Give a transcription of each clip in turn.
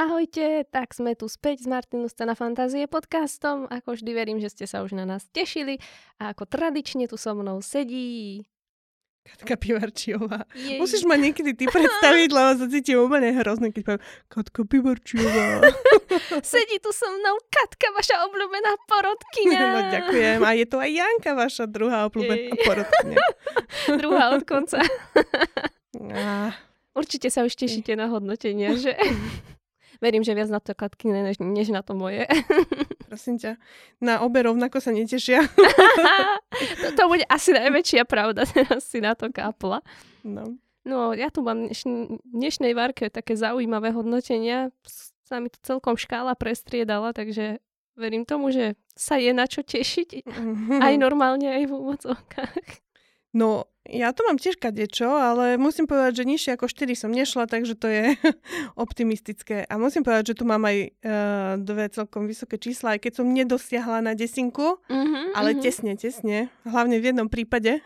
Ahojte, tak sme tu späť s Martinu Scéna Fantázie podcastom. Ako vždy verím, že ste sa už na nás tešili. A ako tradične tu so mnou sedí... Katka Pivarčiová. Jej. Musíš ma niekedy ty predstaviť, lebo sa cítim úplne hrozne, keď poviem Katka Pivarčiová. sedí tu so mnou Katka, vaša obľúbená porodkyňa. No ďakujem. A je to aj Janka, vaša druhá obľúbená Jej. porodkyňa. druhá od konca. Určite sa už tešíte na hodnotenia, že? Verím, že viac na to Katky, než, než na to moje. Prosím ťa, na obe rovnako sa netešia. to, to bude asi najväčšia pravda, teraz si na to kápla. No. No, ja tu mám dneš, dnešnej várke také zaujímavé hodnotenia. Sa mi to celkom škála prestriedala, takže verím tomu, že sa je na čo tešiť. Aj normálne, aj v úvodzovkách. No, ja to mám tiež kadečo, ale musím povedať, že nižšie ako 4 som nešla, takže to je optimistické. A musím povedať, že tu mám aj uh, dve celkom vysoké čísla, aj keď som nedosiahla na desinku, mm-hmm, ale mm-hmm. tesne, tesne. Hlavne v jednom prípade.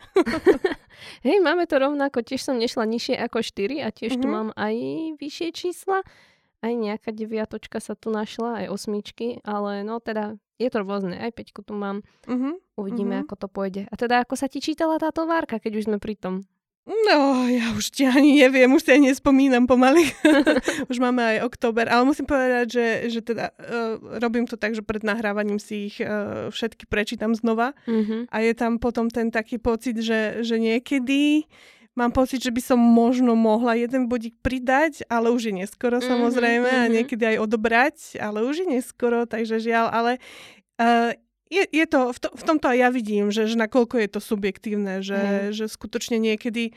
Hej, máme to rovnako. Tiež som nešla nižšie ako 4 a tiež mm-hmm. tu mám aj vyššie čísla. Aj nejaká deviatočka sa tu našla, aj osmičky, ale no teda je to rôzne, aj peťku tu mám. Uh-huh, Uvidíme, uh-huh. ako to pôjde. A teda, ako sa ti čítala táto várka, keď už sme pri tom? No, ja už ti ani neviem, už si ani nespomínam pomaly. už máme aj október, ale musím povedať, že, že teda uh, robím to tak, že pred nahrávaním si ich uh, všetky prečítam znova uh-huh. a je tam potom ten taký pocit, že, že niekedy mám pocit, že by som možno mohla jeden bodík pridať, ale už je neskoro mm-hmm, samozrejme mm-hmm. a niekedy aj odobrať, ale už je neskoro, takže žiaľ, ale uh, je, je to, v, to, v tomto aj ja vidím, že, že nakoľko je to subjektívne, že, mm. že skutočne niekedy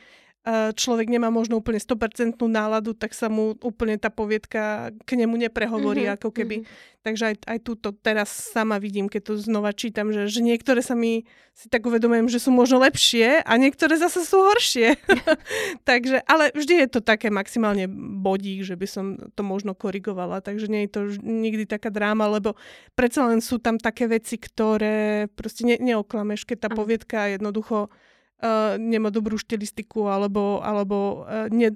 človek nemá možno úplne 100% náladu, tak sa mu úplne tá poviedka k nemu neprehovorí, mm-hmm. ako keby. Mm-hmm. Takže aj, aj túto teraz sama vidím, keď to znova čítam, že, že niektoré sa mi si tak uvedomujem, že sú možno lepšie a niektoré zase sú horšie. takže, ale vždy je to také maximálne bodík, že by som to možno korigovala, takže nie je to nikdy taká dráma, lebo predsa len sú tam také veci, ktoré proste ne, neoklameš, keď tá poviedka jednoducho uh, nemá dobrú štilistiku alebo, alebo uh, ne,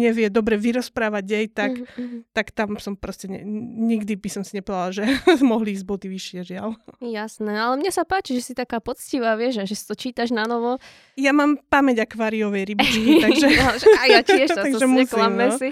nevie dobre vyrozprávať dej, tak, mm-hmm. tak tam som proste ne, nikdy by som si nepovedala, že mohli ísť body vyššie, žiaľ. Jasné, ale mne sa páči, že si taká poctivá, vieš, že si to čítaš na novo. Ja mám pamäť akváriovej rybičky, takže... no, a ja tiež to, takže musím, no. si.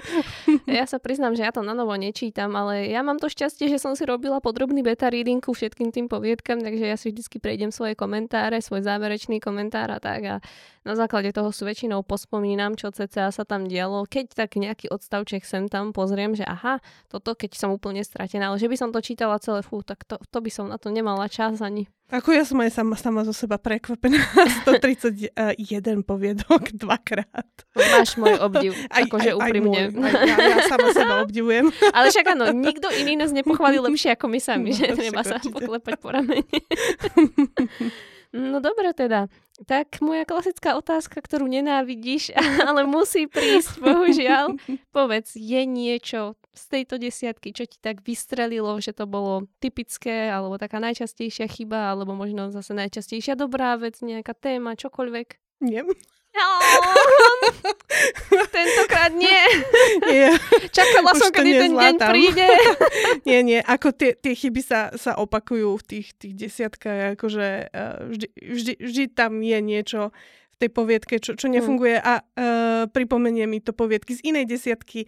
Ja sa priznám, že ja to na novo nečítam, ale ja mám to šťastie, že som si robila podrobný beta reading ku všetkým tým poviedkam, takže ja si vždycky prejdem svoje komentáre, svoj záverečný komentár a tak tak a na základe toho sú väčšinou pospomínam, čo cca sa tam dialo. Keď tak nejaký odstavček sem tam pozriem, že aha, toto keď som úplne stratená, ale že by som to čítala celé, fú, tak to, to by som na to nemala čas ani. Ako ja som aj sama, sama zo seba prekvapená. 131 poviedok dvakrát. Máš môj obdiv, aj, akože aj, úprimne. Aj môj, aj, ja, ja sama seba obdivujem. Ale však áno, nikto iný nás nepochválil lepšie ako my sami, no, že treba sa poklepať po ramene. No dobre teda. Tak moja klasická otázka, ktorú nenávidíš, ale musí prísť, bohužiaľ. Povedz, je niečo z tejto desiatky, čo ti tak vystrelilo, že to bolo typické, alebo taká najčastejšia chyba, alebo možno zase najčastejšia dobrá vec, nejaká téma, čokoľvek? Nie. Tentokrát nie. nie. Čakala som, kedy ten deň príde. nie, nie. Ako tie, tie chyby sa, sa opakujú v tých, tých desiatkách. Akože uh, vždy, vždy, vždy tam je niečo v tej poviedke, čo, čo nefunguje. Mm. A uh, pripomenie mi to poviedky z inej desiatky.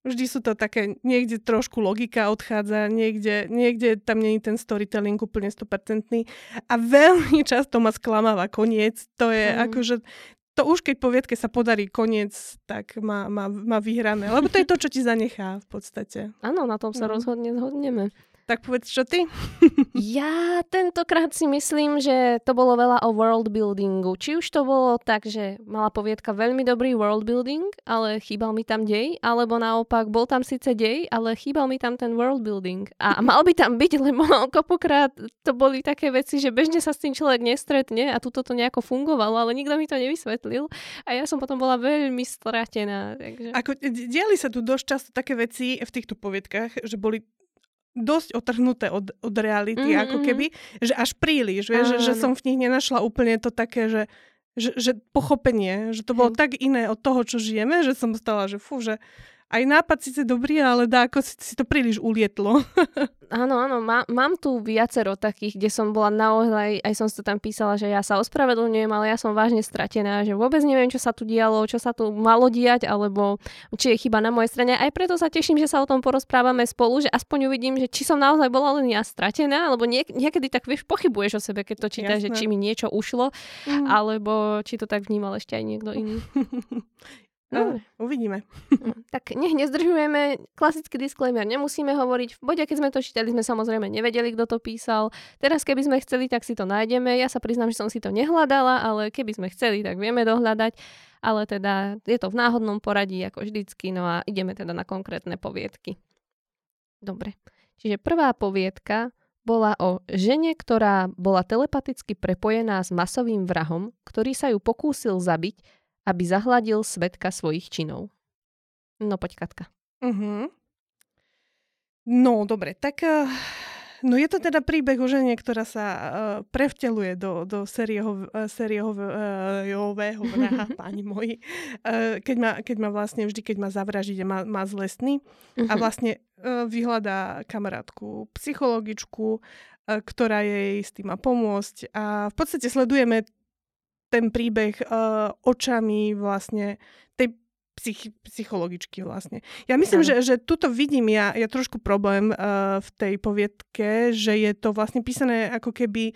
Vždy sú to také, niekde trošku logika odchádza, niekde, niekde tam je ten storytelling úplne 100%. A veľmi často ma sklamáva koniec. To je mm. akože, to už keď poviedke sa podarí koniec, tak má, má, má vyhrané. Lebo to je to, čo ti zanechá v podstate. Áno, na tom sa no. rozhodne zhodneme. Tak povedz, čo ty? ja tentokrát si myslím, že to bolo veľa o world buildingu. Či už to bolo tak, že mala poviedka veľmi dobrý world building, ale chýbal mi tam dej, alebo naopak bol tam síce dej, ale chýbal mi tam ten world building. A mal by tam byť, lebo kopokrát to boli také veci, že bežne sa s tým človek nestretne a tuto to nejako fungovalo, ale nikto mi to nevysvetlil. A ja som potom bola veľmi stratená. Takže... Ako, diali sa tu dosť často také veci v týchto poviedkách, že boli dosť otrhnuté od, od reality, mm-hmm. ako keby, že až príliš, vieš, že, že som v nich nenašla úplne to také, že, že, že pochopenie, že to bolo tak iné od toho, čo žijeme, že som stala, že fú, že aj nápad síce dobrý, ale dá, ako si, si to príliš ulietlo. áno, áno, má, mám tu viacero takých, kde som bola naozaj, aj som to tam písala, že ja sa ospravedlňujem, ale ja som vážne stratená, že vôbec neviem, čo sa tu dialo, čo sa tu malo diať, alebo či je chyba na mojej strane. Aj preto sa teším, že sa o tom porozprávame spolu, že aspoň uvidím, že či som naozaj bola len ja stratená, alebo niek- niekedy tak vieš, pochybuješ o sebe, keď to čítaš, že či mi niečo ušlo, mm. alebo či to tak vnímal ešte aj niekto iný. No, uvidíme. No, tak nech nezdržujeme. Klasický disclaimer nemusíme hovoriť. V bode, keď sme to čítali, sme samozrejme nevedeli, kto to písal. Teraz, keby sme chceli, tak si to nájdeme. Ja sa priznám, že som si to nehľadala, ale keby sme chceli, tak vieme dohľadať. Ale teda je to v náhodnom poradí, ako vždycky. No a ideme teda na konkrétne poviedky. Dobre. Čiže prvá poviedka bola o žene, ktorá bola telepaticky prepojená s masovým vrahom, ktorý sa ju pokúsil zabiť aby zahladil svetka svojich činov. No poď, Katka. Uh-huh. No, dobre, tak uh, no je to teda príbeh o žene, ktorá sa uh, prevteluje do, do sérieho, uh, sériového uh, vraha, páni moji, uh, keď, má, keď má vlastne vždy, keď má zavražiť a má, má zlé sny uh-huh. a mhm. vlastne uh, vyhľadá kamarátku, psychologičku, uh, ktorá jej s tým má pomôcť a v podstate sledujeme ten príbeh uh, očami vlastne tej psych- psychologičky vlastne. Ja myslím, že, že tuto vidím ja, ja trošku problém uh, v tej poviedke, že je to vlastne písané ako keby,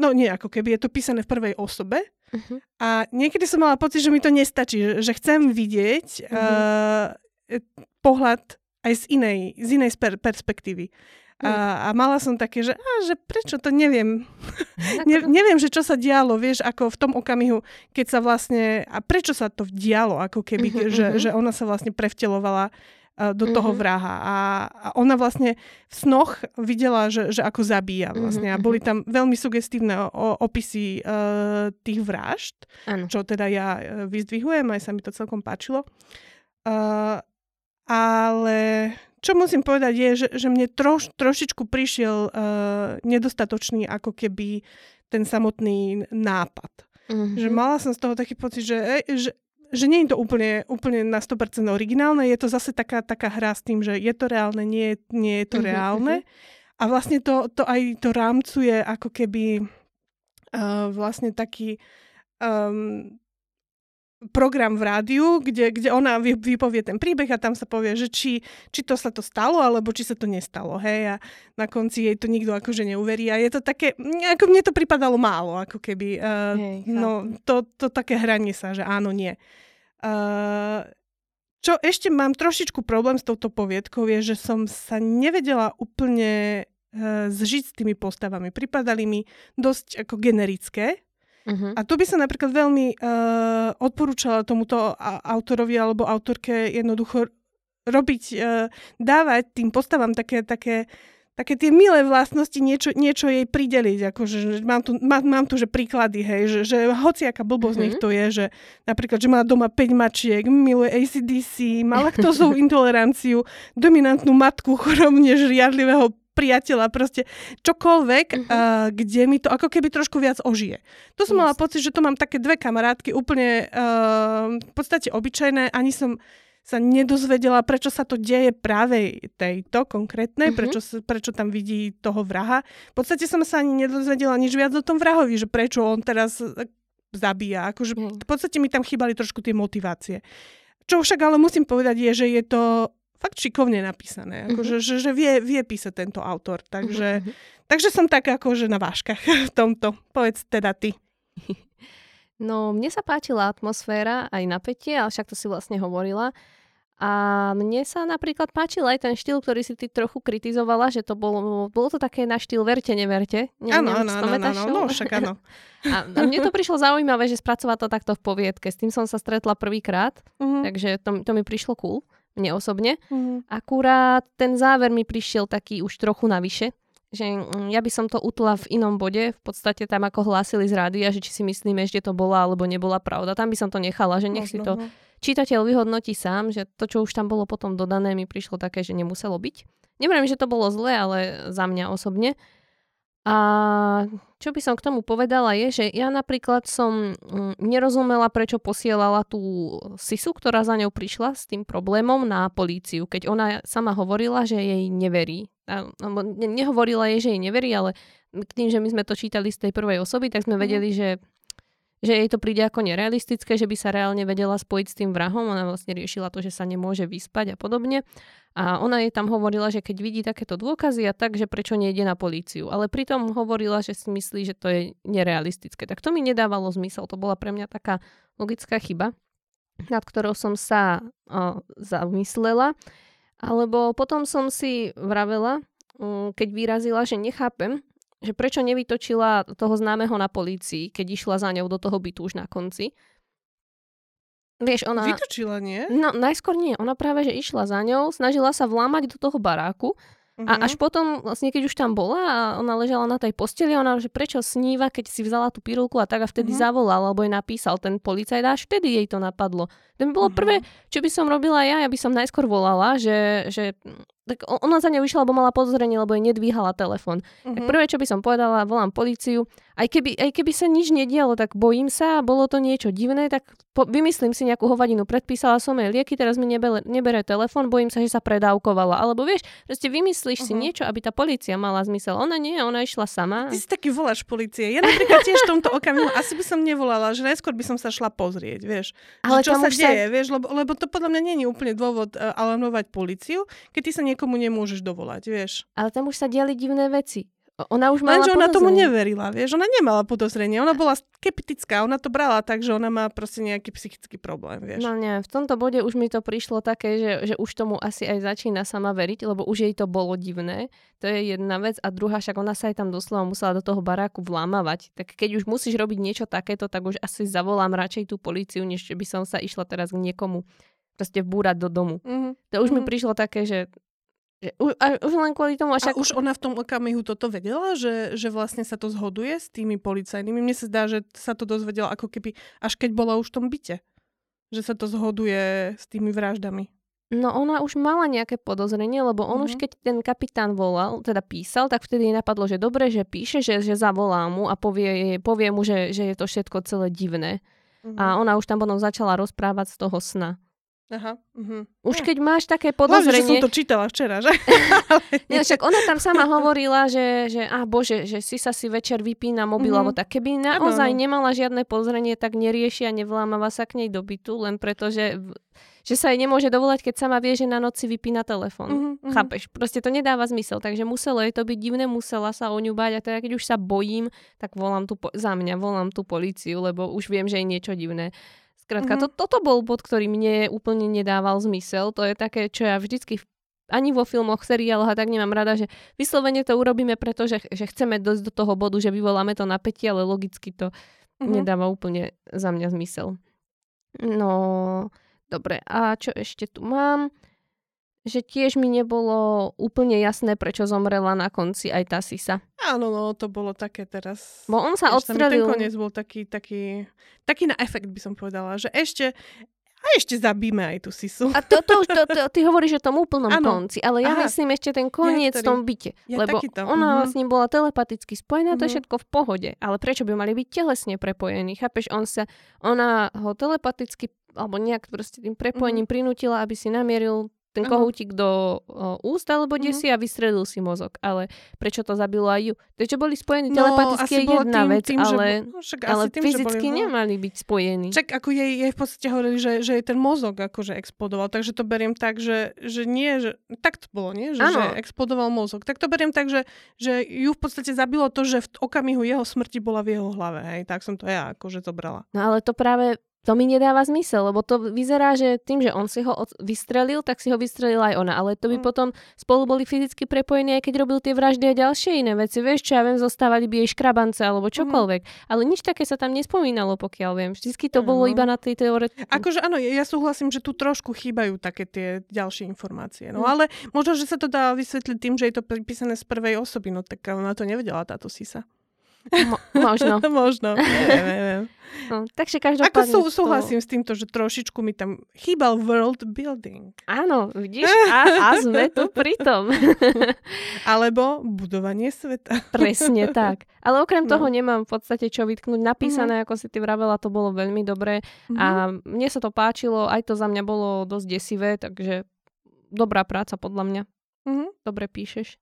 no nie ako keby, je to písané v prvej osobe uh-huh. a niekedy som mala pocit, že mi to nestačí, že, že chcem vidieť uh-huh. uh, pohľad aj z inej, z inej sper- perspektívy. A, hm. a mala som také, že, a, že prečo to neviem. ne, neviem, že čo sa dialo, vieš, ako v tom okamihu, keď sa vlastne, a prečo sa to dialo, ako keby, uh-huh, že, uh-huh. že ona sa vlastne prevtelovala uh, do uh-huh. toho vraha. A, a ona vlastne v snoch videla, že, že ako zabíja vlastne. Uh-huh. A boli tam veľmi sugestívne o, opisy uh, tých vražd, ano. čo teda ja uh, vyzdvihujem, aj sa mi to celkom páčilo. Uh, ale čo musím povedať je, že, že mne troš, trošičku prišiel uh, nedostatočný ako keby ten samotný nápad. Mm-hmm. Že mala som z toho taký pocit, že, že, že nie je to úplne, úplne na 100% originálne, je to zase taká, taká hra s tým, že je to reálne, nie, nie je to mm-hmm. reálne. A vlastne to, to aj to rámcuje ako keby uh, vlastne taký um, program v rádiu, kde, kde ona vypovie ten príbeh a tam sa povie, že či, či to sa to stalo, alebo či sa to nestalo, hej, a na konci jej to nikto akože neuverí a je to také, ako mne to pripadalo málo, ako keby, uh, hej, no, to, to také hranie sa, že áno, nie. Uh, čo ešte mám trošičku problém s touto poviedkou je, že som sa nevedela úplne uh, zžiť s tými postavami. Pripadali mi dosť ako generické, Uh-huh. A tu by sa napríklad veľmi uh, odporúčala tomuto autorovi alebo autorke jednoducho robiť, uh, dávať tým postavám také, také, také tie milé vlastnosti, niečo, niečo jej prideliť. Akože, mám, tu, má, mám tu že príklady, hej, že, že hociaká blbosť uh-huh. nech to je, že napríklad, že má doma 5 mačiek, miluje ACDC, má laktozovú intoleranciu, dominantnú matku, chorobne žiadlivého priateľa, proste čokoľvek, uh-huh. uh, kde mi to ako keby trošku viac ožije. To som yes. mala pocit, že to mám také dve kamarátky, úplne uh, v podstate obyčajné, ani som sa nedozvedela, prečo sa to deje práve tejto konkrétnej, uh-huh. prečo, prečo tam vidí toho vraha. V podstate som sa ani nedozvedela nič viac o tom vrahovi, že prečo on teraz zabíja. Akože uh-huh. v podstate mi tam chýbali trošku tie motivácie. Čo však ale musím povedať je, že je to fakt šikovne napísané. Akože, mm-hmm. že, že vie, vie písať tento autor. Takže, mm-hmm. takže som tak akože na váškach v tomto. Povedz teda ty. No, mne sa páčila atmosféra, aj napätie, ale však to si vlastne hovorila. A mne sa napríklad páčil aj ten štýl, ktorý si ty trochu kritizovala, že to bolo, bolo to také na štýl verte, neverte. Áno, áno, áno, no však áno. A, a mne to prišlo zaujímavé, že spracovať to takto v poviedke. S tým som sa stretla prvýkrát, uh-huh. takže to, to mi prišlo cool mne osobne. Mm. Akurát ten záver mi prišiel taký už trochu navyše, že mm, ja by som to utla v inom bode, v podstate tam ako hlásili z rádia, že či si myslíme, že to bola alebo nebola pravda. Tam by som to nechala, že nech si to no. čitateľ vyhodnotí sám, že to, čo už tam bolo potom dodané, mi prišlo také, že nemuselo byť. Neviem, že to bolo zlé, ale za mňa osobne. A čo by som k tomu povedala je, že ja napríklad som mm, nerozumela, prečo posielala tú Sisu, ktorá za ňou prišla s tým problémom na políciu, keď ona sama hovorila, že jej neverí. A, nehovorila jej, že jej neverí, ale k tým, že my sme to čítali z tej prvej osoby, tak sme mhm. vedeli, že že jej to príde ako nerealistické, že by sa reálne vedela spojiť s tým vrahom. Ona vlastne riešila to, že sa nemôže vyspať a podobne. A ona jej tam hovorila, že keď vidí takéto dôkazy a tak, že prečo nejde na políciu. Ale pritom hovorila, že si myslí, že to je nerealistické. Tak to mi nedávalo zmysel. To bola pre mňa taká logická chyba, nad ktorou som sa o, zamyslela. Alebo potom som si vravela, keď vyrazila, že nechápem, že prečo nevytočila toho známeho na polícii, keď išla za ňou do toho bytu už na konci. Vieš, ona... Vytočila, nie? No, najskôr nie. Ona práve, že išla za ňou, snažila sa vlámať do toho baráku Uh-huh. A mhm. až potom, vlastne keď už tam bola a ona ležala na tej posteli, ona, že prečo sníva, keď si vzala tú pirulku a tak a vtedy uh-huh. zavolal, alebo jej napísal ten policajt a až vtedy jej to napadlo. To by bolo uh-huh. prvé, čo by som robila ja, ja by som najskôr volala, že, že tak ona za ňou vyšla, lebo mala podozrenie, lebo jej nedvíhala telefón. Uh-huh. Tak prvé, čo by som povedala, volám policiu. Aj keby, aj keby sa nič nedialo, tak bojím sa, bolo to niečo divné, tak po, vymyslím si nejakú hovadinu. Predpísala som jej lieky, teraz mi nebere, nebere telefón, bojím sa, že sa predávkovala. Alebo vieš, proste vymyslíš uh-huh. si niečo, aby tá policia mala zmysel. Ona nie, ona išla sama. Ty si taký voláš policie. Ja napríklad tiež v tomto okamihu asi by som nevolala, že najskôr by som sa šla pozrieť, vieš. Ale čo sa deje, sa... vieš, lebo, lebo to podľa mňa nie je úplne dôvod uh, alarmovať policiu, keď ty sa niekomu nemôže nemôžeš dovolať, vieš. Ale tam už sa diali divné veci. Ona už mala Lenže ona tomu neverila, vieš, ona nemala podozrenie, ona bola skeptická, ona to brala tak, že ona má proste nejaký psychický problém, vieš. No nie, v tomto bode už mi to prišlo také, že, že už tomu asi aj začína sama veriť, lebo už jej to bolo divné, to je jedna vec a druhá, však ona sa aj tam doslova musela do toho baráku vlámavať, tak keď už musíš robiť niečo takéto, tak už asi zavolám radšej tú políciu, než by som sa išla teraz k niekomu proste vbúrať do domu. Mm-hmm. To už mm-hmm. mi mhm. prišlo také, že už, a už len kvôli tomu. Však... A už ona v tom okamihu toto vedela, že, že vlastne sa to zhoduje s tými policajnými. Mne sa zdá, že sa to dozvedela ako keby až keď bola už v tom byte. Že sa to zhoduje s tými vraždami. No ona už mala nejaké podozrenie, lebo on mm-hmm. už mhm. keď ten kapitán volal, teda písal, tak vtedy jej napadlo, že dobre, že píše, že, že zavolá mu a povie, povie mu, že, že je to všetko celé divné. Mm-hmm. A ona už tam potom začala rozprávať z toho sna. Aha, uh-huh. Už keď máš také podozrenie... Hlavne, že som to čítala včera, že? Nie, však ona tam sama hovorila, že, že a bože, že si sa si večer vypína mobil, uh-huh. alebo tak. Keby naozaj ano, nemala žiadne podozrenie, tak nerieši a nevlámava sa k nej do bytu, len preto, že, že sa jej nemôže dovolať, keď sama vie, že na noci vypína telefón. Uh-huh, Chápeš? Proste to nedáva zmysel. Takže muselo je to byť divné, musela sa o ňu báť a teda keď už sa bojím, tak volám tu, po- za mňa volám tú políciu, lebo už viem, že je niečo divné. Skrátka, mm-hmm. to, toto bol bod, ktorý mne úplne nedával zmysel. To je také, čo ja vždycky ani vo filmoch, seriáloch a tak nemám rada, že vyslovene to urobíme, pretože že chceme dosť do toho bodu, že vyvoláme to napätie, ale logicky to mm-hmm. nedáva úplne za mňa zmysel. No, dobre. A čo ešte tu mám? Že tiež mi nebolo úplne jasné, prečo zomrela na konci aj tá Sisa. Áno, no, to bolo také teraz... Bo on sa odstrelil... Ten koniec bol taký, taký, taký na efekt, by som povedala, že ešte, a ešte zabíme aj tú Sisu. A to, to, to, to, ty hovoríš o tom úplnom ano. konci, ale ja Aha. myslím ešte ten koniec v tom byte. Ja, lebo takýto. ona mm-hmm. vlastne bola telepaticky spojená, to je mhm. všetko v pohode. Ale prečo by mali byť telesne prepojení? Chápeš, on sa, ona ho telepaticky alebo nejak proste tým prepojením mm-hmm. prinútila, aby si namieril ten kohútik do o, úst alebo kde uh-huh. si a vystrelil si mozog. Ale prečo to zabilo aj ju? Čo boli spojení no, telepaticky je jedna tým, vec, tým, ale, že, no, však ale tým, fyzicky boli, nemali byť spojení. Čak ako jej, jej v podstate hovorili, že, že jej ten mozog akože explodoval, takže to beriem tak, že, že nie, že tak to bolo, nie? Že, že explodoval mozog. Tak to beriem tak, že, že ju v podstate zabilo to, že v okamihu jeho smrti bola v jeho hlave. Hej, tak som to ja akože zobrala. No ale to práve to mi nedáva zmysel, lebo to vyzerá, že tým, že on si ho vystrelil, tak si ho vystrelila aj ona. Ale to by mm. potom spolu boli fyzicky prepojení, aj keď robil tie vraždy a ďalšie iné veci. Vieš, čo ja viem, zostávali by jej škrabance alebo mhm. čokoľvek. Mm. Ale nič také sa tam nespomínalo, pokiaľ viem. Vždycky to mm. bolo iba na tej teóre. Akože áno, ja súhlasím, že tu trošku chýbajú také tie ďalšie informácie. No mm. ale možno, že sa to dá vysvetliť tým, že je to pripísané z prvej osoby, no tak ona to nevedela táto Sisa. Mo- možno. Možno, neviem, neviem. No, takže Ako každopádne... sú, to- súhlasím s týmto, že trošičku mi tam chýbal world building. Áno, vidíš? A, a sme tu pri tom. Alebo budovanie sveta. Presne tak. Ale okrem No. toho nemám v podstate čo vytknúť. Napísané, ako si ty vravela, to bolo veľmi dobré. Mhm. A mne sa to páčilo, aj to za mňa bolo dosť desivé, takže dobrá práca podľa mňa. Mhm. Dobre píšeš.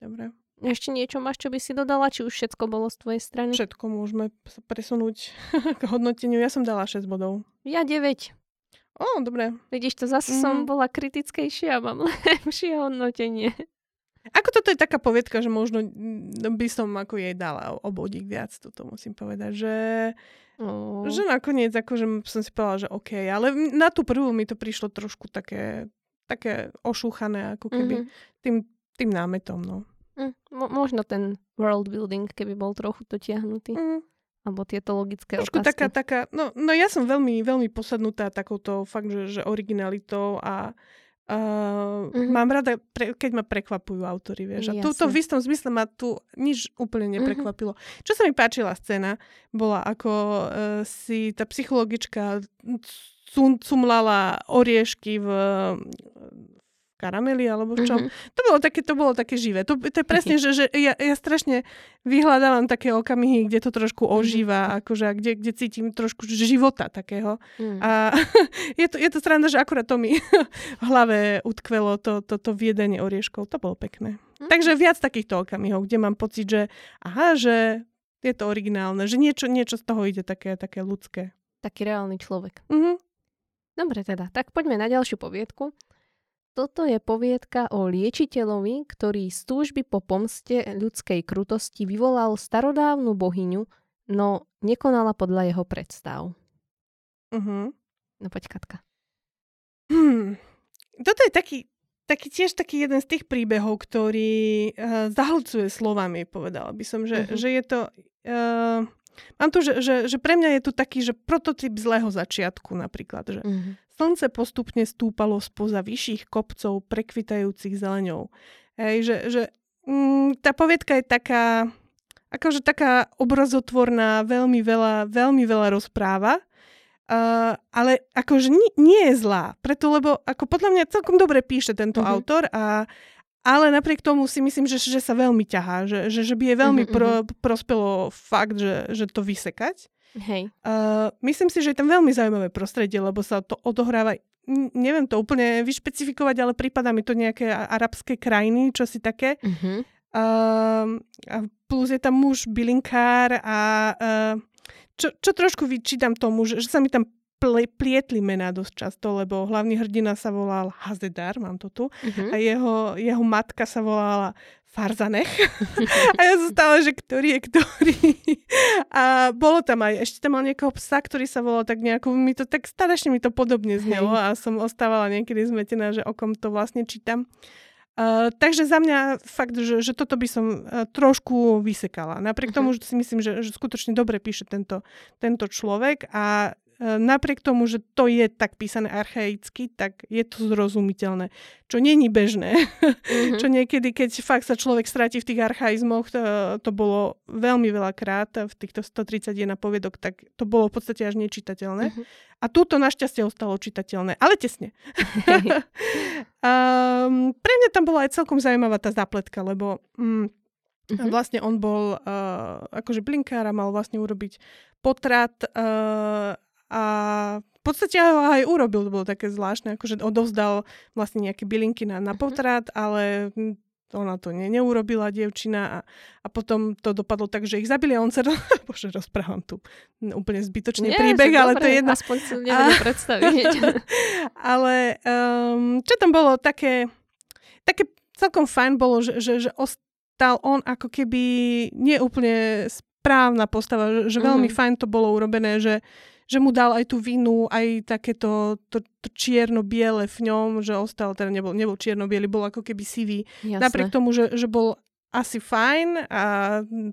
Dobre. Ešte niečo máš, čo by si dodala? Či už všetko bolo z tvojej strany? Všetko môžeme presunúť k hodnoteniu. Ja som dala 6 bodov. Ja 9. Ó, dobre. Vidíš, to zase som Mhm. bola kritickejšia a mám lepšie hodnotenie. Ako toto je taká povietka, že možno mm, by som ako jej dala o, o bodík viac, toto musím povedať, že, Oh. že nakoniec akože som si povedala, že OK, ale na tú prvú mi to prišlo trošku také, také ošúchané, ako keby Mhm. tým, tým námetom, no. Mm, mo- možno ten world building, keby bol trochu dotiahnutý. Mm, Alebo tieto logické trošku otázky. taká, taká, no, no ja som veľmi, veľmi posadnutá takouto fakt, že, že originalitou a Uh, Mhm. Mám rada, pre, keď ma prekvapujú autory, vieš. A tu, to Jasne. v istom zmysle ma tu nič úplne neprekvapilo. Čo sa mi páčila scéna, bola ako uh, si tá psychologička cum, cumlala oriešky v karameli alebo v čom. Mhm. To bolo také, to bolo také živé. To, to je presne, že, že ja, ja strašne vyhľadávam také okamihy, kde to trošku ožíva, akože, a kde, kde cítim trošku života takého. Mm. A je to, je to sranda, že akurát to mi v hlave utkvelo to, to, to viedenie orieškov. To bolo pekné. Mm. Takže viac takýchto okamihov, kde mám pocit, že aha, že je to originálne, že niečo, niečo z toho ide také, také ľudské. Taký reálny človek. Mhm. Dobre teda, tak poďme na ďalšiu poviedku. Toto je poviedka o liečiteľovi, ktorý z túžby po pomste ľudskej krutosti vyvolal starodávnu bohyňu, no nekonala podľa jeho predstav. Mhm. No poď, Katka. Hmm. Toto je taký, taký tiež taký jeden z tých príbehov, ktorý uh, zahlcuje slovami, povedala by som, že, Mhm. že je to... Uh, mám tu, že, že, že pre mňa je tu taký, že prototyp zlého začiatku napríklad, že Mm-hmm. slnce postupne stúpalo spoza vyšších kopcov prekvitajúcich zeleňou. Hej, že, že mm, tá povietka je taká, akože taká obrazotvorná, veľmi veľa, veľmi veľa rozpráva, Uh, ale akože nie, nie je zlá, preto lebo ako podľa mňa celkom dobre píše tento Mhm. autor a ale napriek tomu si myslím, že, že sa veľmi ťahá, že, že, že by je veľmi Mhm, pro, prospelo fakt, že, že to vysekať. Hej. Uh, myslím si, že je tam veľmi zaujímavé prostredie, lebo sa to odohráva, neviem to úplne vyšpecifikovať, ale prípada mi to nejaké arabské krajiny, čo si také. Mm-hmm. Uh, a plus je tam muž bylinkár a uh, čo, čo trošku vyčítam tomu, že, že sa mi tam plietli mená dosť často, lebo hlavný hrdina sa volal Hazedar, mám to tu, Mm-hmm. a jeho, jeho matka sa volala Farzanech. a ja som stále, že ktorý je ktorý. a bolo tam aj, ešte tam mal nejakého psa, ktorý sa volal tak nejako, mi to tak strašne mi to podobne znelo a som ostávala niekedy zmetená, že o kom to vlastne čítam. Uh, takže za mňa fakt, že, že toto by som uh, trošku vysekala. Napriek Mhm. tomu, že si myslím, že, že skutočne dobre píše tento, tento človek a napriek tomu, že to je tak písané archaicky, tak je to zrozumiteľné. Čo není bežné. Mm-hmm. Čo niekedy, keď fakt sa človek stratí v tých archaizmoch, to, to bolo veľmi veľakrát v týchto 131 poviedok, tak to bolo v podstate až nečitateľné. Mhm. A túto našťastie ostalo čitateľné, ale tesne. um, pre mňa tam bola aj celkom zaujímavá tá zapletka, lebo um, Mhm. vlastne on bol uh, akože blinkár a mal vlastne urobiť potrat uh, a v podstate ho aj urobil, to bolo také zvláštne, akože odovzdal vlastne nejaké bylinky na, na Mhm. potrat, ale ona to ne, neurobila, dievčina a, a potom to dopadlo tak, že ich zabili a on sa... Bože, rozprávam tu úplne zbytočný Nie, príbeh, ale dobre, to je jedno. Aspoň si neviem predstaviť. ale um, čo tam bolo také, také celkom fajn bolo, že, že, že ostal on ako keby neúplne správna postava, že, že veľmi Mhm. fajn to bolo urobené, že, že mu dal aj tú vinu, aj takéto to, to čierno-biele v ňom, že ostal, teda nebol, nebol čierno-biely, bol ako keby sivý. Jasné. Napriek tomu, že, že bol asi fajn, a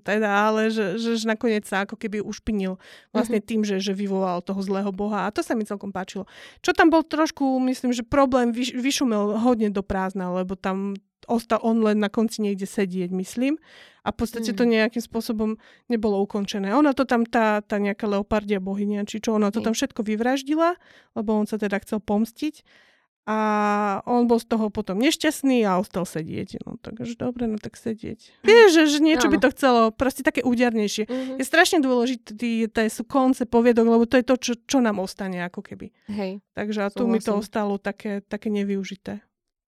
teda, ale že, že, že nakoniec sa ako keby ušpinil vlastne mm-hmm. tým, že, že vyvolal toho zlého boha a to sa mi celkom páčilo. Čo tam bol trošku, myslím, že problém vyš, vyšumel hodne do prázdna, lebo tam ostal on len na konci niekde sedieť, myslím. A v podstate mm. to nejakým spôsobom nebolo ukončené. Ona to tam, tá, tá nejaká leopardia bohynia, či čo, ona to tam všetko vyvraždila, lebo on sa teda chcel pomstiť. A on bol z toho potom nešťastný a ostal sedieť. No takže dobre, no tak sedieť. Mm. Vieš, že, že niečo Áno. by to chcelo, proste také údernejšie. Mm-hmm. Je strašne dôležité, to sú konce poviedok, lebo to je to, čo, čo nám ostane ako keby. Hej. Takže a tu mi to ostalo také, také nevyužité.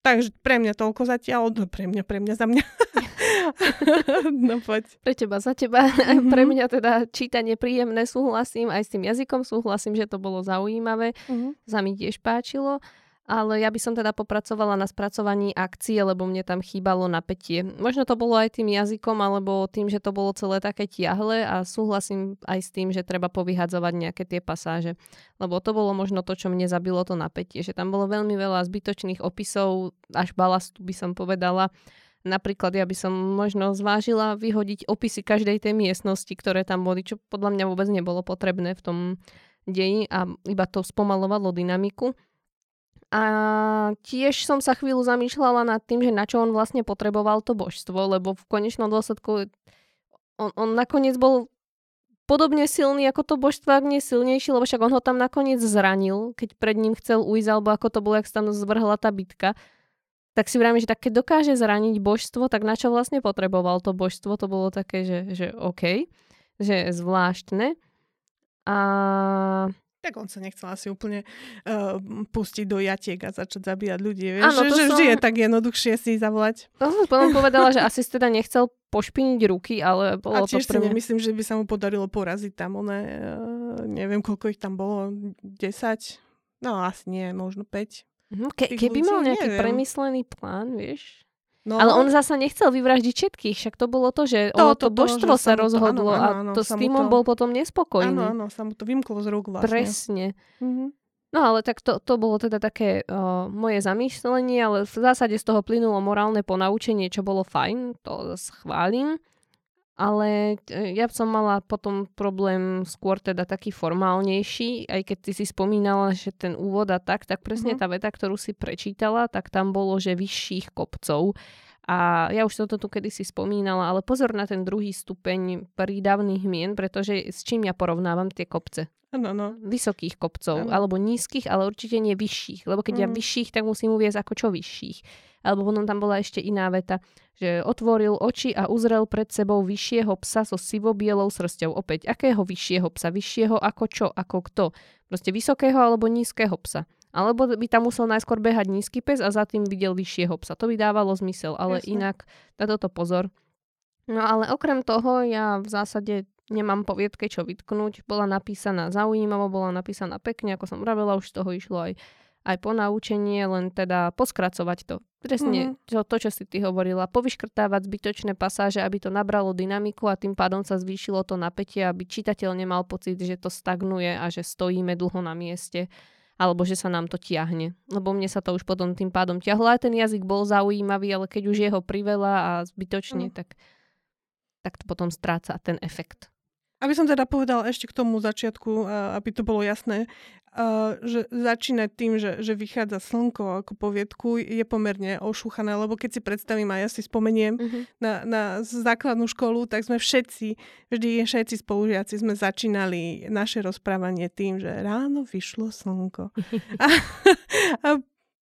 Takže pre mňa toľko zatiaľ, no pre mňa, pre mňa, za mňa. no poď. Pre teba, za teba. Mm-hmm. Pre mňa teda čítanie príjemné, súhlasím, aj s tým jazykom súhlasím, že to bolo zaujímavé. Mm-hmm. Za mi tiež páčilo ale ja by som teda popracovala na spracovaní akcie, lebo mne tam chýbalo napätie. Možno to bolo aj tým jazykom, alebo tým, že to bolo celé také tiahle a súhlasím aj s tým, že treba povyhadzovať nejaké tie pasáže. Lebo to bolo možno to, čo mne zabilo to napätie, že tam bolo veľmi veľa zbytočných opisov, až balastu by som povedala. Napríklad ja by som možno zvážila vyhodiť opisy každej tej miestnosti, ktoré tam boli, čo podľa mňa vôbec nebolo potrebné v tom deji a iba to spomalovalo dynamiku. A tiež som sa chvíľu zamýšľala nad tým, že na čo on vlastne potreboval to božstvo, lebo v konečnom dôsledku on, on nakoniec bol podobne silný ako to božstvo, ak nie silnejší, lebo však on ho tam nakoniec zranil, keď pred ním chcel ujsť, alebo ako to bolo, jak sa tam zvrhla tá bitka. Tak si vravím, že tak keď dokáže zraniť božstvo, tak na čo vlastne potreboval to božstvo? To bolo také, že, že OK, že zvláštne. A tak on sa nechcel asi úplne uh, pustiť do jatiek a začať zabíjať ľudí. Vieš? Ano, že, že som... vždy je tak jednoduchšie si zavolať. No, potom povedala, že asi teda nechcel pošpiniť ruky, ale bolo a to mňa... myslím, že by sa mu podarilo poraziť tam one, uh, neviem koľko ich tam bolo, 10? No asi nie, možno 5. Mhm, ke, keby mal nejaký neviem. premyslený plán, vieš, No. Ale on zasa nechcel vyvraždiť všetkých, však to bolo to, že to, to, to božstvo sa rozhodlo to, áno, áno, a to s tým on bol potom nespokojný. Áno, áno, sa mu to vymklo z rúk vlastne. Presne. Mm-hmm. No ale tak to, to bolo teda také uh, moje zamýšľanie, ale v zásade z toho plynulo morálne ponaučenie, čo bolo fajn, to schválim. Ale e, ja som mala potom problém skôr teda taký formálnejší, aj keď ty si spomínala, že ten úvod a tak, tak presne mm-hmm. tá veta, ktorú si prečítala, tak tam bolo, že vyšších kopcov. A ja už som to tu kedysi spomínala, ale pozor na ten druhý stupeň prídavných mien, pretože s čím ja porovnávam tie kopce? Ano, no. Vysokých kopcov, ano. alebo nízkych, ale určite nie vyšších. Lebo keď mm. ja vyšších, tak musím uvieť ako čo vyšších. Alebo potom tam bola ešte iná veta, že otvoril oči a uzrel pred sebou vyššieho psa so sivobielou srsťou. Opäť, akého vyššieho psa? Vyššieho ako čo? Ako kto? Proste vysokého alebo nízkeho psa. Alebo by tam musel najskôr behať nízky pes a za tým videl vyššieho psa. To by dávalo zmysel, ale Jasne. inak na toto pozor. No ale okrem toho ja v zásade nemám poviedke čo vytknúť. Bola napísaná zaujímavo, bola napísaná pekne, ako som vravela, už z toho išlo aj aj po naučenie, len teda poskracovať to. Presne mm-hmm. to, to, čo si ty hovorila. Povyškrtávať zbytočné pasáže, aby to nabralo dynamiku a tým pádom sa zvýšilo to napätie, aby čitateľ nemal pocit, že to stagnuje a že stojíme dlho na mieste alebo že sa nám to tiahne. Lebo mne sa to už potom tým pádom ťahlo. Aj ten jazyk bol zaujímavý, ale keď už je ho priveľa a zbytočne, mm. tak, tak to potom stráca ten efekt. Aby som teda povedal ešte k tomu začiatku, aby to bolo jasné, že začínať tým, že, že vychádza slnko ako poviedku je pomerne ošúchané, lebo keď si predstavím a ja si spomeniem uh-huh. na, na základnú školu, tak sme všetci, vždy všetci spolužiaci sme začínali naše rozprávanie tým, že ráno vyšlo slnko. a, a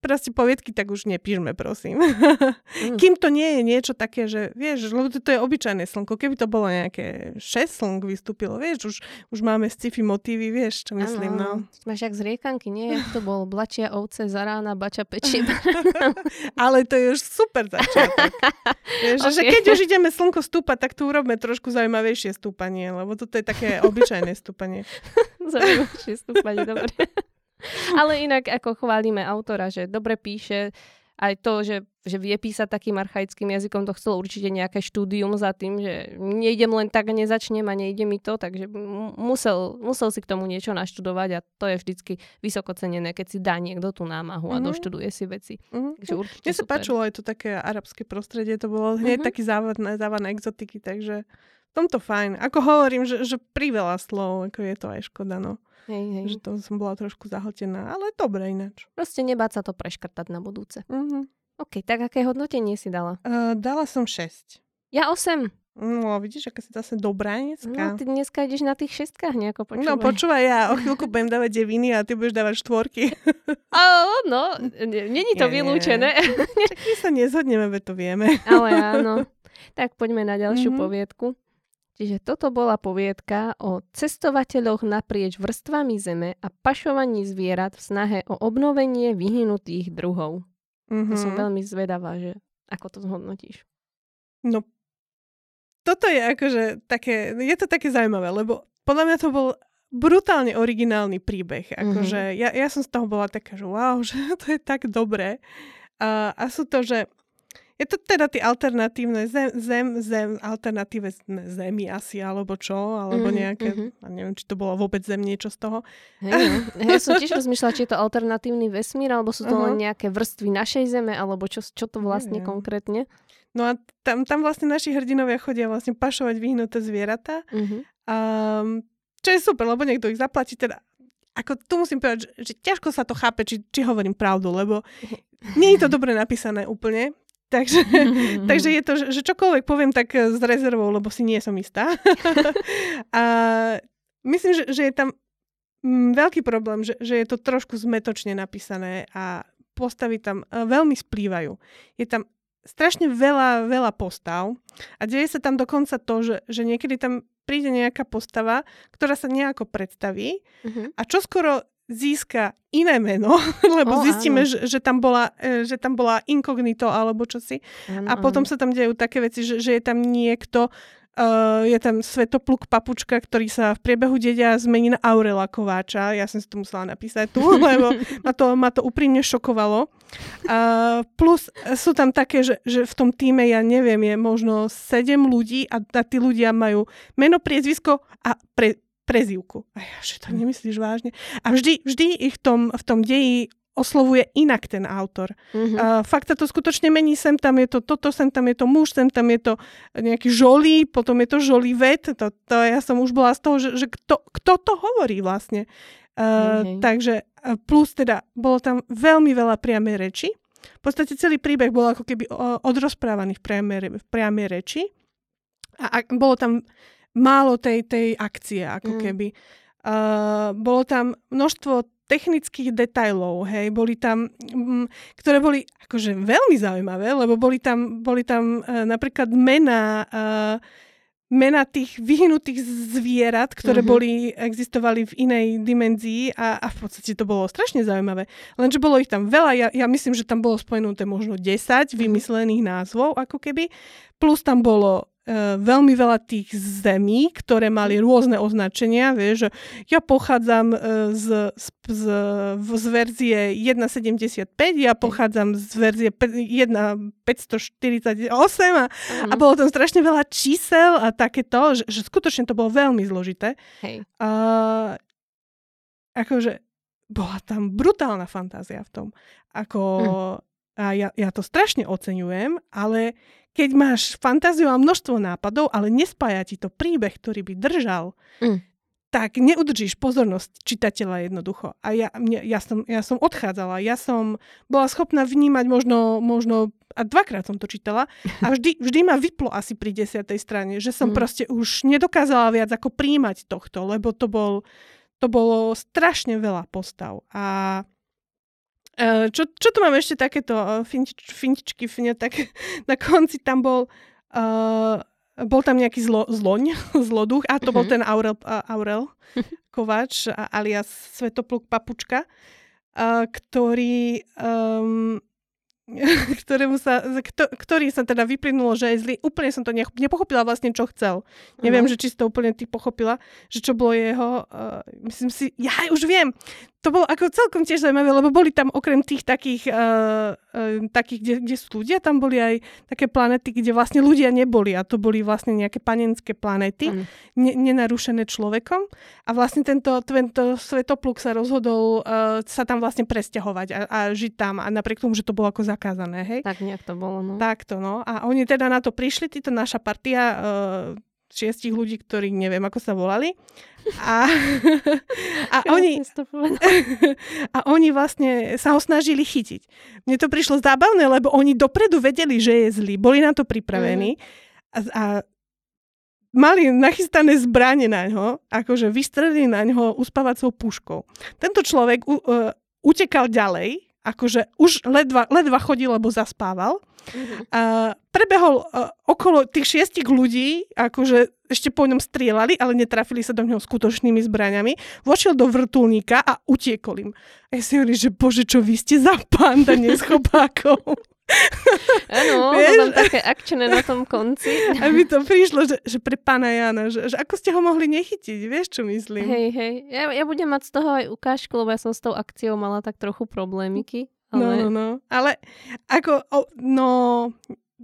proste poviedky tak už nepíšme, prosím. Mm. Kým to nie je niečo také, že vieš, lebo to, to je obyčajné slnko, keby to bolo nejaké 6 slnk vystúpilo, vieš, už, už máme sci-fi motívy, vieš, čo myslím, ano, no. Máš jak z riekanky, nie? To bol blačia ovce za rána, bača pečie. Ale to je už super začiatok. vieš, okay. že keď už ideme slnko stúpať, tak tu urobme trošku zaujímavejšie stúpanie, lebo toto je také obyčajné stúpanie. zaujímavejšie stúpanie, dobre. Ale inak ako chválime autora, že dobre píše aj to, že, že vie písať takým archaickým jazykom, to chcelo určite nejaké štúdium za tým, že nejdem len tak, nezačnem a nejde mi to, takže musel, musel si k tomu niečo naštudovať a to je vždycky vysoko cenené, keď si dá niekto tú námahu mm-hmm. a mhm. doštuduje si veci. Mm-hmm. Takže určite Mne sa super. páčilo aj to také arabské prostredie, to bolo hneď mm-hmm. taký závadné, závadné exotiky, takže tomto fajn. Ako hovorím, že, že priveľa slov, ako je to aj škoda, no. Hej, hej. Že to som bola trošku zahltená, ale dobre ináč. Proste nebáť sa to preškrtať na budúce. Uh-huh. OK, tak aké hodnotenie si dala? Uh, dala som 6. Ja 8. No, vidíš, aká si zase dobrá dneska. No, ty dneska ideš na tých šestkách nejako počúvaj. No, počúvaj, ja o chvíľku budem dávať deviny a ty budeš dávať štvorky. oh, no, není to nie, vylúčené. Čak my sa nezhodneme, veď to vieme. Ale áno. Tak poďme na ďalšiu mm-hmm. poviedku. Čiže toto bola poviedka o cestovateľoch naprieč vrstvami zeme a pašovaní zvierat v snahe o obnovenie vyhnutých druhov. Mm-hmm. To som mhm. veľmi zvedavá, že ako to zhodnotíš. No, toto je akože také, je to také zaujímavé, lebo podľa mňa to bol brutálne originálny príbeh. Akože mm-hmm. ja, ja som z toho bola taká, že wow, že to je tak dobré. A, a sú to, že je to teda tie alternatívne zem, zem, zem alternatíve zemi asi, alebo čo, alebo mm-hmm, nejaké, mm-hmm. neviem, či to bolo vôbec zem niečo z toho. Hey, no. Ja som tiež rozmýšľala, či je to alternatívny vesmír, alebo sú to uh-huh. len nejaké vrstvy našej zeme, alebo čo, čo to vlastne neviem. konkrétne. No a tam, tam vlastne naši hrdinovia chodia vlastne pašovať vyhnuté zvieratá. Uh-huh. Um, čo je super, lebo niekto ich zaplatí, teda ako tu musím povedať, že, že ťažko sa to chápe, či, či hovorím pravdu, lebo nie je to dobre napísané úplne. Takže, takže je to, že čokoľvek poviem tak s rezervou, lebo si nie som istá. a myslím, že, že je tam mm, veľký problém, že, že je to trošku zmetočne napísané a postavy tam e, veľmi splývajú. Je tam strašne veľa, veľa postav a deje sa tam dokonca to, že, že niekedy tam príde nejaká postava, ktorá sa nejako predstaví uh-huh. a čoskoro získa iné meno, lebo oh, zistíme, že, že, tam bola, e, že tam bola inkognito alebo čosi. Áno, a potom áno. sa tam dejú také veci, že, že je tam niekto, Uh, je tam Svetopluk Papučka, ktorý sa v priebehu dedia zmení na Aurela Kováča. Ja som si to musela napísať tu, lebo ma to, ma to úprimne šokovalo. Uh, plus sú tam také, že, že v tom týme, ja neviem, je možno sedem ľudí a, a tí ľudia majú meno, priezvisko a pre, prezývku. A ja, že to nemyslíš vážne. A vždy, vždy ich v tom, v tom deji oslovuje inak ten autor. Mm-hmm. Uh, fakt sa to skutočne mení, sem tam je to toto, sem tam je to muž, sem tam je to nejaký žolí, potom je to žolivet. To, to ja som už bola z toho, že, že kto, kto to hovorí vlastne. Uh, mm-hmm. Takže plus teda bolo tam veľmi veľa priamej reči. V podstate celý príbeh bol ako keby odrozprávaný v priamej, v priamej reči. A, a bolo tam málo tej, tej akcie, ako mm. keby. Uh, bolo tam množstvo technických detajlov, hej, boli tam, m, ktoré boli akože veľmi zaujímavé, lebo boli tam, boli tam uh, napríklad mená uh, mena tých vyhnutých zvierat, ktoré uh-huh. boli, existovali v inej dimenzii a, a v podstate to bolo strašne zaujímavé. Lenže bolo ich tam veľa, ja, ja myslím, že tam bolo spomenuté možno 10 mhm. vymyslených názvov, ako keby, plus tam bolo veľmi veľa tých zemí, ktoré mali rôzne označenia. Vieš, že ja pochádzam e, z, z, z, z verzie 1.75, ja pochádzam z verzie 1.548 a, uh-huh. a bolo tam strašne veľa čísel a takéto, že, že skutočne to bolo veľmi zložité. Hej. A, akože bola tam brutálna fantázia v tom. Ako, uh-huh. A ja, ja to strašne oceňujem, ale keď máš fantáziu a množstvo nápadov, ale nespája ti to príbeh, ktorý by držal, mm. tak neudržíš pozornosť čitateľa jednoducho. A ja, mne, ja, som, ja som odchádzala, ja som bola schopná vnímať možno, možno a dvakrát som to čítala a vždy, vždy ma vyplo asi pri desiatej strane, že som mm. proste už nedokázala viac ako príjmať tohto, lebo to bol to bolo strašne veľa postav. A čo, čo tu mám ešte takéto uh, fintič, fintičky, fine, tak na konci tam bol uh, bol tam nejaký zlo, zloň, zloduch a to uh-huh. bol mhm. ten Aurel, uh, Aurel Kovač alias Svetopluk Papučka, uh, ktorý um, ktorému sa, ktorý sa teda vyplynulo, že je zlý. Úplne som to nepochopila vlastne, čo chcel. Neviem, uh-huh. že či si to úplne ty pochopila, že čo bolo jeho, uh, myslím si, ja už viem, to bolo ako celkom tiež zaujímavé, lebo boli tam okrem tých takých, uh, uh, takých kde, kde sú ľudia, tam boli aj také planety, kde vlastne ľudia neboli a to boli vlastne nejaké panenské planety, mm. ne, nenarušené človekom a vlastne tento, tento svetopluk sa rozhodol uh, sa tam vlastne presťahovať a, a žiť tam a napriek tomu, že to bolo ako zakázané, hej? Tak nejak to bolo, no. Takto, no. A oni teda na to prišli, títo naša partia, uh, šiestich ľudí, ktorí neviem, ako sa volali. A, a, oni, a oni vlastne sa ho snažili chytiť. Mne to prišlo zábavné, lebo oni dopredu vedeli, že je zlý. Boli na to pripravení. Mm. A, a mali nachystané zbranie na ňo, akože vystrelili na ňo uspávacou puškou. Tento človek uh, utekal ďalej, akože už ledva, ledva chodil, lebo zaspával. A prebehol uh, okolo tých šiestich ľudí, akože ešte po ňom strieľali, ale netrafili sa do neho skutočnými zbraňami. Vošiel do vrtulníka a utiekol im. A ja si hovorím, že bože, čo vy ste za panda neschopákov. Áno, tam také akčné na tom konci. A mi to prišlo, že, že pre pána Jana, že, že ako ste ho mohli nechytiť, vieš, čo myslím? Hej, hej, ja, ja budem mať z toho aj ukážku, lebo ja som s tou akciou mala tak trochu problémiky. Ale... No, no, no. Ale ako, o, no,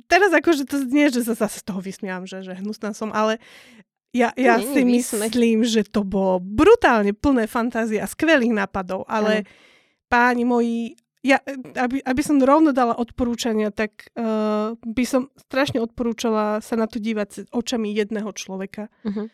teraz akože to znie, že sa zase z toho vysmiam, že, že hnusná som, ale ja, ja si myslím, že to bolo brutálne plné fantázie a skvelých nápadov, ale ano. páni moji, ja, aby, aby som rovno dala odporúčania, tak uh, by som strašne odporúčala sa na to dívať očami jedného človeka. Uh-huh.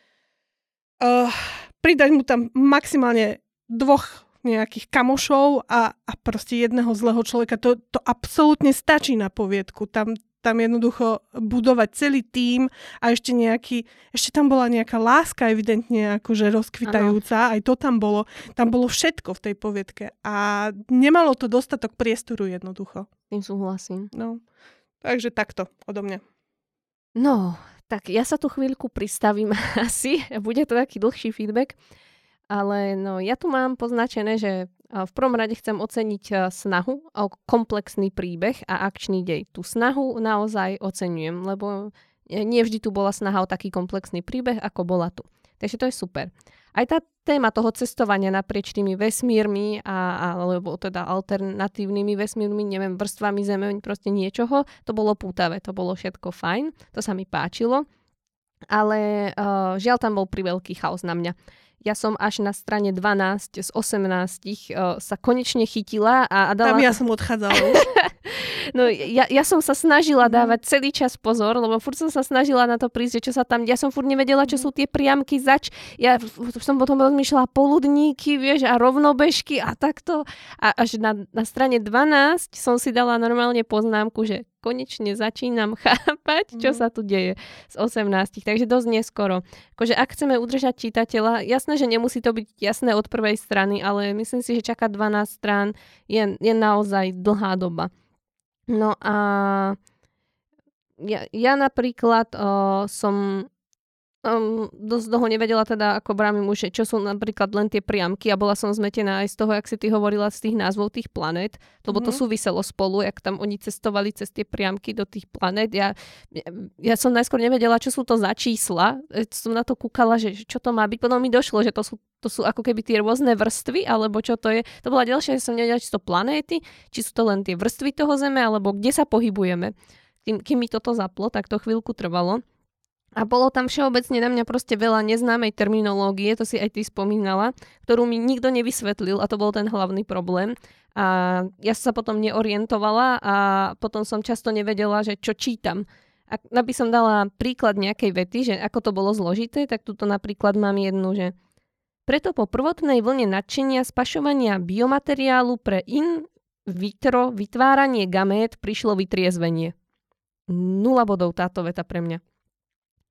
Uh, pridať mu tam maximálne dvoch nejakých kamošov a, a proste jedného zlého človeka. To, to absolútne stačí na poviedku. Tam, tam jednoducho budovať celý tím a ešte nejaký, ešte tam bola nejaká láska evidentne akože rozkvitajúca, ano. aj to tam bolo. Tam bolo všetko v tej poviedke a nemalo to dostatok priestoru jednoducho. Tým súhlasím. No, takže takto odo mňa. No, tak ja sa tu chvíľku pristavím asi. Bude to taký dlhší feedback. Ale no, ja tu mám poznačené, že v prvom rade chcem oceniť snahu o komplexný príbeh a akčný dej. Tú snahu naozaj oceňujem, lebo nie vždy tu bola snaha o taký komplexný príbeh, ako bola tu. Takže to je super. Aj tá téma toho cestovania naprieč tými vesmírmi a, alebo teda alternatívnymi vesmírmi, neviem, vrstvami zeme, proste niečoho, to bolo pútavé, to bolo všetko fajn, to sa mi páčilo, ale uh, žiaľ tam bol priveľký chaos na mňa ja som až na strane 12 z 18 uh, sa konečne chytila a, a dala... Tam ja som odchádzala No ja, ja som sa snažila mhm. dávať celý čas pozor, lebo furt som sa snažila na to prísť, že čo sa tam... Ja som furt nevedela, čo mhm. sú tie priamky zač. Ja som potom rozmýšľala poludníky, vieš, a rovnobežky a takto. A až na, na strane 12 som si dala normálne poznámku, že konečne začínam chápať, čo mm. sa tu deje z 18. Takže dosť neskoro. Akože ak chceme udržať čitateľa, jasné, že nemusí to byť jasné od prvej strany, ale myslím si, že čakať 12 strán je, je naozaj dlhá doba. No a ja, ja napríklad o, som um, dosť dlho nevedela teda, ako brámi muže, čo sú napríklad len tie priamky a bola som zmetená aj z toho, jak si ty hovorila, z tých názvov tých planét, lebo mm-hmm. to mhm. súviselo spolu, jak tam oni cestovali cez tie priamky do tých planét. Ja, ja som najskôr nevedela, čo sú to za čísla. E, som na to kúkala, že čo to má byť. Potom mi došlo, že to sú, to sú ako keby tie rôzne vrstvy, alebo čo to je. To bola ďalšia, že som nevedela, či to planéty, či sú to len tie vrstvy toho Zeme, alebo kde sa pohybujeme. Kým, kým mi toto zaplo, tak to chvíľku trvalo. A bolo tam všeobecne na mňa proste veľa neznámej terminológie, to si aj ty spomínala, ktorú mi nikto nevysvetlil a to bol ten hlavný problém. A ja sa potom neorientovala a potom som často nevedela, že čo čítam. Ak by som dala príklad nejakej vety, že ako to bolo zložité, tak tuto napríklad mám jednu, že preto po prvotnej vlne nadšenia spašovania biomateriálu pre in vitro vytváranie gamét prišlo vytriezvenie. Nula bodov táto veta pre mňa.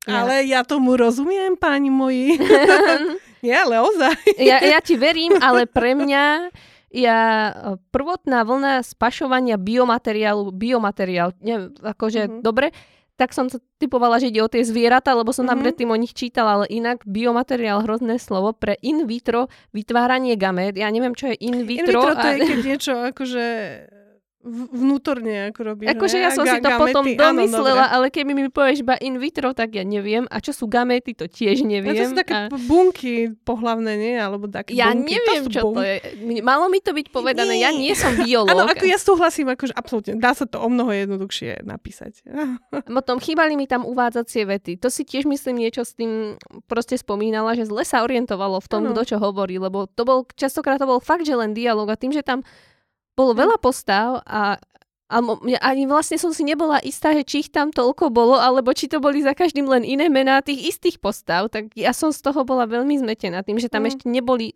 Ja. Ale ja tomu rozumiem, páni moji. Nie, ale ozaj. ja, ja ti verím, ale pre mňa ja prvotná vlna spašovania biomateriálu, biomateriál, neviem, akože mm-hmm. dobre, tak som typovala, že ide o tie zvieratá, lebo som tam mm-hmm. predtým o nich čítala, ale inak biomateriál, hrozné slovo, pre in vitro vytváranie gamét. Ja neviem, čo je in vitro. In vitro to a... je keď niečo akože vnútorne ako robíš. Akože ja som Ga- si to gamety, potom áno, domyslela, dobre. ale keby mi povieš iba in vitro, tak ja neviem. A čo sú gamety, to tiež neviem. to sú také a... bunky pohlavné, nie? Alebo také Ja bunky. neviem, sú čo to bunky. je. Mi- Malo mi to byť povedané, ja nie som biológ. Áno, ako ja súhlasím, akože absolútne. Dá sa to o mnoho jednoduchšie napísať. Potom chýbali mi tam uvádzacie vety. To si tiež myslím niečo s tým proste spomínala, že zle sa orientovalo v tom, Áno. kto čo hovorí, lebo to bol, častokrát to bol fakt, že len dialog a tým, že tam bolo Hm. veľa postav a a ani vlastne som si nebola istá, že či ich tam toľko bolo, alebo či to boli za každým len iné mená tých istých postav, tak ja som z toho bola veľmi zmetená tým, že tam Mm. ešte neboli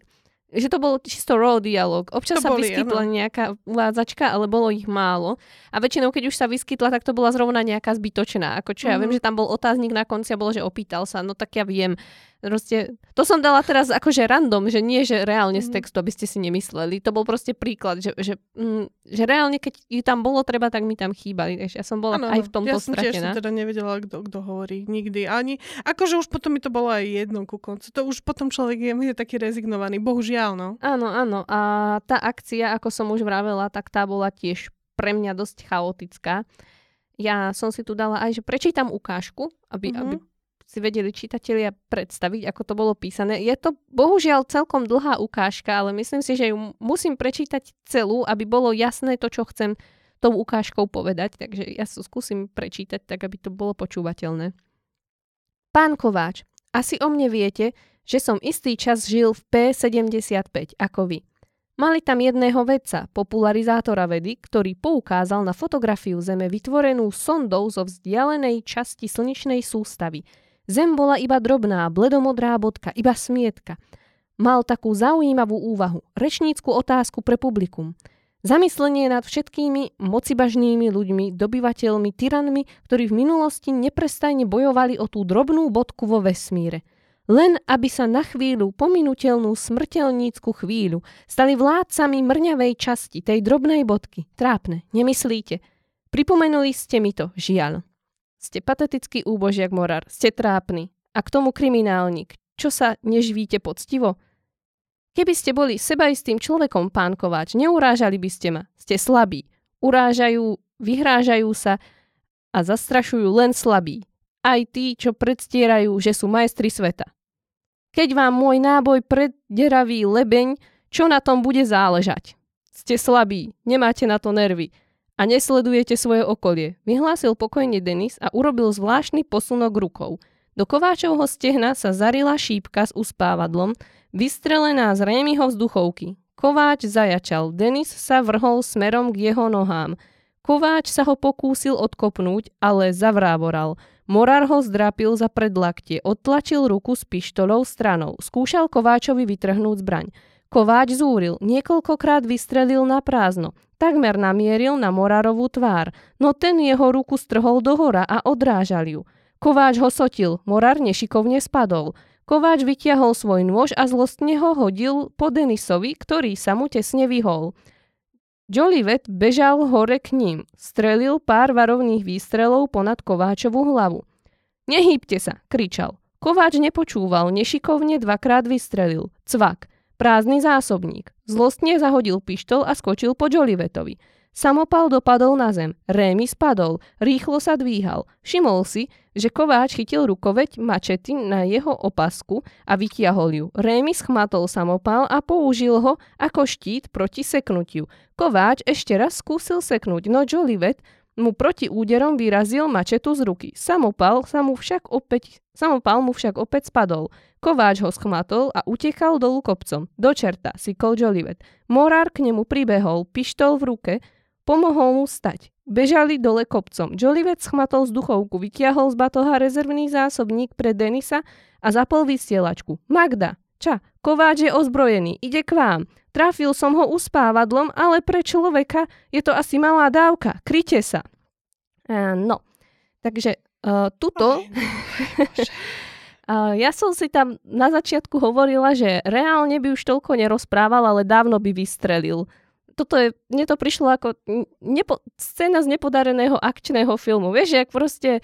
že to bol čisto raw dialog. Občas To sa boli, vyskytla áno. nejaká uvádzačka, ale bolo ich málo. A väčšinou, keď už sa vyskytla, tak to bola zrovna nejaká zbytočná. Ako čo ja viem, Mhm. že tam bol otáznik na konci a bolo, že opýtal sa. No tak ja viem. Proste, to som dala teraz akože random, že nie, že reálne z Mhm. textu, aby ste si nemysleli. To bol proste príklad, že, že, mm, že reálne, keď ju tam bolo treba, tak mi tam chýbali. Takže ja som bola Áno, aj v tomto ja stratená. som teda nevedela, kto, kto hovorí nikdy. Ani, akože už potom mi to bolo aj jedno ku koncu. To už potom človek je, je taký rezignovaný. Bohužiaľ, no. Áno, áno. A tá akcia, ako som už vravela, tak tá bola tiež pre mňa dosť chaotická. Ja som si tu dala aj, že prečítam ukážku, aby, Mhm. aby si vedeli čitatelia predstaviť, ako to bolo písané. Je to bohužiaľ celkom dlhá ukážka, ale myslím si, že ju musím prečítať celú, aby bolo jasné to, čo chcem tou ukážkou povedať. Takže ja sa skúsim prečítať tak, aby to bolo počúvateľné. Pán Kováč, asi o mne viete, že som istý čas žil v P75 ako vy. Mali tam jedného vedca, popularizátora vedy, ktorý poukázal na fotografiu Zeme vytvorenú sondou zo vzdialenej časti slnečnej sústavy. Zem bola iba drobná, bledomodrá bodka, iba smietka. Mal takú zaujímavú úvahu, rečnícku otázku pre publikum. Zamyslenie nad všetkými mocibažnými ľuďmi, dobyvateľmi, tyranmi, ktorí v minulosti neprestajne bojovali o tú drobnú bodku vo vesmíre. Len aby sa na chvíľu, pominutelnú smrteľnícku chvíľu, stali vládcami mrňavej časti, tej drobnej bodky. Trápne, nemyslíte? Pripomenuli ste mi to, žiaľ. Ste patetický úbožiak, Morar, ste trápny. A k tomu kriminálnik. Čo sa neživíte poctivo? Keby ste boli sebaistým človekom, pán Kováč, neurážali by ste ma. Ste slabí. Urážajú, vyhrážajú sa a zastrašujú len slabí. Aj tí, čo predstierajú, že sú majstri sveta. Keď vám môj náboj predderaví lebeň, čo na tom bude záležať? Ste slabí, nemáte na to nervy a nesledujete svoje okolie, vyhlásil pokojne Denis a urobil zvláštny posunok rukou. Do Kováčovho stehna sa zarila šípka s uspávadlom, vystrelená z Rémiho vzduchovky. Kováč zajačal, Denis sa vrhol smerom k jeho nohám. Kováč sa ho pokúsil odkopnúť, ale zavrávoral. Morar ho zdrapil za predlaktie, odtlačil ruku s pištolou stranou. Skúšal Kováčovi vytrhnúť zbraň. Kováč zúril, niekoľkokrát vystrelil na prázdno. Takmer namieril na Morarovú tvár, no ten jeho ruku strhol dohora a odrážal ju. Kováč ho sotil, Morar nešikovne spadol. Kováč vytiahol svoj nôž a zlostne ho hodil po Denisovi, ktorý sa mu tesne vyhol. Jolivet bežal hore k ním. Strelil pár varovných výstrelov ponad Kováčovú hlavu. Nehýbte sa, kričal. Kováč nepočúval, nešikovne dvakrát vystrelil. Cvak. Prázdny zásobník. Zlostne zahodil pištol a skočil po Jolivetovi. Samopal dopadol na zem. Rémy spadol. Rýchlo sa dvíhal. Všimol si, že Kováč chytil rukoveď mačety na jeho opasku a vytiahol ju. Rémy schmatol samopal a použil ho ako štít proti seknutiu. Kováč ešte raz skúsil seknúť, no Jolivet mu proti úderom vyrazil mačetu z ruky. Samopal, sa mu však opäť, samopal mu však opäť spadol. Kováč ho schmatol a utekal dolu kopcom. Do čerta, sykol Jolivet. Morár k nemu pribehol, pištol v ruke, pomohol mu stať. Bežali dole kopcom. Jolivet schmatol vzduchovku, vytiahol z batoha rezervný zásobník pre Denisa a zapol vysielačku. Magda, ča, Kováč je ozbrojený, ide k vám. Trafil som ho uspávadlom, ale pre človeka je to asi malá dávka. Kryte sa. Uh, no, takže uh, tuto... Uh, ja som si tam na začiatku hovorila, že reálne by už toľko nerozprával, ale dávno by vystrelil. Toto je, mne to prišlo ako nepo, scéna z nepodareného akčného filmu. Vieš, jak proste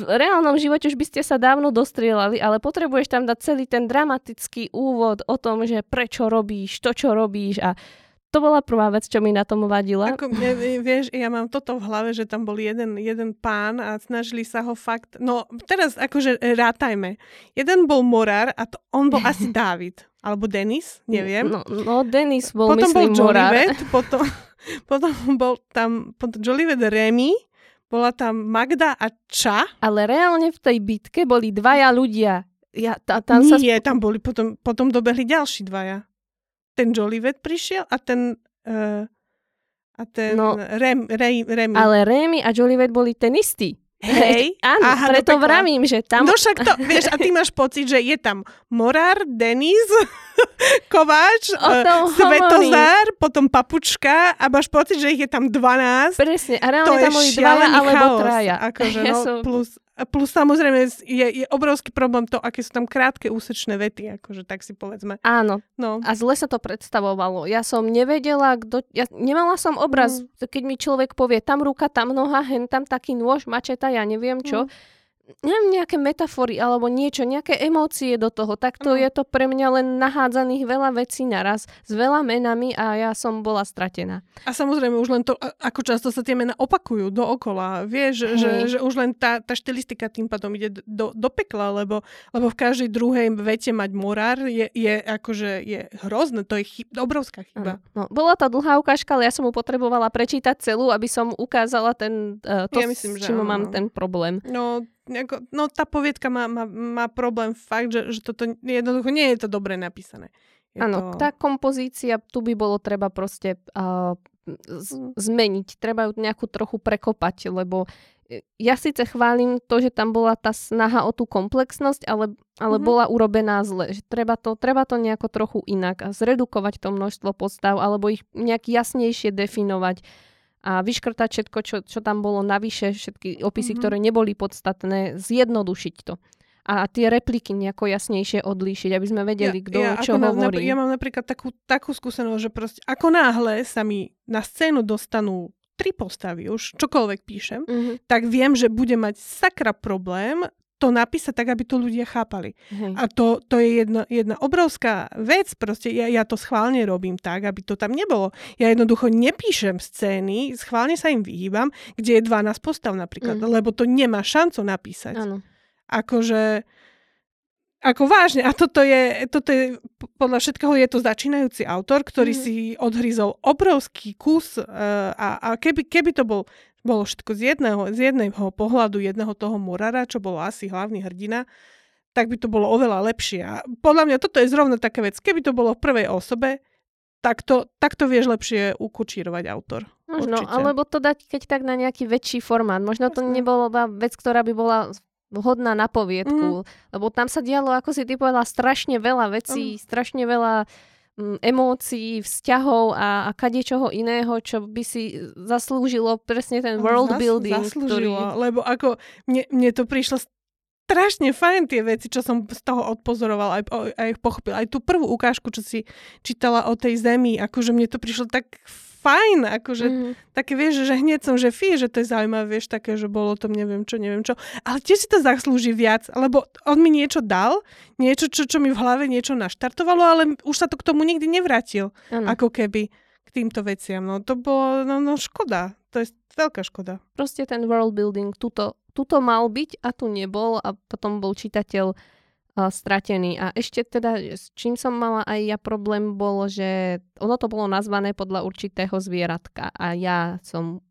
v reálnom živote už by ste sa dávno dostrielali, ale potrebuješ tam dať celý ten dramatický úvod o tom, že prečo robíš to, čo robíš a to bola prvá vec, čo mi na tom vadila. Ako, ja, vieš, ja mám toto v hlave, že tam bol jeden, jeden pán a snažili sa ho fakt... No, teraz akože rátajme. Jeden bol Morár a to, on bol asi Dávid. Alebo Denis, neviem. No, no Denis bol, potom myslím, bol Morár. Jolivet, potom, potom bol tam potom Jolivet Remy, bola tam Magda a Ča. Ale reálne v tej bitke boli dvaja ľudia. Ja, tá, tam sa Nie, tam boli, potom, potom dobehli ďalší dvaja. Ten Jolivet prišiel a ten... Uh, a ten No. Rem, Rem, Remy. Ale Rémy a Jolivet boli ten istý. Hej. Áno, Aha, no preto pekla. vravím, že tam... No však to, vieš, a ty máš pocit, že je tam Morár, Denis, Kováč, eh, Svetozár, potom Papučka a máš pocit, že ich je tam 12. Presne, a to reálne je tam boli dvaja alebo chaos. traja. Akože, Ja no, som- plus, plus samozrejme je, je obrovský problém to, aké sú tam krátke úsečné vety, akože tak si povedzme. Áno, No. a zle sa to predstavovalo. Ja som nevedela, kto... Ja nemala som obraz, Mm. keď mi človek povie, tam ruka, tam noha, hen tam taký nôž, mačeta, ja neviem čo. Mm. Neviem, nejaké metafory alebo niečo, nejaké emócie do toho. Takto Mm. je to pre mňa len nahádzaných veľa vecí naraz, s veľa menami a ja som bola stratená. A samozrejme už len to, ako často sa tie mená opakujú dookola. Vieš, že, Hej. že už len tá, tá štilistika tým pádom ide do, do pekla, lebo, lebo v každej druhej vete mať morár je, je akože je hrozné, to je chyb, obrovská chyba. No, bola to dlhá ukážka, ale ja som mu potrebovala prečítať celú, aby som ukázala ten, uh, to, Ja myslím, s že čím mám ten problém. No, ako, no tá poviedka má, má, má problém fakt, že, že toto jednoducho nie je to dobre napísané. Áno, to... tá kompozícia, tu by bolo treba proste uh, z- Mm. zmeniť, treba ju nejakú trochu prekopať, lebo e, ja síce chválim to, že tam bola tá snaha o tú komplexnosť, ale, ale Mhm. bola urobená zle. Že treba, to, treba to nejako trochu inak a zredukovať to množstvo postav, alebo ich nejak jasnejšie definovať a vyškrtať všetko, čo, čo tam bolo navyše, všetky opisy, Mhm. ktoré neboli podstatné, zjednodušiť to. A tie repliky nejako jasnejšie odlíšiť, aby sme vedeli, kto ja, čo hovorí. ja mám napríklad takú, takú skúsenosť, že proste ako náhle sa mi na scénu dostanú tri postavy už, čokoľvek píšem, Mhm. tak viem, že bude mať sakra problém to napísať tak, aby to ľudia chápali. Hej. A to, to je jedna, jedna obrovská vec, proste ja, ja to schválne robím tak, aby to tam nebolo. Ja jednoducho nepíšem scény, schválne sa im vyhýbam, kde je 12 postav napríklad, Mhm. lebo to nemá šancu napísať. Áno. Akože, ako vážne, a toto je, toto je, podľa všetkého je to začínajúci autor, ktorý Mhm. si odhryzol obrovský kus uh, a, a keby, keby to bol, bolo všetko z jedného, z jedného pohľadu jedného toho Murara, čo bolo asi hlavný hrdina, tak by to bolo oveľa lepšie. A podľa mňa toto je zrovna taká vec. Keby to bolo v prvej osobe, tak to, tak to vieš lepšie ukučírovať autor. Možno, Určite. alebo to dať keď tak na nejaký väčší formát. Možno to Jasné. nebola vec, ktorá by bola vhodná na poviedku. Lebo tam sa dialo, ako si ty povedala, strašne veľa vecí, strašne veľa mm, emócií, vzťahov a, a kadečoho iného, čo by si zaslúžilo presne ten world Zas- building, Zaslúžilo, ktorý... lebo ako mne, mne to prišlo strašne fajn tie veci, čo som z toho odpozorovala, aj, aj pochopila. Aj tú prvú ukážku, čo si čítala o tej zemi, akože mne to prišlo tak fajn, akože Mhm. také vieš, že hneď som, že fí, že to je zaujímavé, vieš, také, že bolo to neviem čo, neviem čo. Ale tiež si to zaslúži viac, lebo on mi niečo dal, niečo, čo, čo mi v hlave niečo naštartovalo, ale už sa to k tomu nikdy nevrátil, Áno. ako keby k týmto veciam. No to bolo, no, no škoda. To je veľká škoda. Proste ten world building tuto, tuto mal byť a tu nebol a potom bol čitateľ stratený. A ešte teda, s čím som mala aj ja problém, bolo, že ono to bolo nazvané podľa určitého zvieratka a ja som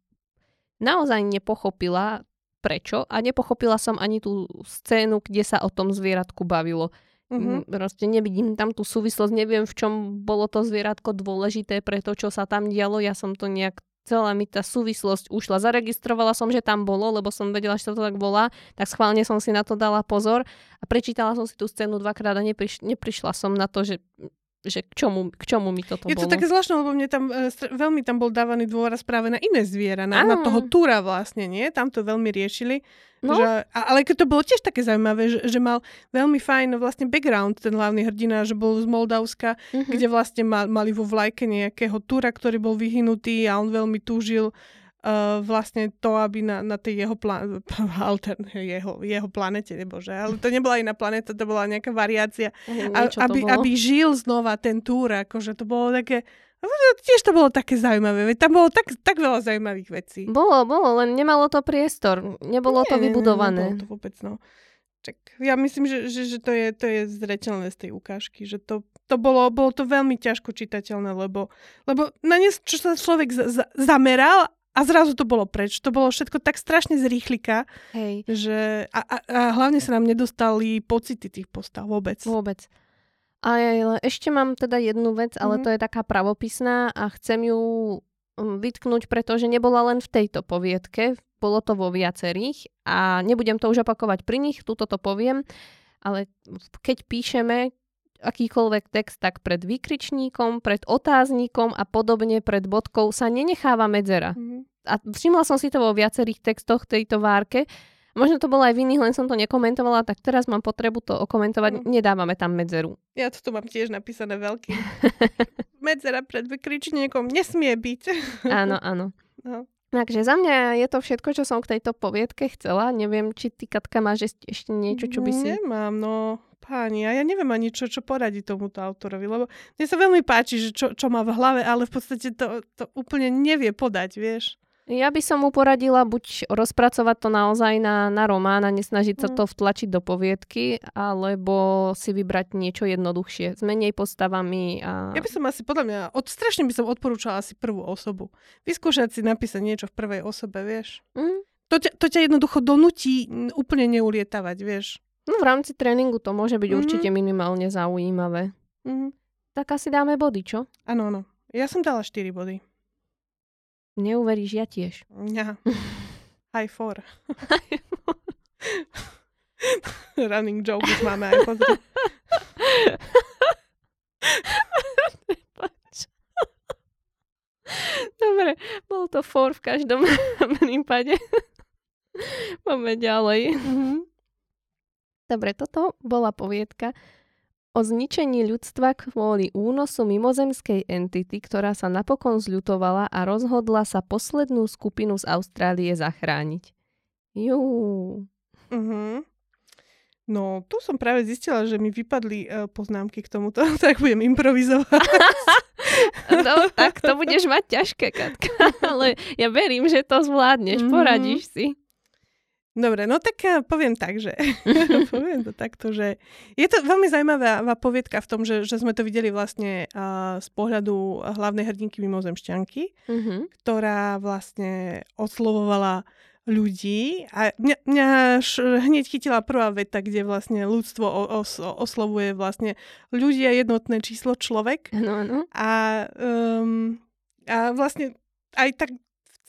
naozaj nepochopila prečo a nepochopila som ani tú scénu, kde sa o tom zvieratku bavilo. Mhm. Mm, Proste nevidím tam tú súvislosť, neviem v čom bolo to zvieratko dôležité pre to, čo sa tam dialo. Ja som to nejak celá mi tá súvislosť ušla. Zaregistrovala som, že tam bolo, lebo som vedela, že to tak volá, tak schválne som si na to dala pozor a prečítala som si tú scénu dvakrát a nepriš- neprišla som na to, že, že k, čomu, k čomu mi toto Je to bolo. také zvláštne, lebo mne tam e, veľmi tam bol dávaný dôraz práve na iné zviera, na, na toho túra vlastne, nie? Tam to veľmi riešili. No. Že, ale keď to bolo tiež také zaujímavé, že, že mal veľmi fajn vlastne background ten hlavný hrdina, že bol z Moldavska, Mhm. kde vlastne mal, mali vo vlajke nejakého túra, ktorý bol vyhnutý a on veľmi túžil uh, vlastne to, aby na, na tej jeho, plá- alter, jeho, jeho planete, nebože, ale to nebola iná planeta, to bola nejaká variácia a, aby, bolo. aby žil znova ten túr, akože to bolo také tiež to bolo také zaujímavé, tam bolo tak, tak veľa zaujímavých vecí. Bolo, bolo, len nemalo to priestor. Nebolo Nie, to vybudované. nebolo to vôbec, no. Čak, ja myslím, že, že, že to, je, to je zreteľné z tej ukážky, že to, to bolo, bolo to veľmi ťažko čitateľné, lebo, lebo na ne, čo sa človek za, za, zameral a zrazu to bolo preč. To bolo všetko tak strašne z rýchlika, Hej, že a, a, a hlavne sa nám nedostali pocity tých postav vôbec. vôbec. Ale ešte mám teda jednu vec, ale Mhm. to je taká pravopisná a chcem ju mm, vytknúť, pretože nebola len v tejto poviedke, bolo to vo viacerých a nebudem to už opakovať pri nich, túto to poviem, ale keď píšeme akýkoľvek text, tak pred výkričníkom, pred otáznikom a podobne pred bodkou sa nenecháva medzera. Mhm. A všimla som si to vo viacerých textoch tejto várke. Možno to bolo aj v iných, len som to nekomentovala, tak teraz mám potrebu to okomentovať. Mm. Nedávame tam medzeru. Ja to tu mám tiež napísané veľkým. Medzera pred vykričníkom nesmie byť. Áno, áno. No. Takže za mňa je to všetko, čo som k tejto poviedke chcela. Neviem, či ty, Katka, máš ešte- ešte niečo, čo by si... Nemám, no páni, a ja neviem ani čo, čo poradiť tomuto autorovi, lebo mne sa veľmi páči, že čo, čo má v hlave, ale v podstate to, to úplne nevie podať, vieš. Ja by som mu poradila buď rozpracovať to naozaj na, na román a nesnažiť sa Mm. to vtlačiť do poviedky, alebo si vybrať niečo jednoduchšie, s menej postavami. A... Ja by som asi, podľa mňa, od, strašne by som odporúčala asi prvú osobu. Vyskúšať si napísať niečo v prvej osobe, vieš. Mm. To ťa, to ťa jednoducho donutí mm, úplne neulietavať, vieš. No v rámci tréningu to môže byť Mhm. určite minimálne zaujímavé. Mhm. Tak asi dáme body, čo? Áno, áno. Ja som dala 4 body. Neuveríš, ja tiež. Ja. High four. Running joke už máme aj pozri. Dobre, bol to for v každom prípade. Poďme ďalej. Mhm. Dobre, toto bola poviedka o zničení ľudstva kvôli únosu mimozemskej entity, ktorá sa napokon zľutovala a rozhodla sa poslednú skupinu z Austrálie zachrániť. Jú. Mhm. No, tu som práve zistila, že mi vypadli uh, poznámky k tomuto, tak budem improvizovať. No, tak to budeš mať ťažké, Katka. Ale ja verím, že to zvládneš, Mhm. poradíš si. Dobre, no tak uh, poviem tak, že poviem to takto, že je to veľmi zaujímavá poviedka v tom, že, že sme to videli vlastne uh, z pohľadu hlavnej hrdinky mimozemšťanky, Mhm. ktorá vlastne oslovovala ľudí a mňa, mňa š, hneď chytila prvá veta, kde vlastne ľudstvo os, oslovuje vlastne ľudia jednotné číslo človek Áno, áno. a, um, a vlastne aj tak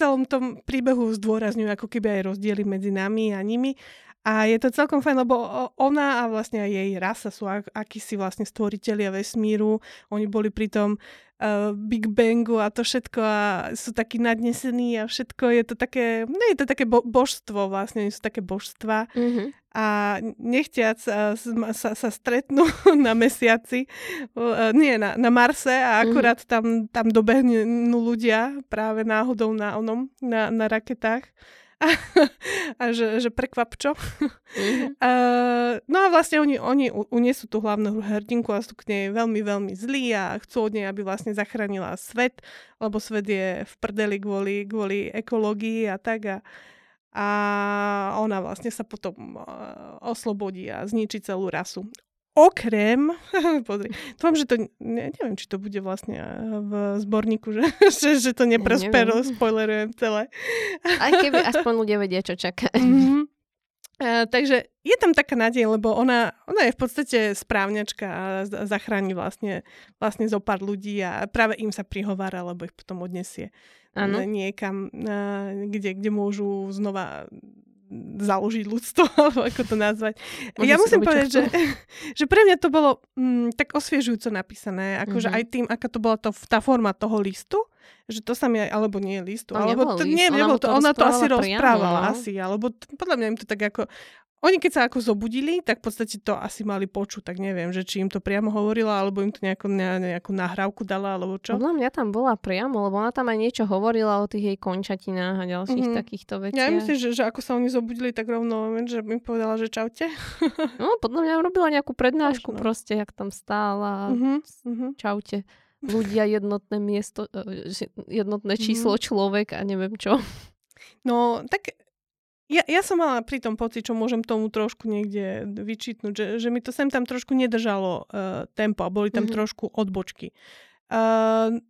celom tom príbehu zdôrazňujú ako keby aj rozdiely medzi nami a nimi a je to celkom fajn, lebo ona a vlastne aj jej rasa sú ak, akísi vlastne stvoritelia vesmíru. Oni boli pri tom uh, Big Bangu a to všetko a sú takí nadnesení a všetko je to také, no je to také bo- božstvo vlastne, sú také božstva Mhm. a nechtiac sm- sa, sa stretnú na mesiaci, uh, nie, na, na Marse a akurát tam, tam dobehnú ľudia práve náhodou na onom, na, na raketách. A, a že, že prekvapčo. Mhm. Uh, no a vlastne oni, oni uniesú tú hlavnú hrdinku a sú k nej veľmi, veľmi zlí a chcú od nej, aby vlastne zachránila svet, lebo svet je v prdeli kvôli, kvôli ekológii a tak a, a ona vlastne sa potom uh, oslobodí a zničí celú rasu. Okrem, pozri, dúfam, že to, ne, neviem, či to bude vlastne eh, v zborníku, že, že, že to neprospero, neviem. spoilerujem celé. Aj keby aspoň ľudia vedia, čo čaká. Mhm. Uh, takže je tam taká nádej, lebo ona, ona je v podstate správňačka a zachráni vlastne, vlastne zo pár ľudí a práve im sa prihovára, lebo ich potom odnesie Áno. n- niekam, uh, kde, kde môžu znova založiť ľudstvo, alebo ako to nazvať. Môžu ja musím povedať, že, že pre mňa to bolo mm, tak osviežujúco napísané, akože Mhm. aj tým, aká to bola to, tá forma toho listu, že to sa mi aj, alebo nie listu, To alebo to, list, nie, ona nebol mu to, ona to asi priamo, rozprávala, no. asi, alebo t- podľa mňa im to tak ako, oni keď sa ako zobudili, tak v podstate to asi mali počuť, tak neviem, že či im to priamo hovorila, alebo im to nejako, ne, nejakú nahrávku dala, alebo čo. Podľa mňa tam bola priamo, lebo ona tam aj niečo hovorila o tých jej končatinách a ďalších Mhm. takýchto veciach. Ja myslím, že, že ako sa oni zobudili, tak rovno, že im povedala, že čaute. No, podľa mňa robila nejakú prednášku Možno. proste, jak tam stála. Uh-huh. Čaute. ľudia jednotné miesto, e, jednotné Mhm. číslo človek a neviem čo. No, tak ja, ja som mala pri tom pocit, čo môžem tomu trošku niekde vyčítnuť, že, že mi to sem tam trošku nedržalo uh, tempo a boli tam Mhm. trošku odbočky. Uh,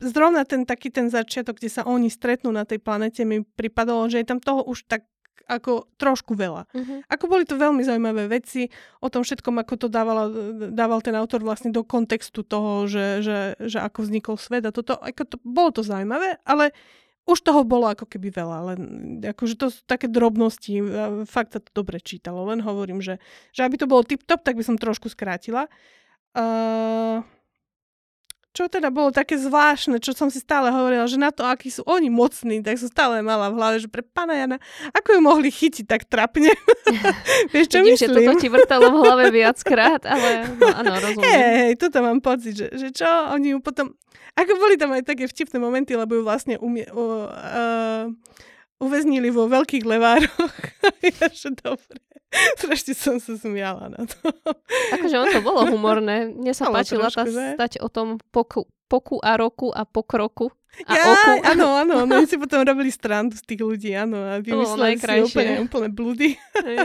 zrovna ten taký ten začiatok, kde sa oni stretnú na tej planete, mi pripadalo, že je tam toho už tak ako trošku veľa. Mhm. Ako boli to veľmi zaujímavé veci o tom všetkom, ako to dával, dával ten autor vlastne do kontextu toho, že, že, že ako vznikol svet a toto, ako to, bolo to zaujímavé, ale už toho bolo ako keby veľa, len akože to sú také drobnosti, fakt sa to dobre čítalo, len hovorím, že, že aby to bolo tip-top, tak by som trošku skrátila. Uh, čo teda bolo také zvláštne, čo som si stále hovorila, že na to, akí sú oni mocní, tak som stále mala v hlave, že pre pána Jana, ako ju mohli chytiť tak trapne. Vieš, čo Vidím, že myslím? toto ti vrtalo v hlave viackrát, ale no, áno, rozumiem. Hej, hej, toto mám pocit, že, že čo, oni ju potom... Ako boli tam aj také vtipné momenty, lebo ju vlastne umie, uh, uh, uväznili vo veľkých levároch. ja, že dobre. Strašne som sa smiala na to. Akože on to bolo humorné. Mne sa páčila tá že? stať o tom poku, poku a roku a pokroku. A ja, oku. áno, áno, no, si potom robili strandu z tých ľudí, áno, a vymysleli si úplne, úplne blúdy.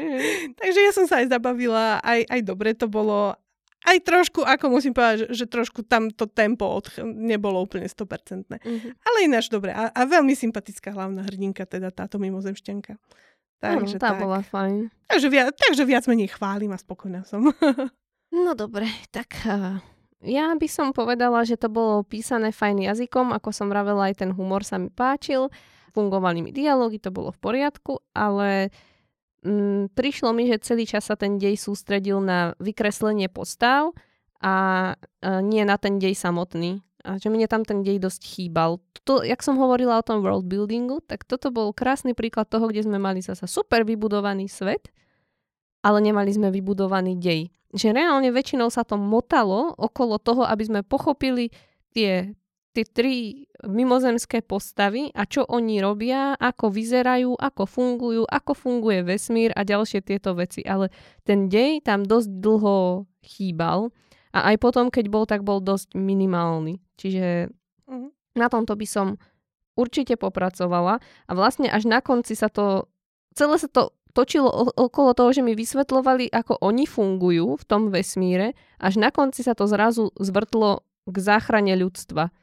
Takže ja som sa aj zabavila, aj, aj dobre to bolo. Aj trošku, ako musím povedať, že, že trošku tam to tempo od, nebolo úplne 100%. Mhm. Ale ináč dobre. A, a veľmi sympatická hlavná hrdinka, teda táto mimozemšťanka. Takže, tá tak. bola fajn. takže, viac, takže viac menej chválim a spokojná som. No dobre, tak uh, ja by som povedala, že to bolo písané fajn jazykom, ako som vravela, aj ten humor sa mi páčil, fungovali mi dialógy, to bolo v poriadku, ale mm, prišlo mi, že celý čas sa ten dej sústredil na vykreslenie postav a uh, nie na ten dej samotný. A že mne tam ten dej dosť chýbal. To, jak som hovorila o tom world buildingu, tak toto bol krásny príklad toho, kde sme mali zasa super vybudovaný svet, ale nemali sme vybudovaný dej. Že reálne väčšinou sa to motalo okolo toho, aby sme pochopili tie, tie tri mimozemské postavy a čo oni robia, ako vyzerajú, ako fungujú, ako funguje vesmír a ďalšie tieto veci. Ale ten dej tam dosť dlho chýbal a aj potom, keď bol, tak bol dosť minimálny. Čiže Mhm. na tomto by som určite popracovala a vlastne až na konci sa to, celé sa to točilo okolo toho, že mi vysvetľovali, ako oni fungujú v tom vesmíre, až na konci sa to zrazu zvrtlo k záchrane ľudstva.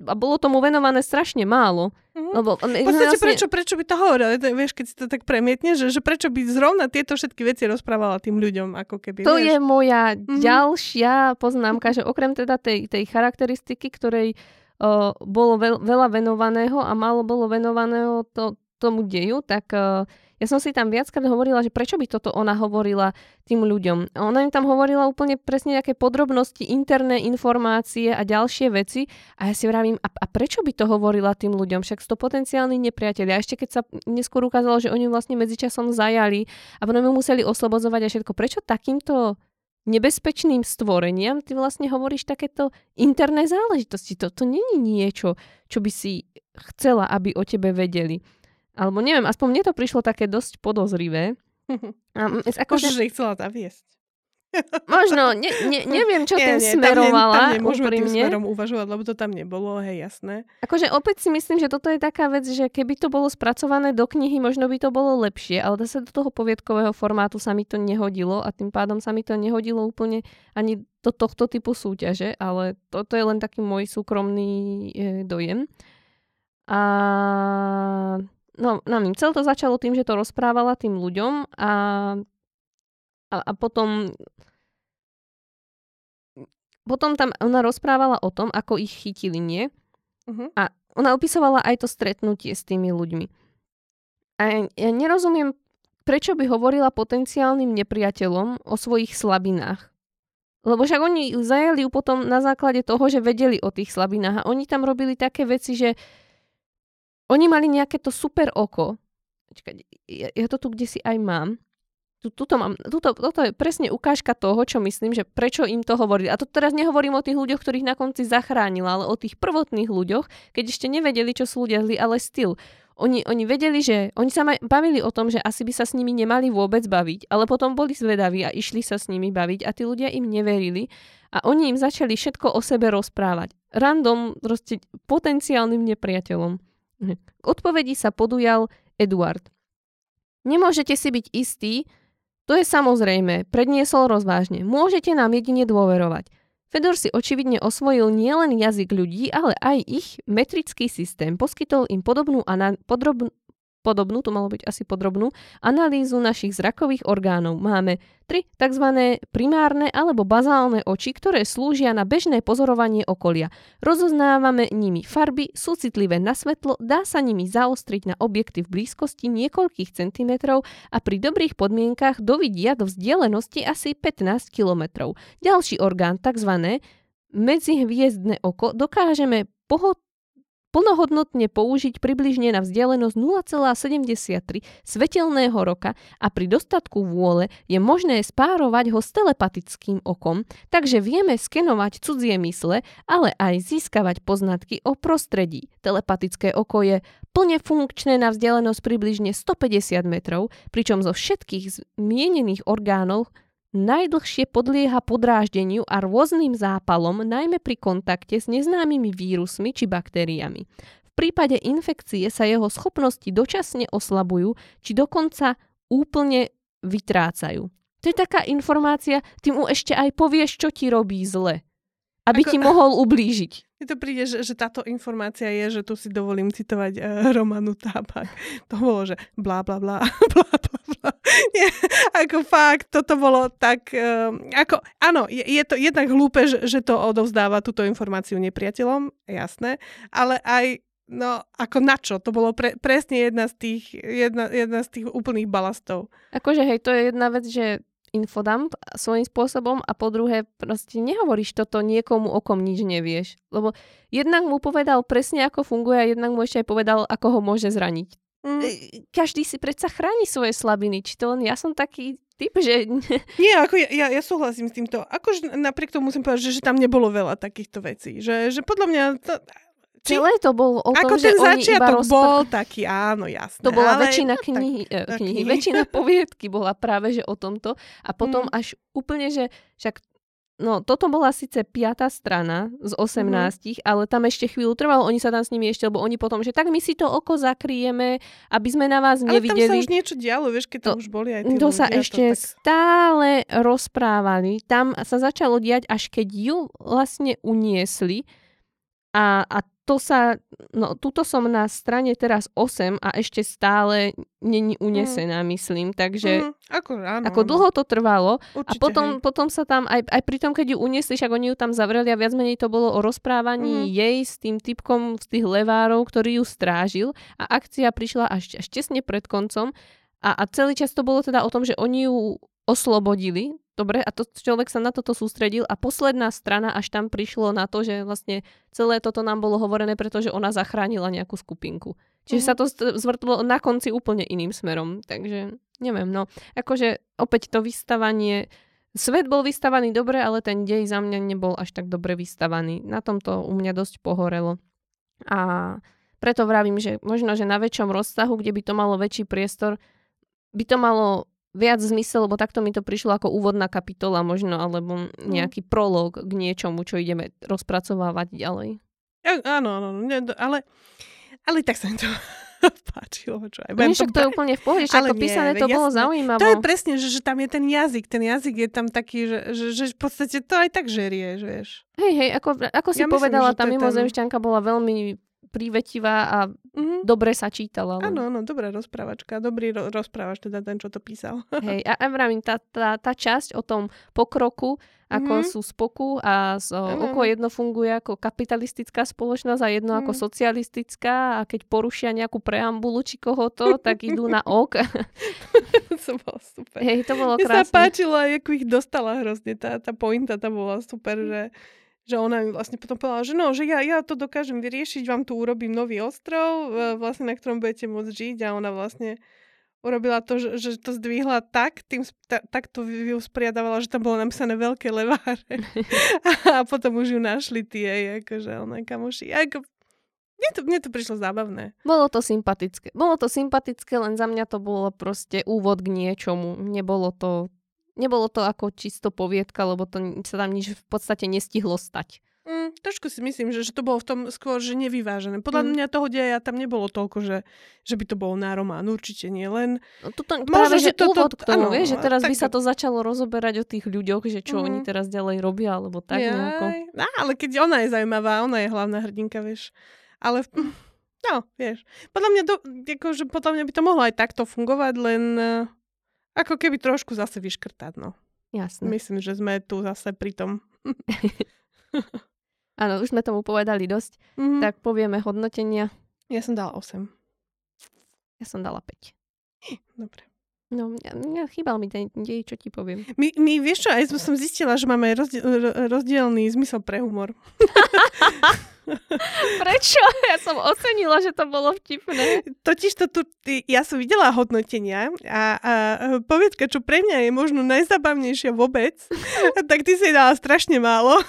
A bolo tomu venované strašne málo. Mhm. Lebo V podstate prečo, prečo by to hovoril? To, vieš, keď si to tak premietne, že, že prečo by zrovna tieto všetky veci rozprávala tým ľuďom, ako keby, To vieš. je moja Mhm. ďalšia poznámka, že okrem teda tej, tej charakteristiky, ktorej uh, bolo veľ, veľa venovaného a málo bolo venovaného to, tomu deju, tak uh, ja som si tam viackrát hovorila, že prečo by toto ona hovorila tým ľuďom. Ona im tam hovorila úplne presne nejaké podrobnosti, interné informácie a ďalšie veci a ja si vravím, a, a prečo by to hovorila tým ľuďom? Však sú to potenciálni nepriatelia. A ešte keď sa neskôr ukázalo, že oni vlastne medzičasom zajali a potom ju museli oslobozovať a všetko. Prečo takýmto nebezpečným stvoreniam ty vlastne hovoríš takéto interné záležitosti? To, to není niečo, čo by si chcela, aby o tebe vedeli. Alebo neviem, aspoň mne to prišlo také dosť podozrivé. A, m- Možno, že ich chcela zaviesť. možno, ne, ne, neviem, čo tým tam, ne, smerovala tam nemôžeme tým úprimne. smerom uvažovať, lebo to tam nebolo, hej, jasné. Akože opäť si myslím, že toto je taká vec, že keby to bolo spracované do knihy, možno by to bolo lepšie, ale zase do toho poviedkového formátu sa mi to nehodilo a tým pádom sa mi to nehodilo úplne ani do tohto typu súťaže, ale toto je len taký môj súkromný e, dojem. A no, neviem, celé to začalo tým, že to rozprávala tým ľuďom a, a, a potom potom tam ona rozprávala o tom, ako ich chytili, nie? Uh-huh. A ona opisovala aj to stretnutie s tými ľuďmi. A ja, ja nerozumiem, prečo by hovorila potenciálnym nepriateľom o svojich slabinách. Lebo však oni zajali ju potom na základe toho, že vedeli o tých slabinách a oni tam robili také veci, že oni mali nejaké to super oko. Čakaj, ja, ja to tu kde si aj mám. Tu, tuto mám, tuto, toto je presne ukážka toho, čo myslím, že prečo im to hovorili. A to teraz nehovorím o tých ľuďoch, ktorých na konci zachránila, ale o tých prvotných ľuďoch, keď ešte nevedeli, čo sú ľudia zlí, ale styl. Oni, oni vedeli, že oni sa bavili o tom, že asi by sa s nimi nemali vôbec baviť, ale potom boli zvedaví a išli sa s nimi baviť a tí ľudia im neverili a oni im začali všetko o sebe rozprávať. Random, proste potenciálnym nepriateľom. K odpovedi sa podujal Eduard. Nemôžete si byť istí, to je samozrejme, predniesol rozvážne. Môžete nám jedine dôverovať. Fedor si očividne osvojil nielen jazyk ľudí, ale aj ich metrický systém. Poskytol im podobnú, ana- podrob- podobnú, to malo byť asi podrobnú, analýzu našich zrakových orgánov. Máme tri tzv. primárne alebo bazálne oči, ktoré slúžia na bežné pozorovanie okolia. Rozoznávame nimi farby, sú citlivé na svetlo, dá sa nimi zaostriť na objekty v blízkosti niekoľkých centimetrov a pri dobrých podmienkach dovidia do vzdialenosti asi 15 kilometrov. Ďalší orgán, tzv. medzihviezdne oko, dokážeme pohod plnohodnotne použiť približne na vzdialenosť 0,73 svetelného roka a pri dostatku vôle je možné spárovať ho s telepatickým okom, takže vieme skenovať cudzie mysle, ale aj získavať poznatky o prostredí. Telepatické oko je plne funkčné na vzdialenosť približne 150 metrov, pričom zo všetkých zmienených orgánov Najdlhšie podlieha podráždeniu a rôznym zápalom, najmä pri kontakte s neznámymi vírusmi či baktériami. V prípade infekcie sa jeho schopnosti dočasne oslabujú, či dokonca úplne vytrácajú. To je taká informácia, ty mu ešte aj povieš, čo ti robí zle. Aby Ako... ti mohol ublížiť. Mi to príde, že, že táto informácia je, že tu si dovolím citovať uh, Romanu Tábak. To bolo, že blá, blá, blá, blá, blá. Nie, ako fakt, toto bolo tak, uh, ako, áno, je, je to jednak hlúpe, že, že to odovzdáva túto informáciu nepriateľom, jasné, ale aj No, ako na čo? To bolo pre, presne jedna z tých, jedna, jedna z tých úplných balastov. Akože hej, to je jedna vec, že infodump svojím spôsobom a po druhé proste nehovoríš toto niekomu, o kom nič nevieš. Lebo jednak mu povedal presne, ako funguje a jednak mu ešte aj povedal, ako ho môže zraniť. Mm. E, každý si predsa chráni svoje slabiny. Či to len ja som taký typ, že... Nie, ako ja, ja, ja súhlasím s týmto. Akože napriek tomu musím povedať, že, že tam nebolo veľa takýchto vecí. Že, že podľa mňa... To, či, Celé to bolo o tom, že ten začiatok rozpr- bol taký, áno, jasné. To bola ale, väčšina knihy, tak, knihy, knihy, väčšina poviedky bola práve, že o tomto. A potom mm. až úplne, že však No, toto bola síce piata strana z 18, mm-hmm. ale tam ešte chvíľu trvalo, oni sa tam s nimi ešte, lebo oni potom, že tak my si to oko zakrieme, aby sme na vás ale nevideli. Ale tam sa už niečo dialo, vieš, keď to, tam už boli aj tí To ľudia, sa ešte to tak... stále rozprávali. Tam sa začalo diať, až keď ju vlastne uniesli a, a to sa, no tuto som na strane teraz 8 a ešte stále není unesená, mm. myslím, takže mm, ako, áno, ako áno. dlho to trvalo Určite, a potom, potom sa tam, aj, aj pri tom, keď ju uniesli, však oni ju tam zavreli a viac menej to bolo o rozprávaní mm. jej s tým typkom z tých levárov, ktorý ju strážil a akcia prišla až, až tesne pred koncom a, a celý čas to bolo teda o tom, že oni ju oslobodili Dobre, a to človek sa na toto sústredil a posledná strana až tam prišlo na to, že vlastne celé toto nám bolo hovorené, pretože ona zachránila nejakú skupinku. Čiže mm-hmm. sa to zvrtlo na konci úplne iným smerom. Takže neviem, no. Akože opäť to vystavanie Svet bol vystavaný dobre, ale ten dej za mňa nebol až tak dobre vystavaný. Na tomto u mňa dosť pohorelo. A preto vravím, že možno, že na väčšom rozsahu, kde by to malo väčší priestor, by to malo viac zmysel, lebo takto mi to prišlo ako úvodná kapitola možno, alebo mhm. nejaký mm. prolog k niečomu, čo ideme rozpracovávať ďalej. Ja, áno, áno, nie, ale, ale tak sa mi to páčilo. Čo aj. Nie, však to je úplne v pohode, však to písané to jasné. bolo zaujímavé. To je presne, že, že tam je ten jazyk, ten jazyk je tam taký, že, že, že v podstate to aj tak žerie, že vieš. Hej, hej, ako, ako si ja povedala, myslím, tá mimozemšťanka tam... bola veľmi prívetivá a mm-hmm. dobre sa čítala. Áno, áno, dobrá rozprávačka. Dobrý ro- rozprávač teda ten, čo to písal. Hej, a, a vravím, tá, tá, tá časť o tom pokroku, ako mm-hmm. sú spoku a z, mm-hmm. oko jedno funguje ako kapitalistická spoločnosť a jedno mm-hmm. ako socialistická a keď porušia nejakú preambulu či koho to, tak idú na ok. to bolo super. Hej, to bolo krásne. Mne sa páčilo, ako ich dostala hrozne. Tá, tá pointa tam bola super, že že ona mi vlastne potom povedala, že no, že ja, ja to dokážem vyriešiť, vám tu urobím nový ostrov, vlastne na ktorom budete môcť žiť a ona vlastne urobila to, že, že to zdvihla tak, tým, ta, tak to usporiadávala, že tam bolo napísané veľké leváre. a potom už ju našli tie, akože ona kamoši. Ako, mne to, mne to prišlo zábavné. Bolo to sympatické. Bolo to sympatické, len za mňa to bolo proste úvod k niečomu. Nebolo to nebolo to ako čisto poviedka, lebo to sa tam nič v podstate nestihlo stať. Mm, trošku si myslím, že, že to bolo v tom skôr, že nevyvážené. Podľa mm. mňa toho deja tam nebolo toľko, že, že by to bolo na román. Určite nie. Len... No, to, práve, že to, úvod k tomu, vieš, že teraz tak... by sa to začalo rozoberať o tých ľuďoch, že čo mm. oni teraz ďalej robia, alebo tak Jaj. nejako. No, ale keď ona je zaujímavá, ona je hlavná hrdinka, vieš. Ale no, vieš. Podľa mňa, to, že podľa mňa by to mohlo aj takto fungovať, len uh, ako keby trošku zase vyškrtať, no. Jasne. Myslím, že sme tu zase pri tom. Áno, už sme tomu povedali dosť. Mm-hmm. Tak povieme hodnotenia. Ja som dala 8. Ja som dala 5. Dobre. No, mňa, mňa chýbal mi ten dej, čo ti poviem. My, my vieš čo, aj som zistila, že máme rozdiel, rozdielný zmysel pre humor. Prečo? Ja som ocenila, že to bolo vtipné. Totiž to tu, ja som videla hodnotenia a, a povedka, čo pre mňa je možno najzabavnejšia vôbec, tak ty si dala strašne málo.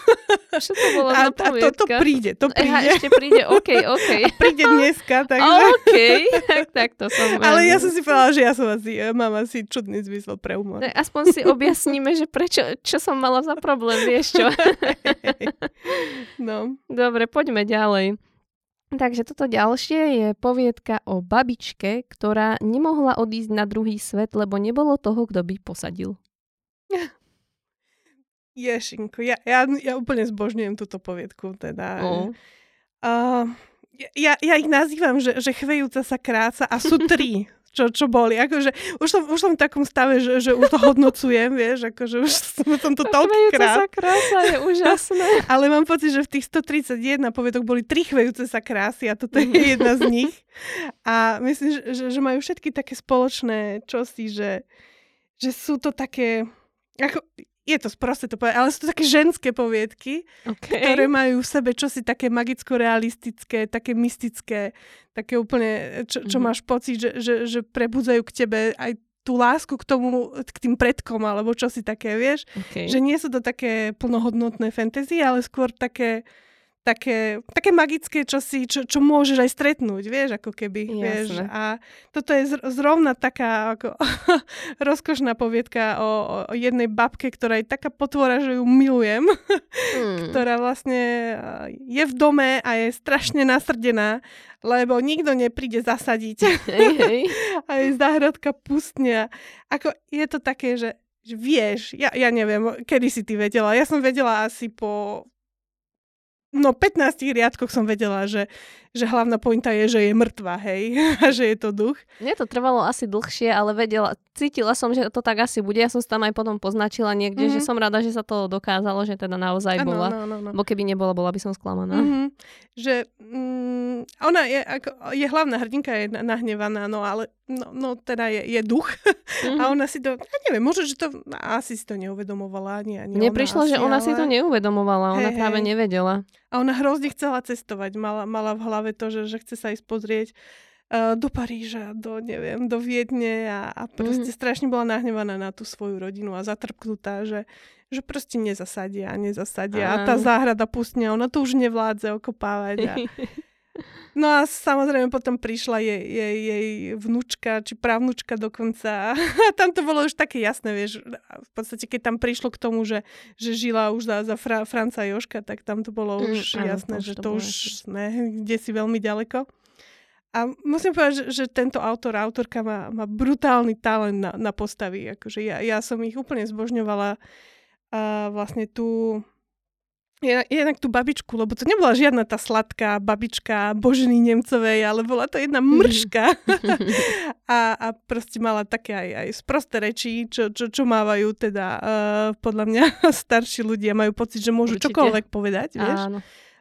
Čo to bolo a, a to, to príde, to príde. Aha, ešte príde, OK, OK. A príde dneska, takže... OK, tak, tak to som... Ale ja som si povedala, že ja som asi, mám asi čudný zmysel pre humor. Aspoň si objasníme, že prečo, čo som mala za problém, vieš čo? no. Dobre, poď poďme ďalej. Takže toto ďalšie je poviedka o babičke, ktorá nemohla odísť na druhý svet, lebo nebolo toho, kto by posadil. Ješinko, ja, ja, ja úplne zbožňujem túto poviedku. Teda. Oh. Uh, ja, ja ich nazývam, že, že chvejúca sa krása a sú tri čo, čo boli. Akože, už, som, už som v takom stave, že, že už to hodnocujem, vieš, akože už som to toľkokrát. sa krása je úžasné. Ale mám pocit, že v tých 131 povedok boli tri chvejúce sa krásy a toto je jedna z nich. A myslím, že, že, že majú všetky také spoločné čosi, že, že sú to také... Ako, je to sprosté to povedať, ale sú to také ženské poviedky, okay. ktoré majú v sebe čosi také magicko-realistické, také mystické, také úplne, čo, čo mm-hmm. máš pocit, že, že, že prebudzajú k tebe aj tú lásku k tomu, k tým predkom, alebo čosi také, vieš? Okay. Že nie sú to také plnohodnotné fantasy, ale skôr také také, také magické čosi, čo, čo môžeš aj stretnúť, vieš, ako keby, Jasne. vieš. A toto je zrovna taká ako rozkošná poviedka o, o jednej babke, ktorá je taká potvora, že ju milujem, hmm. ktorá vlastne je v dome a je strašne nasrdená, lebo nikto nepríde zasadiť. Hej, hej. a je záhradka pustne. Ako je to také, že že vieš, ja, ja neviem, kedy si ty vedela. Ja som vedela asi po no 15 riadkoch som vedela, že, že hlavná pointa je, že je mŕtva, hej, a že je to duch. Mne to trvalo asi dlhšie, ale vedela, cítila som, že to tak asi bude. Ja som sa tam aj potom poznačila niekde, mm-hmm. že som rada, že sa to dokázalo, že teda naozaj ano, bola. No, no, no. Bo keby nebola, bola by som sklamaná. Mm-hmm. Že mm, ona je, ako, je hlavná hrdinka, je nahnevaná, no ale no, no teda je, je duch. Mm-hmm. A ona si to, ja neviem, možno, že to asi si to neuvedomovala. Ani, ani Mne prišlo, že ona ale... si to neuvedomovala, ona hey, práve hey. nevedela. A ona hrozne chcela cestovať, mala, mala v hlave to, že, že chce sa ísť pozrieť uh, do Paríža, do, neviem, do Viedne a, a proste mm-hmm. strašne bola nahnevaná na tú svoju rodinu a zatrpknutá, že, že proste nezasadia nezasadia. A tá záhrada pustne, ona to už nevládze okopávať. A, No a samozrejme potom prišla jej, jej, jej vnúčka, či právnučka dokonca. A tam to bolo už také jasné, vieš. V podstate, keď tam prišlo k tomu, že, že žila už za, za Fra, Franca Joška, tak tam to bolo mm, už mm, jasné, áno, že to, to už sme kde si veľmi ďaleko. A musím povedať, že, že tento autor, autorka má, má brutálny talent na, na postavy. Akože ja, ja som ich úplne zbožňovala. A vlastne tu jednak tú babičku, lebo to nebola žiadna tá sladká babička Boženy Nemcovej, ale bola to jedna mrška. a, a proste mala také aj, aj sprosté reči, čo, čo, čo mávajú teda uh, podľa mňa starší ľudia, majú pocit, že môžu Určite. čokoľvek povedať, vieš. Áno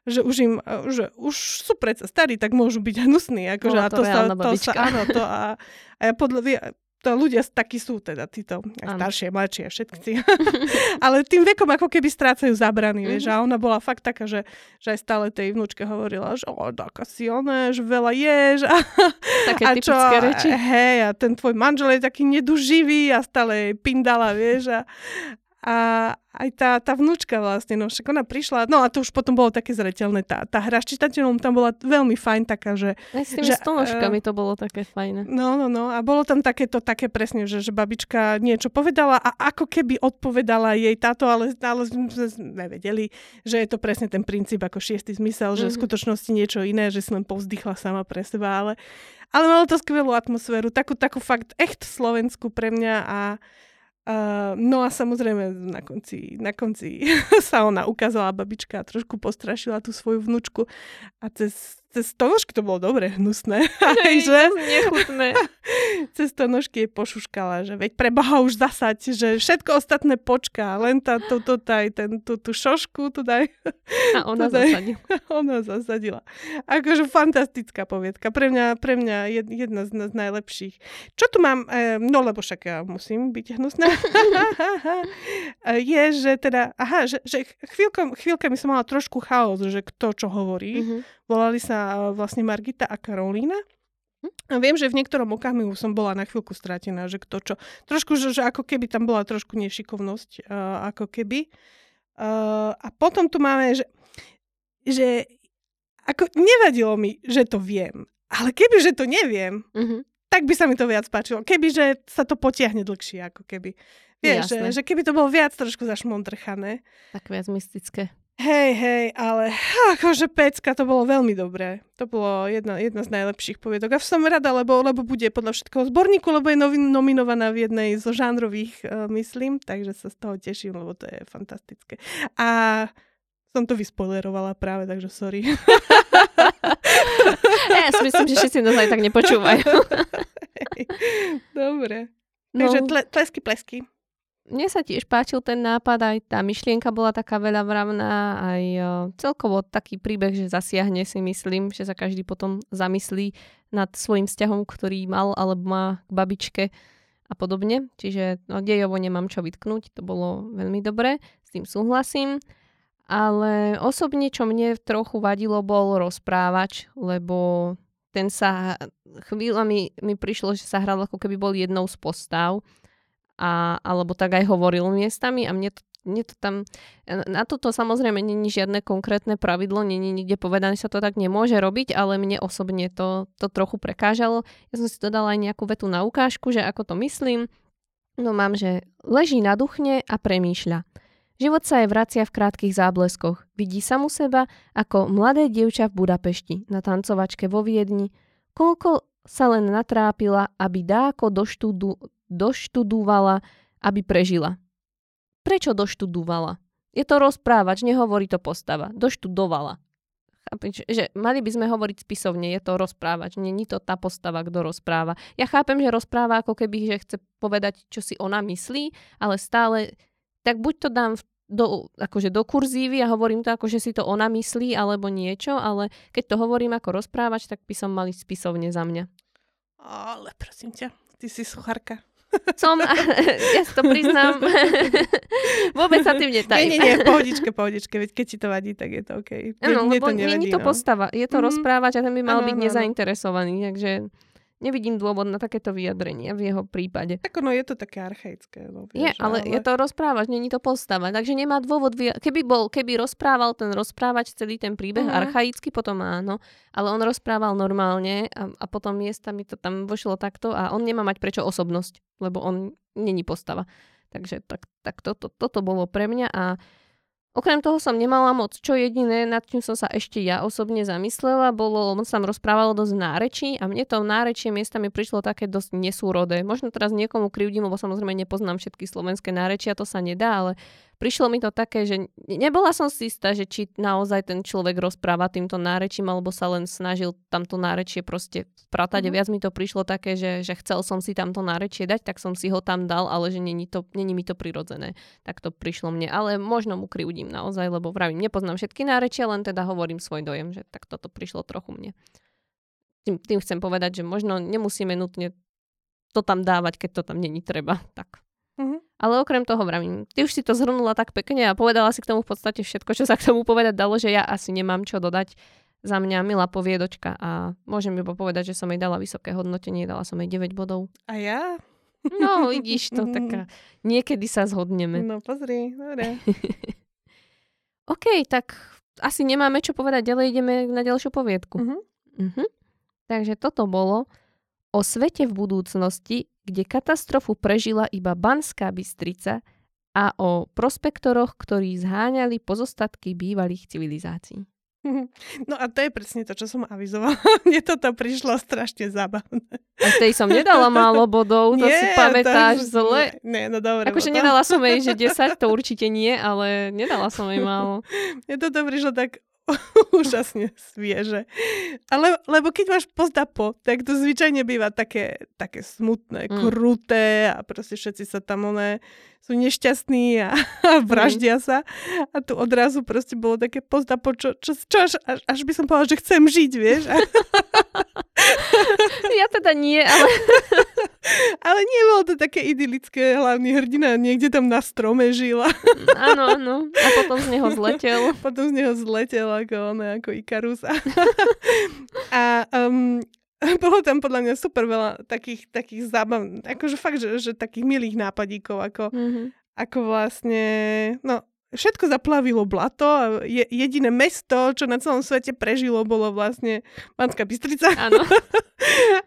že už im, e, že už sú predsa starí, tak môžu byť hnusní. Akože, a to, sa, to sa, áno, to a, a ja podľa, to ľudia takí sú, teda títo staršie, mladšie, všetci. Ale tým vekom ako keby strácajú zabrany, mm-hmm. vieš. A ona bola fakt taká, že, že aj stále tej vnúčke hovorila, že o, taká si ona, že veľa ješ. A, Také a čo, reči. Hej, a ten tvoj manžel je taký neduživý a stále pindala, vieš. A, a aj tá, tá vnúčka vlastne, no však ona prišla, no a to už potom bolo také zretelné, tá, tá hra s čitateľom tam bola veľmi fajn taká, že... Aj s tými že, stonožkami uh, to bolo také fajné. No, no, no a bolo tam takéto, také presne, že, že babička niečo povedala a ako keby odpovedala jej táto, ale, ale sme vedeli, že je to presne ten princíp ako šiestý zmysel, mm-hmm. že v mhm. skutočnosti niečo iné, že si len povzdychla sama pre seba, ale, ale malo to skvelú atmosféru, takú, takú fakt echt slovenskú pre mňa a No a samozrejme na konci, na konci sa ona ukázala babička a trošku postrašila tú svoju vnúčku a cez cez to nožky to bolo dobre hnusné. Hej, že? nechutné. cez to nožky jej pošuškala, že veď pre Boha už zasať, že všetko ostatné počká, len tá, to, to, taj, ten, tú, tú šošku tu daj. A ona daj. zasadila. ona zasadila. Akože fantastická poviedka. Pre mňa, pre mňa jedna z, z najlepších. Čo tu mám? E, no lebo však ja musím byť hnusná. je, že teda, aha, že, že chvíľka, chvíľka mi som mala trošku chaos, že kto čo hovorí. Mm-hmm. Volali sa vlastne Margita a Karolína. A viem, že v niektorom okamihu som bola na chvíľku stratená, že kto čo. Trošku, že, že ako keby tam bola trošku nešikovnosť, uh, ako keby. Uh, a potom tu máme, že, že ako nevadilo mi, že to viem. Ale keby, že to neviem, mm-hmm. tak by sa mi to viac páčilo. Keby, že sa to potiahne dlhšie, ako keby. Vieš, že, že keby to bolo viac trošku zašmondrchané. Tak viac mystické. Hej, hej, ale akože pecka, to bolo veľmi dobré. To bolo jedna, jedna z najlepších poviedok. A som rada, lebo, lebo bude podľa všetkého zborníku, lebo je novi, nominovaná v jednej zo žánrových, uh, myslím, takže sa z toho teším, lebo to je fantastické. A som to vyspoilerovala práve, takže sorry. ja si myslím, že všetci nás aj tak nepočúvajú. Dobre. No. Takže tle, tlesky, plesky mne sa tiež páčil ten nápad, aj tá myšlienka bola taká veľa vravná, aj celkovo taký príbeh, že zasiahne si myslím, že sa každý potom zamyslí nad svojim vzťahom, ktorý mal alebo má k babičke a podobne. Čiže no, dejovo nemám čo vytknúť, to bolo veľmi dobré, s tým súhlasím. Ale osobne, čo mne trochu vadilo, bol rozprávač, lebo ten sa chvíľami mi prišlo, že sa hral ako keby bol jednou z postav a, alebo tak aj hovoril miestami a mne to, mne to tam, na toto samozrejme není žiadne konkrétne pravidlo, není nikde povedané, sa to tak nemôže robiť, ale mne osobne to, to trochu prekážalo. Ja som si to dala aj nejakú vetu na ukážku, že ako to myslím. No mám, že leží na duchne a premýšľa. Život sa jej vracia v krátkých zábleskoch. Vidí samu seba ako mladé dievča v Budapešti, na tancovačke vo Viedni. Koľko sa len natrápila, aby dáko do, štúdu, doštudovala, aby prežila. Prečo doštudovala? Je to rozprávač, nehovorí to postava. Doštudovala. Že mali by sme hovoriť spisovne, je to rozprávač, není to tá postava, kto rozpráva. Ja chápem, že rozpráva ako keby, že chce povedať, čo si ona myslí, ale stále, tak buď to dám do, akože do kurzívy a hovorím to ako, že si to ona myslí alebo niečo, ale keď to hovorím ako rozprávač, tak by som mali spisovne za mňa. Ale prosím ťa, ty si suchárka. Som, ja si to priznám, vôbec sa tým netajím. Nie, nie, nie, pohodičke, pohodičke, veď keď ti to vadí, tak je to OK. Áno, lebo to nevadí, nie je to no. postava, je to mm-hmm. rozprávať a ten by mal ano, byť ano, nezainteresovaný, takže nevidím dôvod na takéto vyjadrenie v jeho prípade. Tak ono je to také archaické. No, vieš, je, ale, ale je to rozprávač, není to postava. Takže nemá dôvod, vyja- keby, bol, keby rozprával ten rozprávač celý ten príbeh uh-huh. archaicky, potom áno. Ale on rozprával normálne a, a potom miestami to tam vošlo takto a on nemá mať prečo osobnosť, lebo on není postava. Takže tak, tak toto, toto bolo pre mňa a Okrem toho som nemala moc čo jediné, nad čím som sa ešte ja osobne zamyslela, bolo, on sa rozprávalo dosť nárečí a mne to nárečie miestami prišlo také dosť nesúrodé. Možno teraz niekomu krivdím, lebo samozrejme nepoznám všetky slovenské nárečia, to sa nedá, ale prišlo mi to také, že nebola som si istá, že či naozaj ten človek rozpráva týmto nárečím, alebo sa len snažil tamto nárečie proste pratať. Mm-hmm. Viac mi to prišlo také, že, že chcel som si tamto nárečie dať, tak som si ho tam dal, ale že není, to, není mi to prirodzené. Tak to prišlo mne. Ale možno mu krivdím naozaj, lebo vravím, nepoznám všetky nárečia, len teda hovorím svoj dojem, že tak toto prišlo trochu mne. Tým, tým chcem povedať, že možno nemusíme nutne to tam dávať, keď to tam není treba. Tak. Mm-hmm. Ale okrem toho vravím, ty už si to zhrnula tak pekne a povedala si k tomu v podstate všetko, čo sa k tomu povedať dalo, že ja asi nemám čo dodať. Za mňa milá poviedočka a môžem iba povedať, že som jej dala vysoké hodnotenie, dala som jej 9 bodov. A ja? No, vidíš to, taká, niekedy sa zhodneme. No pozri, dobre. OK, tak asi nemáme čo povedať, ďalej ideme na ďalšiu poviedku. Mhm. Mhm. Takže toto bolo o svete v budúcnosti, kde katastrofu prežila iba Banská Bystrica a o prospektoroch, ktorí zháňali pozostatky bývalých civilizácií. No a to je presne to, čo som avizovala. Mne toto prišlo strašne zábavné. A tej som nedala málo bodov, to Nie, si pamätáš to- zle. Nie, no dobre. Akože nedala som jej, že 10, to určite nie, ale nedala som jej málo. Mne toto prišlo tak úžasne svieže. Ale, lebo keď máš postapo, tak to zvyčajne býva také, také smutné, Mm. kruté a proste všetci sa tam oné sú nešťastní a, a vraždia sa. A tu odrazu proste bolo také postapo, čo, čo, čo až, až, až by som povedala, že chcem žiť, vieš. A, Ja teda nie, ale ale nie bolo to také idylické, hlavný hrdina niekde tam na strome žil a áno, áno. A potom z neho zletel. potom z neho zletel ako, on, ako Ikarus. A um, bolo tam podľa mňa super veľa takých, takých zábav, akože fakt, že, že takých milých nápadíkov, ako, Mhm. ako vlastne, no, všetko zaplavilo blato a je, jediné mesto, čo na celom svete prežilo, bolo vlastne Banská Bystrica. Áno,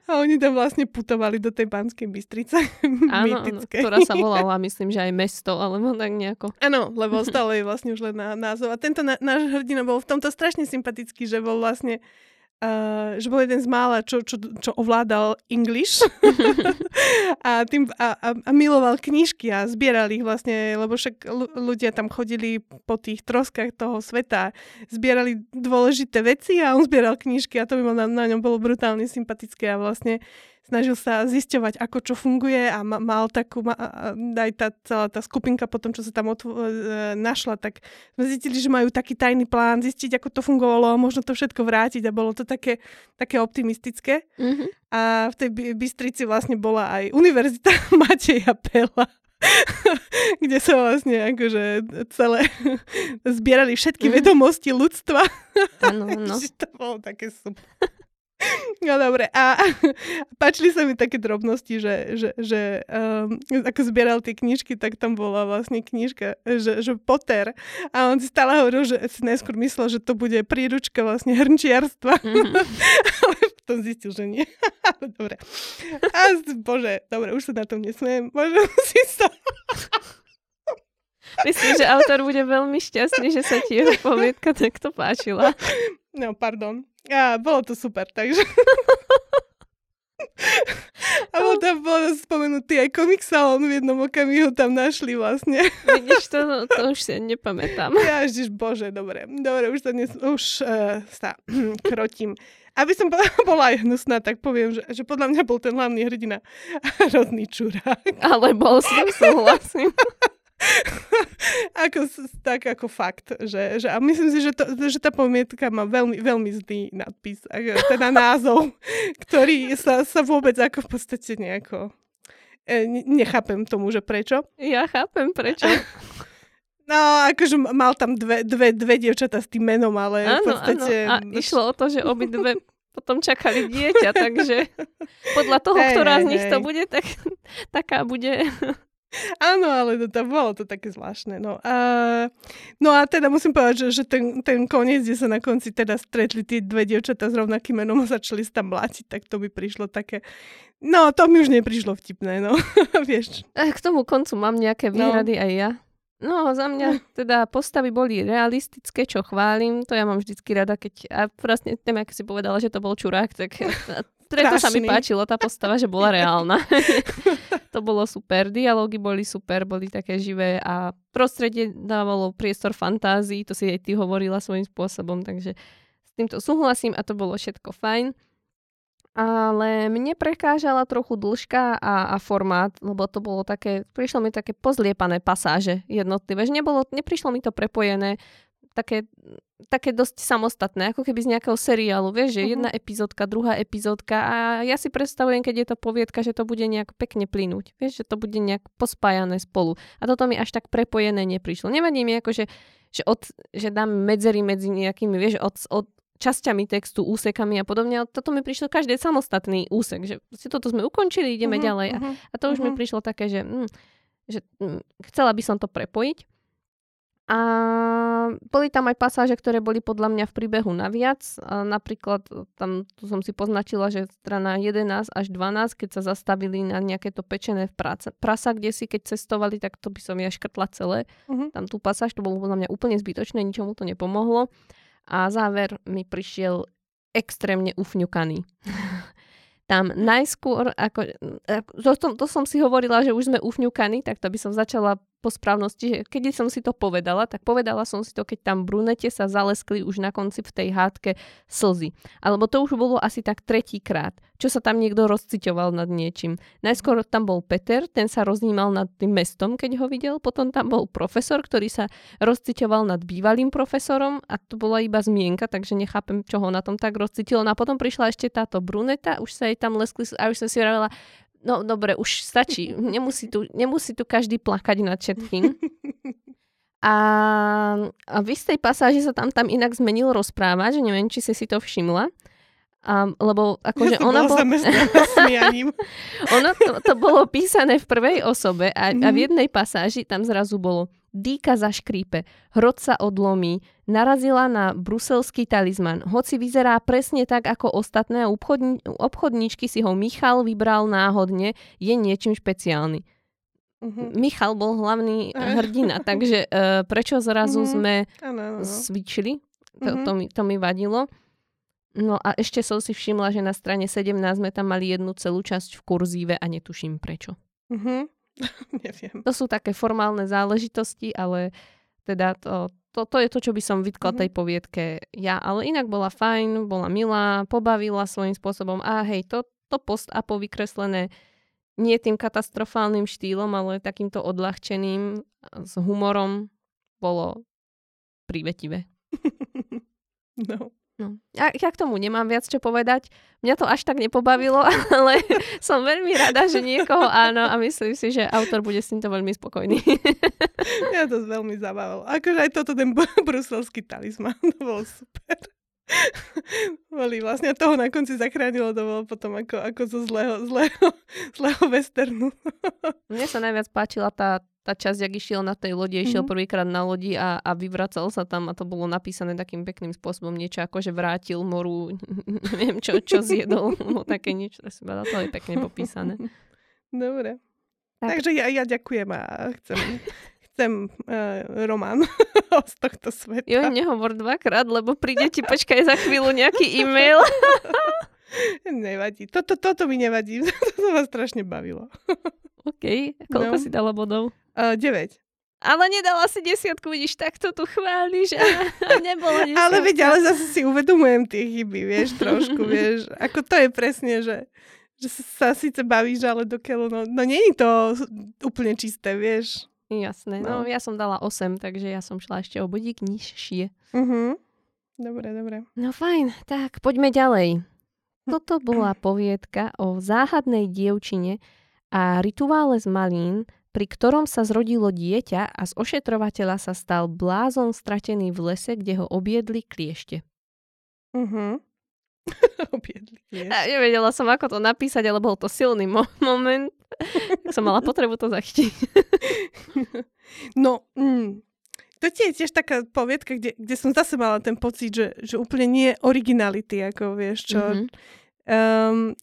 A oni tam vlastne putovali do tej Banskej Bystrice. áno, ktorá sa volala, myslím, že aj mesto, alebo tak nejako. Áno, lebo stále je vlastne už len na, názov. A tento na, náš hrdina bol v tomto strašne sympatický, že bol vlastne Uh, že bol jeden z mála, čo, čo, čo ovládal English. A, tým, a, a, a miloval knižky a zbieral ich vlastne, lebo však ľu- ľudia tam chodili po tých troskách toho sveta, zbierali dôležité veci a on zbieral knižky a to by na, na ňom bolo brutálne sympatické a vlastne snažil sa zisťovať, ako čo funguje a ma, mal takú, a- a- aj tá celá tá skupinka potom, čo sa tam otvo- e, našla, tak sme zistili, že majú taký tajný plán, zistiť, ako to fungovalo, možno to všetko vrátiť a bolo to také, také optimistické. Mhm. A v tej By- Bystrici vlastne bola aj Univerzita Mateja Pela kde sa vlastne akože celé zbierali všetky Mhm. vedomosti ľudstva. Áno. Že to bolo také super. No dobre, a páčili sa mi také drobnosti, že, že, že um, ako zbieral tie knižky, tak tam bola vlastne knižka, že, že Potter. A on si stále hovoril, že si najskôr myslel, že to bude príručka vlastne hrnčiarstva. Mhm. Ale potom zistil, že nie. Dobre. A bože, dobre, už sa na tom nesmiem. Možno si sa... Myslím, že autor bude veľmi šťastný, že sa ti jeho poviedka takto páčila. No, pardon. A bolo to super, takže... A bol tam bol spomenutý aj komik salon v jednom okamihu tam našli vlastne. Vidíš, to, to už si nepamätám. Ja ježiš, bože, dobre. Dobre, už sa, nes, už, uh, sa krotím. Aby som bola, aj hnusná, tak poviem, že, že podľa mňa bol ten hlavný hrdina rodný čurák. Ale bol som, súhlasím. ako, tak ako fakt. Že, že, a myslím si, že, to, že tá pomietka má veľmi, veľmi zlý nadpis. Teda názov, ktorý sa, sa vôbec ako v podstate nejako... E, ne- nechápem tomu, že prečo. Ja chápem, prečo. No, akože mal tam dve, dve, dve dievčatá s tým menom, ale v Áno, áno. podstate... A išlo o to, že obidve potom čakali dieťa, takže podľa toho, Hej, ktorá hej, z nich to hej. bude, tak taká bude. Áno, ale to, to bolo to také zvláštne. No a, no a teda musím povedať, že, že ten, ten koniec, kde sa na konci teda stretli tie dve dievčatá s rovnakým menom a začali sa tam mlátiť, tak to by prišlo také... No, to mi už neprišlo vtipné, no. Vieš. K tomu koncu mám nejaké No. výhrady aj ja. No, za mňa teda postavy boli realistické, čo chválim. To ja mám vždycky rada, keď... A vlastne, tým, ako si povedala, že to bol čurák, tak... Preto sa mi Strašný. páčilo tá postava, že bola reálna. to bolo super. Dialógy boli super, boli také živé a prostredie dávalo priestor fantázii, to si aj ty hovorila svojím spôsobom, takže s týmto súhlasím a to bolo všetko fajn. Ale mne prekážala trochu dĺžka a, a formát, lebo to bolo také, prišlo mi také pozliepané pasáže jednotlivé, že nebolo, neprišlo mi to prepojené, také, také dosť samostatné, ako keby z nejakého seriálu, vieš, že Mhm. jedna epizódka, druhá epizódka a ja si predstavujem, keď je to poviedka, že to bude nejak pekne plynúť, vieš, že to bude nejak pospájané spolu. A toto mi až tak prepojené neprišlo. Nevadí mi ako, že, že, od, že dám medzery medzi nejakými, vieš, od, od časťami textu, úsekami a podobne. Ale toto mi prišlo každý samostatný úsek, že toto sme ukončili, ideme uh-huh, ďalej. Uh-huh, a, a to už uh-huh. mi prišlo také, že, hm, že hm, chcela by som to prepojiť. A boli tam aj pasáže, ktoré boli podľa mňa v príbehu naviac. A napríklad tam tu som si poznačila, že strana 11 až 12, keď sa zastavili na nejaké to pečené práce, prasa, kde si keď cestovali, tak to by som ja škrtla celé. Uh-huh. Tam tú pasáž, to bolo podľa mňa úplne zbytočné, ničomu to nepomohlo. A záver mi prišiel extrémne ufňukaný. tam najskôr, ako, to, to, to som si hovorila, že už sme ufňukaní, tak to by som začala po správnosti, že keď som si to povedala, tak povedala som si to, keď tam brunete sa zaleskli už na konci v tej hádke slzy. Alebo to už bolo asi tak tretíkrát, čo sa tam niekto rozciťoval nad niečím. Najskôr tam bol Peter, ten sa roznímal nad tým mestom, keď ho videl, potom tam bol profesor, ktorý sa rozciťoval nad bývalým profesorom a to bola iba zmienka, takže nechápem, čo ho na tom tak rozcitilo. No a potom prišla ešte táto bruneta, už sa jej tam leskli a už som si vravela, no dobre, už stačí. Nemusí tu, nemusí tu každý plakať nad všetkým. A, a v istej pasáži sa tam, tam inak zmenil rozprávať, že neviem, či si si to všimla. A, lebo akože ja ona bola... ono to, to bolo písané v prvej osobe a, mm-hmm. a v mhm. jednej pasáži tam zrazu bolo Dýka zaškrípe, hrot sa odlomí, narazila na bruselský talizman. Hoci vyzerá presne tak ako ostatné obchodni- obchodníčky si ho Michal vybral náhodne, je niečím špeciálny. Uh-huh. Michal bol hlavný hrdina, takže uh, prečo zrazu uh-huh. sme ano, ano. svičili? To, uh-huh. to, mi, to mi vadilo. No a ešte som si všimla, že na strane 17 sme tam mali jednu celú časť v kurzíve a netuším prečo. Uh-huh. Neviem. To sú také formálne záležitosti, ale teda to, to, to je to, čo by som vytkla mm-hmm. tej poviedke ja. Ale inak bola fajn, bola milá, pobavila svojím spôsobom a hej, to, to post-apo vykreslené nie tým katastrofálnym štýlom, ale takýmto odľahčeným s humorom bolo prívetivé. no. No. Ja, ja k tomu nemám viac čo povedať. Mňa to až tak nepobavilo, ale som veľmi rada, že niekoho áno a myslím si, že autor bude s týmto veľmi spokojný. Ja to veľmi zabavilo. Akože aj toto ten bruselský talizman, to bolo super. Boli vlastne toho na konci zachránilo, to bolo potom ako, ako zo zlého, zlého, zlého westernu. Mne sa najviac páčila tá, tá časť, jak išiel na tej lodi, išiel mm-hmm. prvýkrát na lodi a, a vyvracal sa tam a to bolo napísané takým pekným spôsobom, niečo ako, že vrátil moru, neviem čo, čo zjedol, no také niečo, to je pekne popísané. Dobre. Tak. Takže ja, ja ďakujem a chcem, chcem uh, román z tohto sveta. Jo, nehovor dvakrát, lebo príde ti, počkaj za chvíľu nejaký e-mail. nevadí. Toto, toto mi nevadí. Toto ma strašne bavilo. OK. Koľko no. si dala bodov? Uh, 9. Ale nedala si desiatku, vidíš, takto tu chváliš a, nebola desiatka. ale veď, ale zase si uvedomujem tie chyby, vieš, trošku, vieš. Ako to je presne, že, že sa síce bavíš, ale dokiaľ, no, no nie je to úplne čisté, vieš. Jasné, no. no ja som dala 8, takže ja som šla ešte o bodík nižšie. Uh-huh. Dobre, dobre. No fajn, tak poďme ďalej. Toto bola poviedka o záhadnej dievčine a rituále z malín, pri ktorom sa zrodilo dieťa a z ošetrovateľa sa stal blázon stratený v lese, kde ho objedli kliešte. Mhm. objedli kliešte. A nevedela som, ako to napísať, ale bol to silný mo- moment. som mala potrebu to zachytiť. no, mm, to je tiež taká poviedka, kde, kde som zase mala ten pocit, že, že úplne nie originality, ako vieš čo. Mm-hmm. Um,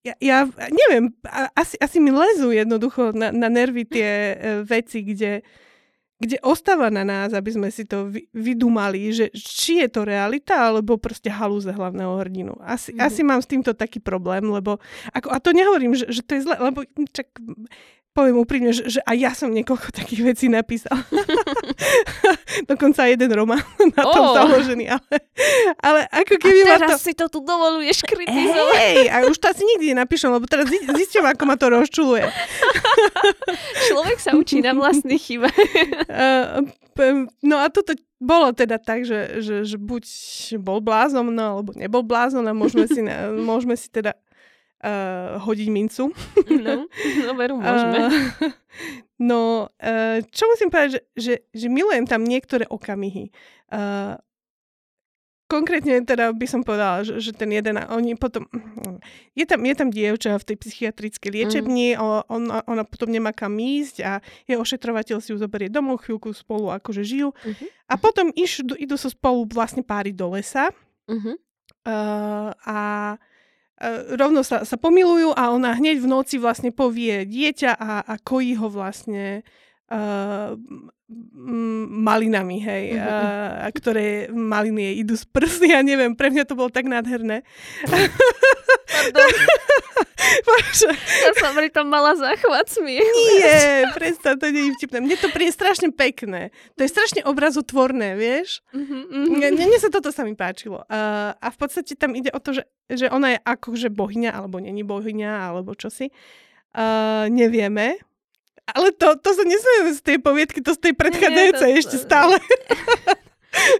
ja, ja neviem, asi, asi mi lezú jednoducho na, na nervy tie uh, veci, kde, kde ostáva na nás, aby sme si to vy, vydumali, že či je to realita, alebo proste halúze hlavného hrdinu. Asi, mm-hmm. asi mám s týmto taký problém, lebo, ako, a to nehovorím, že, že to je zle, lebo čak, poviem úprimne, že, že aj ja som niekoľko takých vecí napísal. Dokonca jeden román na tom oh. založený. Ale, ale ako keby a teraz to... si to tu dovoluješ kritizovať. Hej, a už to asi nikdy nenapíšem, lebo teraz zistím, ako ma to rozčuluje. Človek sa učí na vlastných chybách. no a toto bolo teda tak, že, že, že buď bol blázon, no, alebo nebol blázon a môžeme si, môžeme si teda uh, hodiť mincu. No, no veru, môžeme. Uh, no, uh, čo musím povedať, že, že, že milujem tam niektoré okamihy. Uh, konkrétne teda by som povedala, že, že ten jeden, oni potom, je tam, je tam dievča v tej psychiatrickej liečebni, mm. on, ona potom nemá kam ísť a je ošetrovateľ si ju zoberie domov, chvíľku spolu akože žijú. Mm-hmm. A potom iš, idú sa so spolu vlastne páry do lesa. Mm-hmm. Uh, a rovno sa, sa pomilujú a ona hneď v noci vlastne povie dieťa a, a kojí ho vlastne uh, malinami, hej, uh, a ktoré maliny jej idú z prsy, ja neviem, pre mňa to bolo tak nádherné. ja som pri tom mala záchvat smiechu. Nie, predstav, to nie je vtipné. Mne to príde strašne pekné. To je strašne obrazotvorné, vieš? Uh-huh. Mne, mne sa toto sa mi páčilo. Uh, a v podstate tam ide o to, že, že ona je akože bohyňa, alebo není bohyňa, alebo čosi. Uh, nevieme, ale to, to sa nesmieme z tej poviedky, to z tej predchádzajúcej ešte stále.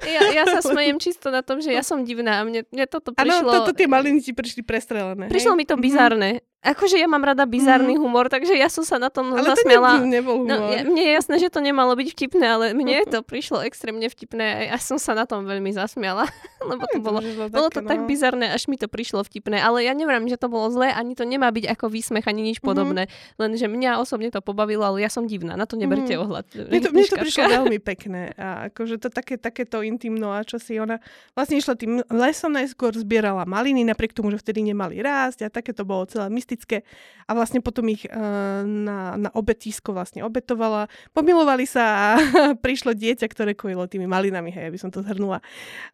Ja, ja sa smejem čisto na tom, že ja som divná a mne, mne toto prišlo... Áno, toto tie maliny ti prišli prestrelené. Prišlo hej? mi to mhm. bizarné. Akože ja mám rada bizarný mm. humor, takže ja som sa na tom ale zasmiala. Ale to nebol no, ja, mne je jasné, že to nemalo byť vtipné, ale mne to prišlo extrémne vtipné a ja som sa na tom veľmi zasmiala. Lebo to bolo, to bolo to no. tak bizarné, až mi to prišlo vtipné. Ale ja neviem, že to bolo zlé, ani to nemá byť ako výsmech, ani nič mhm. podobné. Mm-hmm. Lenže mňa osobne to pobavilo, ale ja som divná. Na to neberte mm. ohľad. Mne to, mne to prišlo veľmi pekné. A akože to také, takéto intimno a čo si ona vlastne išla tým lesom najskôr, zbierala maliny, napriek tomu, že vtedy nemali rásť a také to bolo celé mystické a vlastne potom ich uh, na, na obetisko vlastne obetovala. Pomilovali sa a prišlo dieťa, ktoré kojilo tými malinami, hej, aby som to zhrnula.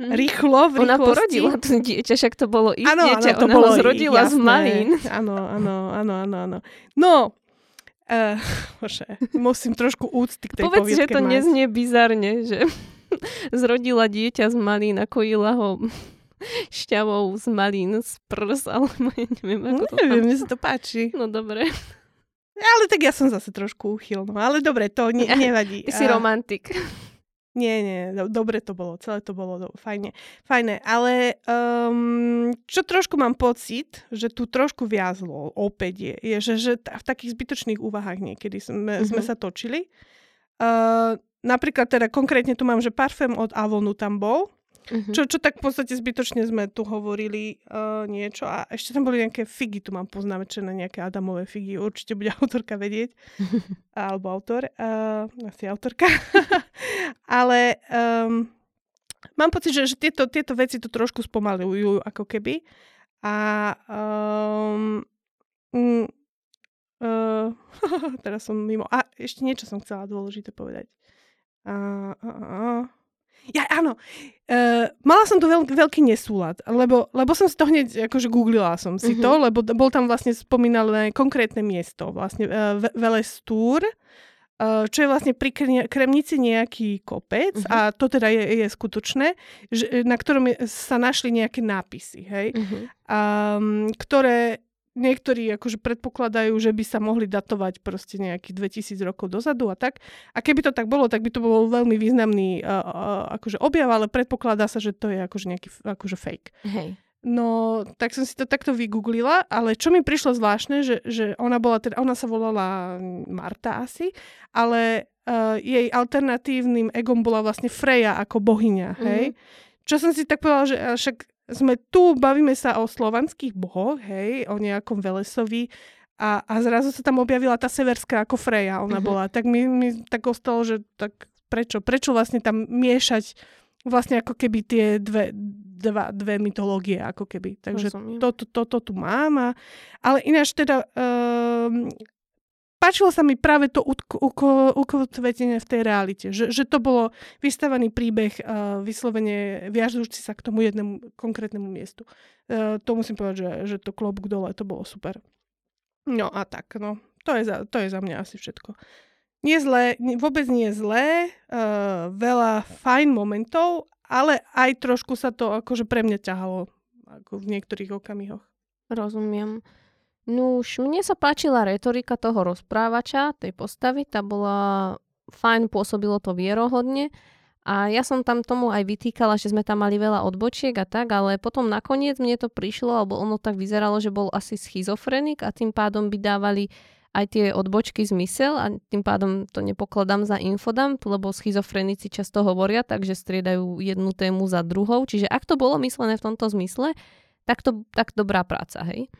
Mm. Rýchlo, v Ona porodila to dieťa, však to bolo ich ano, dieťa, ano, to ona bolo ho zrodila jasné. z malín. Áno, áno, áno, áno, áno. No, Uh, bože, musím trošku úcty k tej Povedz, že to mať. neznie bizarne, že zrodila dieťa z malín a kojila ho šťavou z malín z prs, alebo ja neviem, ako to Neviem, mne sa to páči. No dobre. Ale tak ja som zase trošku uchyl, no ale dobre, to ne, nevadí. Ty si romantik. Nie, nie, do, dobre to bolo, celé to bolo do, fajne, fajné, ale um, čo trošku mám pocit, že tu trošku viazlo opäť je, je že, že v takých zbytočných úvahách niekedy sme, uh-huh. sme sa točili. Uh, napríklad teda konkrétne tu mám, že parfém od Avonu tam bol, Uh-huh. Čo, čo tak v podstate zbytočne sme tu hovorili uh, niečo a ešte tam boli nejaké figy, tu mám poznačené nejaké Adamové figy, určite bude autorka vedieť, alebo autor, uh, asi autorka, ale um, mám pocit, že, že tieto, tieto veci to trošku spomalujú ako keby a um, mm, uh, teraz som mimo, a ešte niečo som chcela dôležité povedať. Uh, uh, uh. Ja, áno. Uh, mala som tu veľ, veľký nesúlad, lebo, lebo som si to hneď, akože googlila som si mm-hmm. to, lebo bol tam vlastne spomínané konkrétne miesto, vlastne uh, Velestúr, uh, čo je vlastne pri Kremnici nejaký kopec mm-hmm. a to teda je, je skutočné, že, na ktorom je, sa našli nejaké nápisy, hej, mm-hmm. um, ktoré niektorí akože predpokladajú, že by sa mohli datovať proste nejakých 2000 rokov dozadu a tak. A keby to tak bolo, tak by to bol veľmi významný uh, uh, akože objav, ale predpokladá sa, že to je akože nejaký akože fake. Hej. No, tak som si to takto vygooglila, ale čo mi prišlo zvláštne, že, že ona bola teda, ona sa volala Marta asi, ale uh, jej alternatívnym egom bola vlastne Freja ako bohyňa, hej. Mm-hmm. Čo som si tak povedala, že však sme tu, bavíme sa o slovanských bohoch, hej, o nejakom Velesovi a, a zrazu sa tam objavila tá severská ako Freja, ona uh-huh. bola. Tak mi, mi tak ostalo, že tak prečo, prečo vlastne tam miešať vlastne ako keby tie dve, dva, dve mytológie, ako keby. Takže toto to, to, to tu mám. A, ale ináč teda um, páčilo sa mi práve to ukotvetenie v tej realite, že, že to bolo vystavaný príbeh uh, vyslovene viažujúci sa k tomu jednému konkrétnemu miestu. Uh, to musím povedať, že, že to klobúk dole, to bolo super. No a tak, no. To je za, to je za mňa asi všetko. Nie zlé, vôbec nie zlé, uh, veľa fajn momentov, ale aj trošku sa to akože pre mňa ťahalo ako v niektorých okamihoch. Rozumiem. No už mne sa páčila retorika toho rozprávača, tej postavy, tá bola fajn, pôsobilo to vierohodne a ja som tam tomu aj vytýkala, že sme tam mali veľa odbočiek a tak, ale potom nakoniec mne to prišlo, alebo ono tak vyzeralo, že bol asi schizofrenik a tým pádom by dávali aj tie odbočky zmysel a tým pádom to nepokladám za infodump, lebo schizofrenici často hovoria, takže striedajú jednu tému za druhou. Čiže ak to bolo myslené v tomto zmysle, tak, to, tak dobrá práca, hej.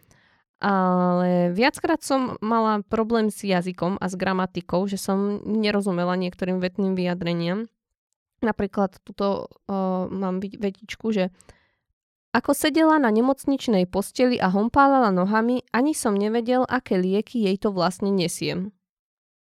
Ale viackrát som mala problém s jazykom a s gramatikou, že som nerozumela niektorým vetným vyjadreniam. Napríklad tuto uh, mám vetičku, že ako sedela na nemocničnej posteli a hompálala nohami, ani som nevedel, aké lieky jej to vlastne nesiem.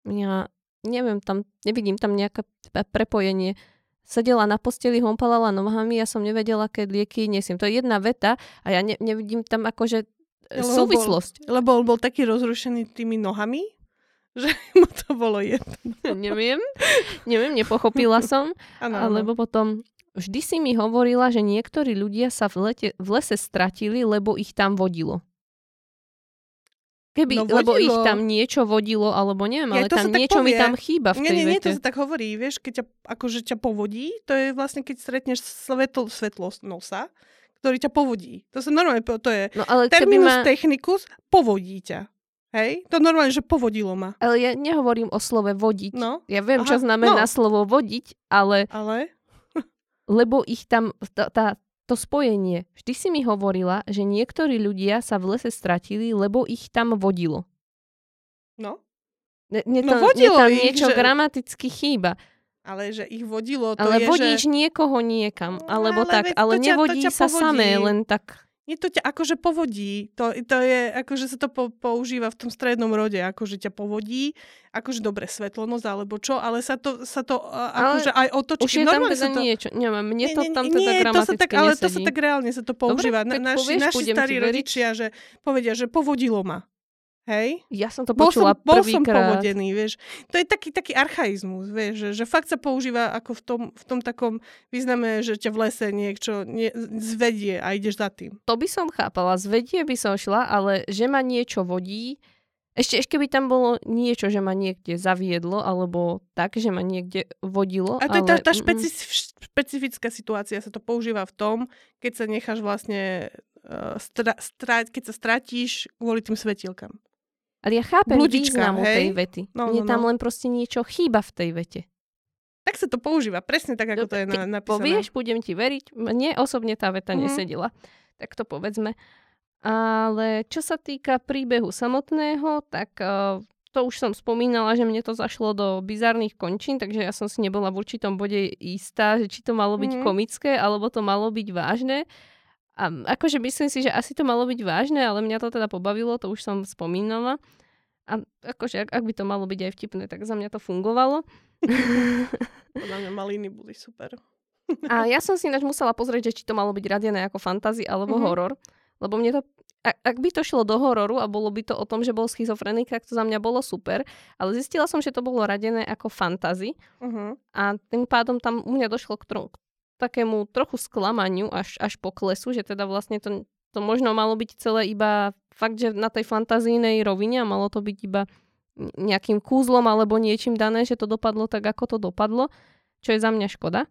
Ja neviem, tam, nevidím tam nejaké prepojenie. Sedela na posteli, hompálala nohami, ja som nevedela, aké lieky nesiem. To je jedna veta a ja ne, nevidím tam akože lebo súvislosť. Bol, lebo on bol taký rozrušený tými nohami, že mu to bolo jedno. neviem, neviem, nepochopila som. Ano, alebo potom Vždy si mi hovorila, že niektorí ľudia sa v, lete, v lese stratili, lebo ich tam vodilo. Keby, no lebo ich tam niečo vodilo, alebo neviem, ja, ale tam niečo mi tam chýba v tej nie, nie, nie, to sa tak hovorí, vieš, keď ťa, akože ťa povodí, to je vlastne, keď stretneš svetlo, svetlo nosa, ktorý ťa povodí. To sa normálne, to je no, ale terminus ma... technicus, povodí ťa. Hej? To normálne, že povodilo ma. Ale ja nehovorím o slove vodiť. No? Ja viem, Aha, čo znamená no. slovo vodiť, ale... Ale? lebo ich tam, tá, tá, to spojenie. Vždy si mi hovorila, že niektorí ľudia sa v lese stratili, lebo ich tam vodilo. No. Mne no, to, vodilo tam ich, niečo že... gramaticky chýba. Ale že ich vodilo, to ale je, vodíš že... niekoho niekam, alebo ale tak, ale nevodí ťa sa povodí. samé, len tak nie to ťa akože povodí. To, to je, akože sa to po, používa v tom strednom rode, akože ťa povodí, akože dobre svetlonosť alebo čo, ale sa to, sa to akože aj otočí. Už je tam teda to... niečo, neviem, mne to nie, tam teda nie, to sa tak, Ale to sa tak reálne sa to používa. Dobre, Na, naši, povieš, naši starí rodičia, že povedia, že povodilo ma. Hej? Ja som to počula bol som, bol som povodený, vieš. To je taký, taký archaizmus, vieš, že, že fakt sa používa ako v tom, v tom takom význame, že ťa v lese niečo nie, zvedie a ideš za tým. To by som chápala, zvedie by som šla, ale že ma niečo vodí, ešte, ešte by tam bolo niečo, že ma niekde zaviedlo, alebo tak, že ma niekde vodilo. A to ale... je tá, tá špeci, špecifická situácia, sa to používa v tom, keď sa necháš vlastne, uh, stra, stra, keď sa stratíš kvôli tým svetielkam. Ale ja chápem Bludička, významu hej? tej vety. No, Mne no, tam no. len proste niečo chýba v tej vete. Tak sa to používa, presne tak, ako to je na, napísané. Povieš, budem ti veriť. Mne osobne tá veta mm-hmm. nesedela. Tak to povedzme. Ale čo sa týka príbehu samotného, tak uh, to už som spomínala, že mne to zašlo do bizarných končín, takže ja som si nebola v určitom bode istá, že či to malo byť mm-hmm. komické, alebo to malo byť vážne. A akože myslím si, že asi to malo byť vážne, ale mňa to teda pobavilo, to už som spomínala. A akože ak, ak by to malo byť aj vtipné, tak za mňa to fungovalo. Podľa mňa maliny boli super. A ja som si ináč musela pozrieť, že či to malo byť radené ako fantasy alebo mm-hmm. horor. Lebo mne to ak, ak by to šlo do hororu a bolo by to o tom, že bol schizofrenik, tak to za mňa bolo super. Ale zistila som, že to bolo radené ako fantasy. Uh-huh. A tým pádom tam u mňa došlo k, tro- takému trochu sklamaniu až, až poklesu, že teda vlastne to, to možno malo byť celé iba fakt, že na tej fantazijnej rovine a malo to byť iba nejakým kúzlom alebo niečím dané, že to dopadlo tak, ako to dopadlo, čo je za mňa škoda.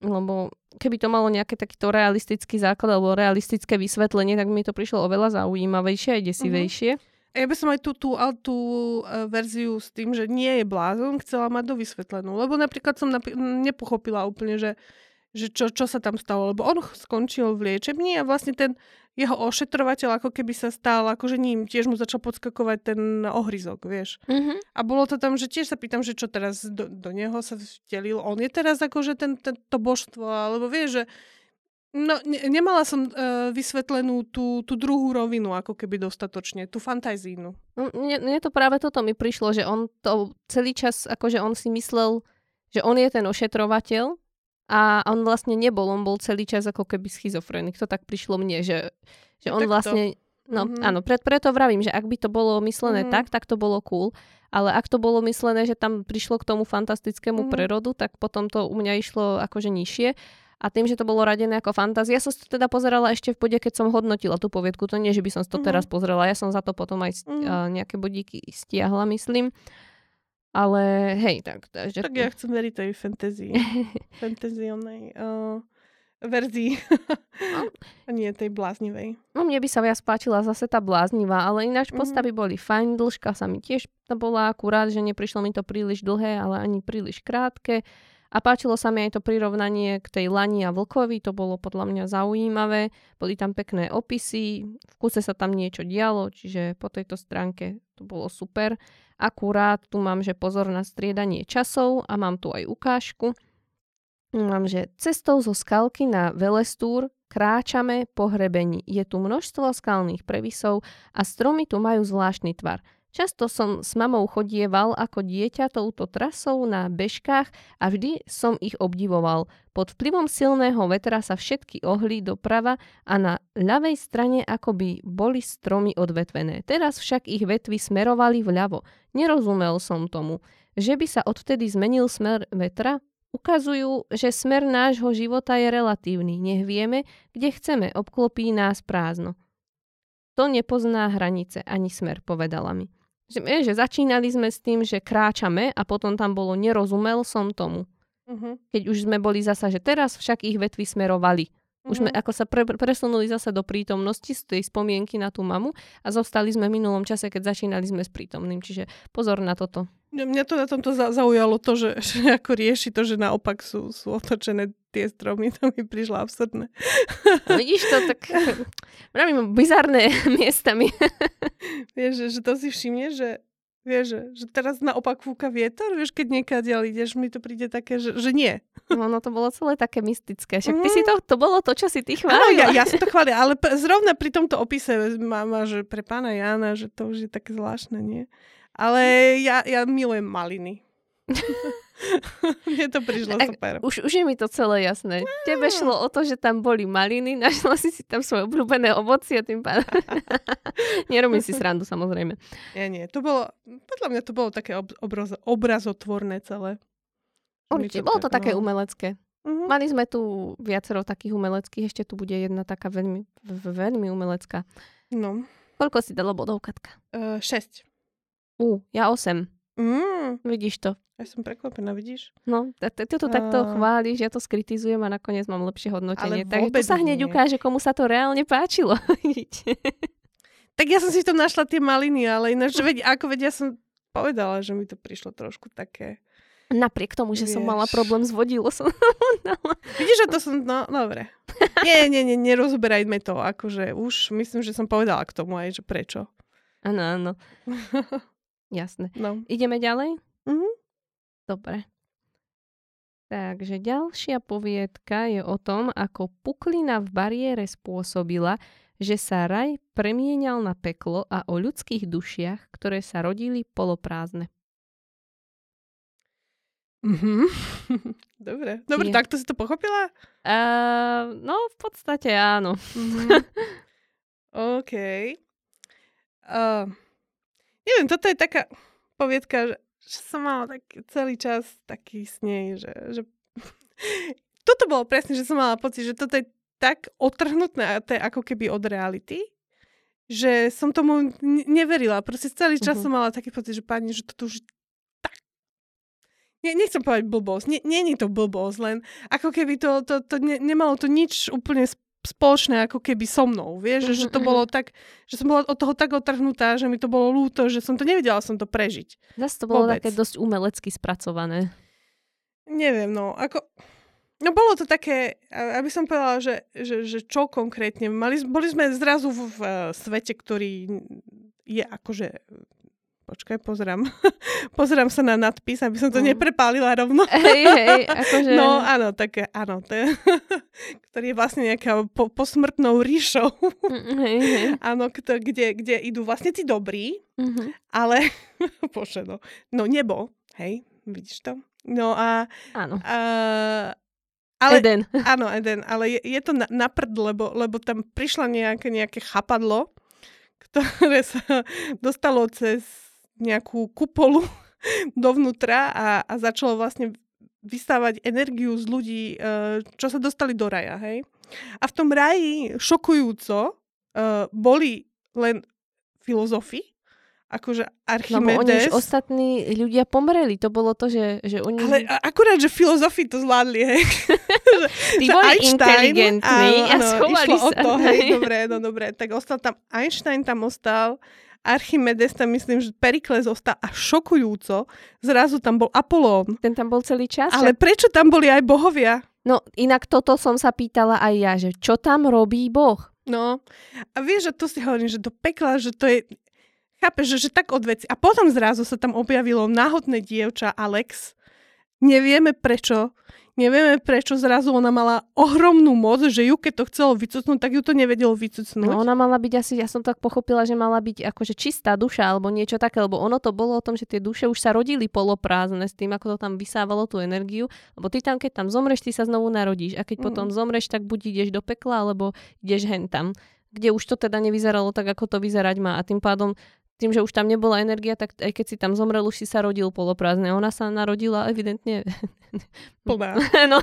Lebo keby to malo nejaké takýto realistický základ alebo realistické vysvetlenie, tak mi to prišlo oveľa zaujímavejšie aj desivejšie. Uh-huh. Ja by som aj tú, tú, tú uh, verziu s tým, že nie je blázon, chcela mať do vysvetlenú. Lebo napríklad som napi- nepochopila úplne, že že čo, čo sa tam stalo, lebo on skončil v liečebni a vlastne ten jeho ošetrovateľ ako keby sa stal akože ním, tiež mu začal podskakovať ten ohryzok, vieš. Mm-hmm. A bolo to tam, že tiež sa pýtam, že čo teraz do, do neho sa vtelil, on je teraz akože ten, ten, to božstvo, alebo vieš, že No, ne, nemala som uh, vysvetlenú tú, tú druhú rovinu, ako keby dostatočne, tú fantazínu. Mne, mne to práve toto mi prišlo, že on to celý čas, akože on si myslel, že on je ten ošetrovateľ a on vlastne nebol, on bol celý čas ako keby schizofrenik. To tak prišlo mne, že, že on vlastne... No mm-hmm. áno, pre, preto vravím, že ak by to bolo myslené mm-hmm. tak, tak to bolo cool. Ale ak to bolo myslené, že tam prišlo k tomu fantastickému mm-hmm. prerodu, tak potom to u mňa išlo akože nižšie. A tým, že to bolo radené ako fantázia, ja som to teda pozerala ešte v bode, keď som hodnotila tú poviedku. To nie, že by som to mm-hmm. teraz pozrela. Ja som za to potom aj mm-hmm. uh, nejaké bodíky stiahla, myslím. Ale hej, tak. Takže... Tak ja chcem veriť tej fantázii. Fantazionej. Uh, verzii. a nie tej bláznivej. No mne by sa viac páčila zase tá bláznivá, ale ináč Mhm. postavy boli fajn, dĺžka sa mi tiež bola akurát, že neprišlo mi to príliš dlhé, ale ani príliš krátke. A páčilo sa mi aj to prirovnanie k tej lani a vlkovi, to bolo podľa mňa zaujímavé. Boli tam pekné opisy, v kuse sa tam niečo dialo, čiže po tejto stránke to bolo super. Akurát tu mám, že pozor na striedanie časov a mám tu aj ukážku. Mám, že cestou zo skalky na Velestúr kráčame po hrebení. Je tu množstvo skalných previsov a stromy tu majú zvláštny tvar. Často som s mamou chodieval ako dieťa touto trasou na bežkách a vždy som ich obdivoval. Pod vplyvom silného vetra sa všetky ohli doprava a na ľavej strane akoby boli stromy odvetvené. Teraz však ich vetvy smerovali vľavo. Nerozumel som tomu. Že by sa odvtedy zmenil smer vetra? Ukazujú, že smer nášho života je relatívny. Nech vieme, kde chceme, obklopí nás prázdno. To nepozná hranice ani smer, povedala mi. Že, že začínali sme s tým, že kráčame a potom tam bolo nerozumel som tomu. Uh-huh. Keď už sme boli zasa, že teraz však ich vetvy smerovali. Už sme ako sa pre, presunuli zase do prítomnosti z tej spomienky na tú mamu a zostali sme v minulom čase, keď začínali sme s prítomným. Čiže pozor na toto. Mňa to na tomto za- zaujalo to, že, že ako rieši to, že naopak sú, sú otočené tie stromy, to mi prišlo absurdné. Vidíš to, tak vravím, bizarné miestami. Vieš, že, že to si všimne, že Vieš, že, že teraz naopak fúka vietor, vieš, keď niekadiaľ ideš, mi to príde také, že, že nie. No, no to bolo celé také mystické. Však ty si to, to bolo to, čo si ty Áno, chválila. ja, ja som to chválila, ale zrovna pri tomto opise máma, že pre pána Jána, že to už je také zvláštne, nie? Ale ja, ja milujem maliny. Mne to prišlo Tak super. Už, už je mi to celé jasné. Tebe šlo o to, že tam boli maliny, našla si si tam svoje obľúbené ovocie, tým pádom. Nerobím si srandu, samozrejme. Nie, nie, to bolo, podľa mňa to bolo také ob, obraz, obrazotvorné celé. Určite, bolo to tak, také no. umelecké. Mhm. Mali sme tu viacero takých umeleckých, ešte tu bude jedna taká veľmi, veľmi umelecká. No, Koľko si dala bodov, Katka? uh, šesť. Ú, ja 8. Mm, Vidíš to. ja som prekvapená, vidíš? No, ty to takto A- chváliš, ja to skritizujem a nakoniec mám lepšie hodnotenie. Takže to sa hneď nie. ukáže, komu sa to reálne páčilo. Tak ja som si v tom našla tie maliny, ale ináč, veď, ako veď ja som povedala, že mi to prišlo trošku také. Napriek tomu, že som mala Vieš. problém s vodilo, som Vidíš, že to som, no, dobre. Nie, nie, nie, nerozoberajme to, akože už myslím, že som povedala k tomu aj, že prečo. Áno, áno. Jasné. No. Ideme ďalej? Mhm. Dobre. Takže ďalšia poviedka je o tom, ako puklina v bariére spôsobila, že sa raj premienial na peklo a o ľudských dušiach, ktoré sa rodili poloprázdne. Mhm. Dobre, dobre, Je. takto si to pochopila? Uh, no, v podstate áno. Mhm. OK. Uh, neviem, toto je taká poviedka, že, že som mala tak celý čas taký s nej, že, že toto bolo presne, že som mala pocit, že toto je tak otrhnutné to je ako keby od reality, že som tomu neverila. Proste celý čas Mhm. som mala taký pocit, že pani, že toto už tak... Ne, nechcem povedať blbosť, nie, nie je to blbosť, len ako keby to, to, to ne, nemalo to nič úplne sp- spoločné ako keby so mnou, vieš, že, že to Mhm, bolo tak, že som bola od toho tak otrhnutá, že mi to bolo ľúto, že som to nevedela som to prežiť. Zase to bolo Vôbec. také dosť umelecky spracované. Neviem, no, ako... No bolo to také, aby som povedala, že, že, že čo konkrétne. Mali, boli sme zrazu v, v eh, svete, ktorý je akože... Počkaj, pozerám. pozerám sa na nadpis, aby som to Mm. neprepálila rovno. Hej, hej, akože... No áno, také, áno, to je, ktorý je vlastne nejaká po, posmrtnou ríšou. Mm, hej, hej. áno, kde, kde idú vlastne tí dobrí, Mhm. ale, bože, no, no nebo, hej, vidíš to? No a, Áno. a ale, Eden. áno, Eden, ale je, je to na, na prd, lebo, lebo tam prišla nejaké, nejaké chapadlo, ktoré sa dostalo cez nejakú kupolu dovnútra a, a začalo vlastne vystávať energiu z ľudí, e, čo sa dostali do raja, hej. A v tom raji šokujúco e, boli len filozofi akože Lebo oni Archimedes. už ostatní ľudia pomreli. To bolo to, že, že oni... Ale akurát, že filozofii to zvládli, hej. Tí Že boli Einstein- inteligentní áno, a schovali išlo o sa. to, hej, dobre, no dobre. Tak ostal tam Einstein tam ostal, Archimedes tam myslím, že Perikles ostal a šokujúco, zrazu tam bol Apolón. Ten tam bol celý čas. Ale prečo tam boli aj bohovia? No inak toto som sa pýtala aj ja, že čo tam robí Boh? No, a vieš, že to si hovorím, že do pekla, že to je, chápeš, že, že tak od veci. A potom zrazu sa tam objavilo náhodné dievča Alex. Nevieme prečo. Nevieme prečo zrazu ona mala ohromnú moc, že ju keď to chcelo vycucnúť, tak ju to nevedelo vycucnúť. No ona mala byť asi, ja som tak pochopila, že mala byť akože čistá duša alebo niečo také, lebo ono to bolo o tom, že tie duše už sa rodili poloprázdne s tým, ako to tam vysávalo tú energiu, lebo ty tam, keď tam zomreš, ty sa znovu narodíš a keď Mm. potom zomreš, tak buď ideš do pekla, alebo ideš hen tam, kde už to teda nevyzeralo tak, ako to vyzerať má a tým pádom tým, že už tam nebola energia, tak aj keď si tam zomrel, už si sa rodil poloprázdne. Ona sa narodila evidentne Plná. no,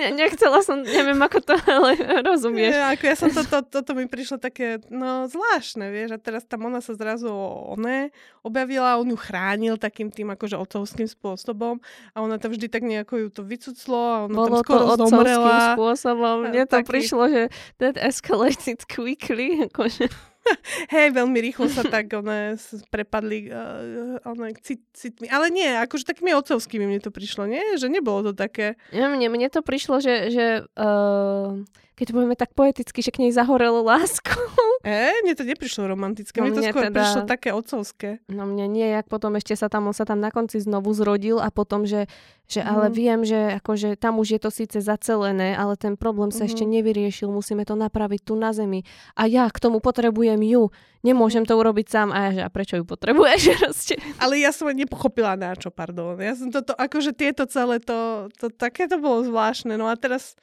ne- nechcela som, neviem ako to, ale rozumieš. Ja, ako ja som to, to, toto mi prišlo také, no zvláštne, vieš, a teraz tam ona sa zrazu oné objavila, on ju chránil takým tým akože otcovským spôsobom a ona to vždy tak nejako ju to vycuclo a ona Bolo tam to skoro otcovským zomrela. spôsobom. Mne to taký- prišlo, že that escalated quickly. Akože, Hej, veľmi rýchlo sa tak one prepadli uh, one, cit, citmi. Ale nie, akože takými otcovskými mne to prišlo, nie? Že nebolo to také... ja, mne, mne to prišlo, že, že uh, keď to povieme tak poeticky, že k nej zahorelo lásku. E, mne to neprišlo romantické, No mne to skôr teda- prišlo také otcovské. No mne nie, jak potom ešte sa tam, on sa tam na konci znovu zrodil a potom, že, že ale Mhm. viem, že akože tam už je to síce zacelené, ale ten problém sa ešte Mhm. nevyriešil, musíme to napraviť tu na zemi. A ja k tomu potrebujem ju. Nemôžem to urobiť sám. A ja, že a prečo ju potrebuješ? Ale ja som nepochopila na čo, pardon. Ja som toto, akože tieto celé to, to také to bolo zvláštne. No a teraz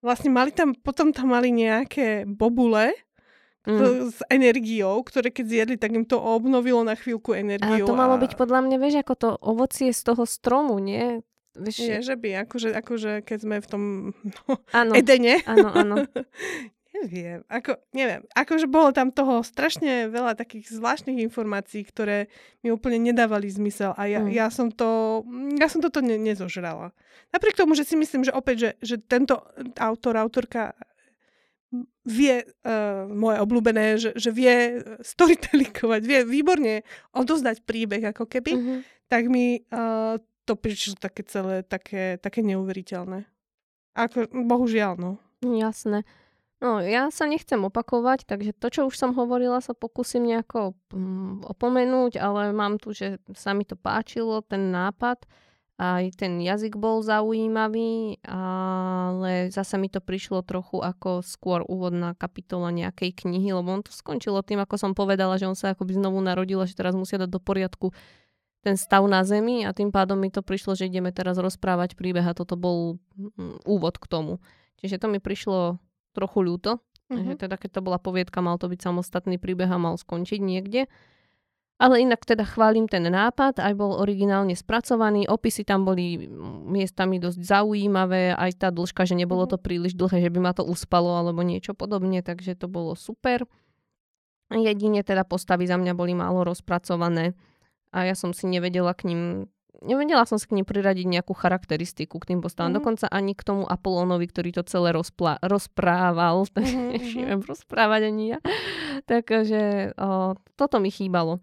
vlastne mali tam, potom tam mali nejaké bobule Mm. s energiou, ktoré keď zjedli, tak im to obnovilo na chvíľku A energiu. to malo a... byť podľa mňa, vieš, ako to ovocie z toho stromu, nie? Vieš, Nie, že by, akože, akože keď sme v tom no, áno, Edene. áno, áno. Neviem, ako, neviem. Akože bolo tam toho strašne veľa takých zvláštnych informácií, ktoré mi úplne nedávali zmysel a ja, Mm. ja som to, ja som toto ne, nezožrala. Napriek tomu, že si myslím, že opäť, že, že tento autor, autorka vie, uh, moje obľúbené, že, že vie storytellingovať, vie výborne odozdať príbeh ako keby, Mhm. tak mi uh, to prišlo také celé, také, také neuveriteľné. Ako, bohužiaľ, no. Jasné. No, ja sa nechcem opakovať, takže to, čo už som hovorila, sa pokúsim nejako mm, opomenúť, ale mám tu, že sa mi to páčilo, ten nápad. Aj ten jazyk bol zaujímavý, ale zase mi to prišlo trochu ako skôr úvodná kapitola nejakej knihy, lebo on to skončilo tým, ako som povedala, že on sa akoby znovu narodil a že teraz musia dať do poriadku ten stav na zemi a tým pádom mi to prišlo, že ideme teraz rozprávať príbeh a toto bol mm, úvod k tomu. Čiže to mi prišlo trochu ľúto, mm-hmm. že teda keď to bola poviedka, mal to byť samostatný príbeh a mal skončiť niekde. Ale inak teda chválim ten nápad, aj bol originálne spracovaný, opisy tam boli mm, miestami dosť zaujímavé, aj tá dĺžka, že nebolo to príliš dlhé, že by ma to uspalo alebo niečo podobne, takže to bolo super. Jedine teda postavy za mňa boli málo rozpracované a ja som si nevedela k ním nevedela som si k ním priradiť nejakú charakteristiku k tým postavám. Mhm. Dokonca ani k tomu Apolónovi, ktorý to celé rozpla- rozprával. Mhm, Ešte mhm. neviem rozprávať ani ja. Takže o, toto mi chýbalo.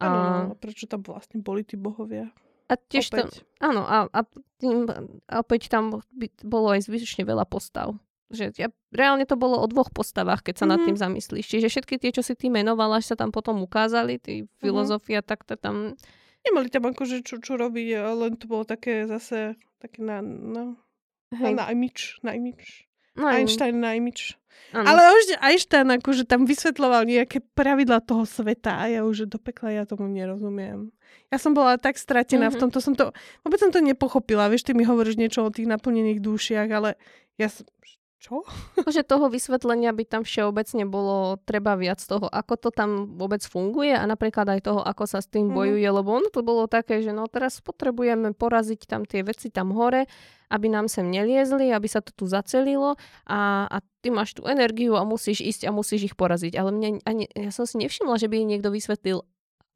A, Áno, no, prečo tam vlastne boli tí bohovia? a tiež tam, Opäť. áno, a, a, tým, a opäť tam by, bolo aj zvyšne veľa postav. Že ja, reálne to bolo o dvoch postavách, keď sa nad Mhm. tým zamyslíš. Čiže všetky tie, čo si ty menovala, sa tam potom ukázali, tí Mhm. filozofia, tak to tam... Nemali tam akože čo, čo robiť, len to bolo také zase také na, no, Hej, na imič, na imič. no, Einstein na imič. áno. Ale už Einstein akože tam vysvetľoval nejaké pravidla toho sveta a ja už do pekla ja tomu nerozumiem. Ja som bola tak stratená Mhm. v tomto, som to, vôbec som to nepochopila. Vieš, ty mi hovoríš niečo o tých naplnených dušiach, ale ja som, čo? Že toho vysvetlenia by tam všeobecne bolo treba viac toho, ako to tam vôbec funguje a napríklad aj toho, ako sa s tým Mhm. bojuje, lebo ono to bolo také, že no teraz potrebujeme poraziť tam tie veci tam hore, aby nám sem neliezli, aby sa to tu zacelilo a, a ty máš tú energiu a musíš ísť a musíš ich poraziť. Ale mne ani, ja som si nevšimla, že by niekto vysvetlil,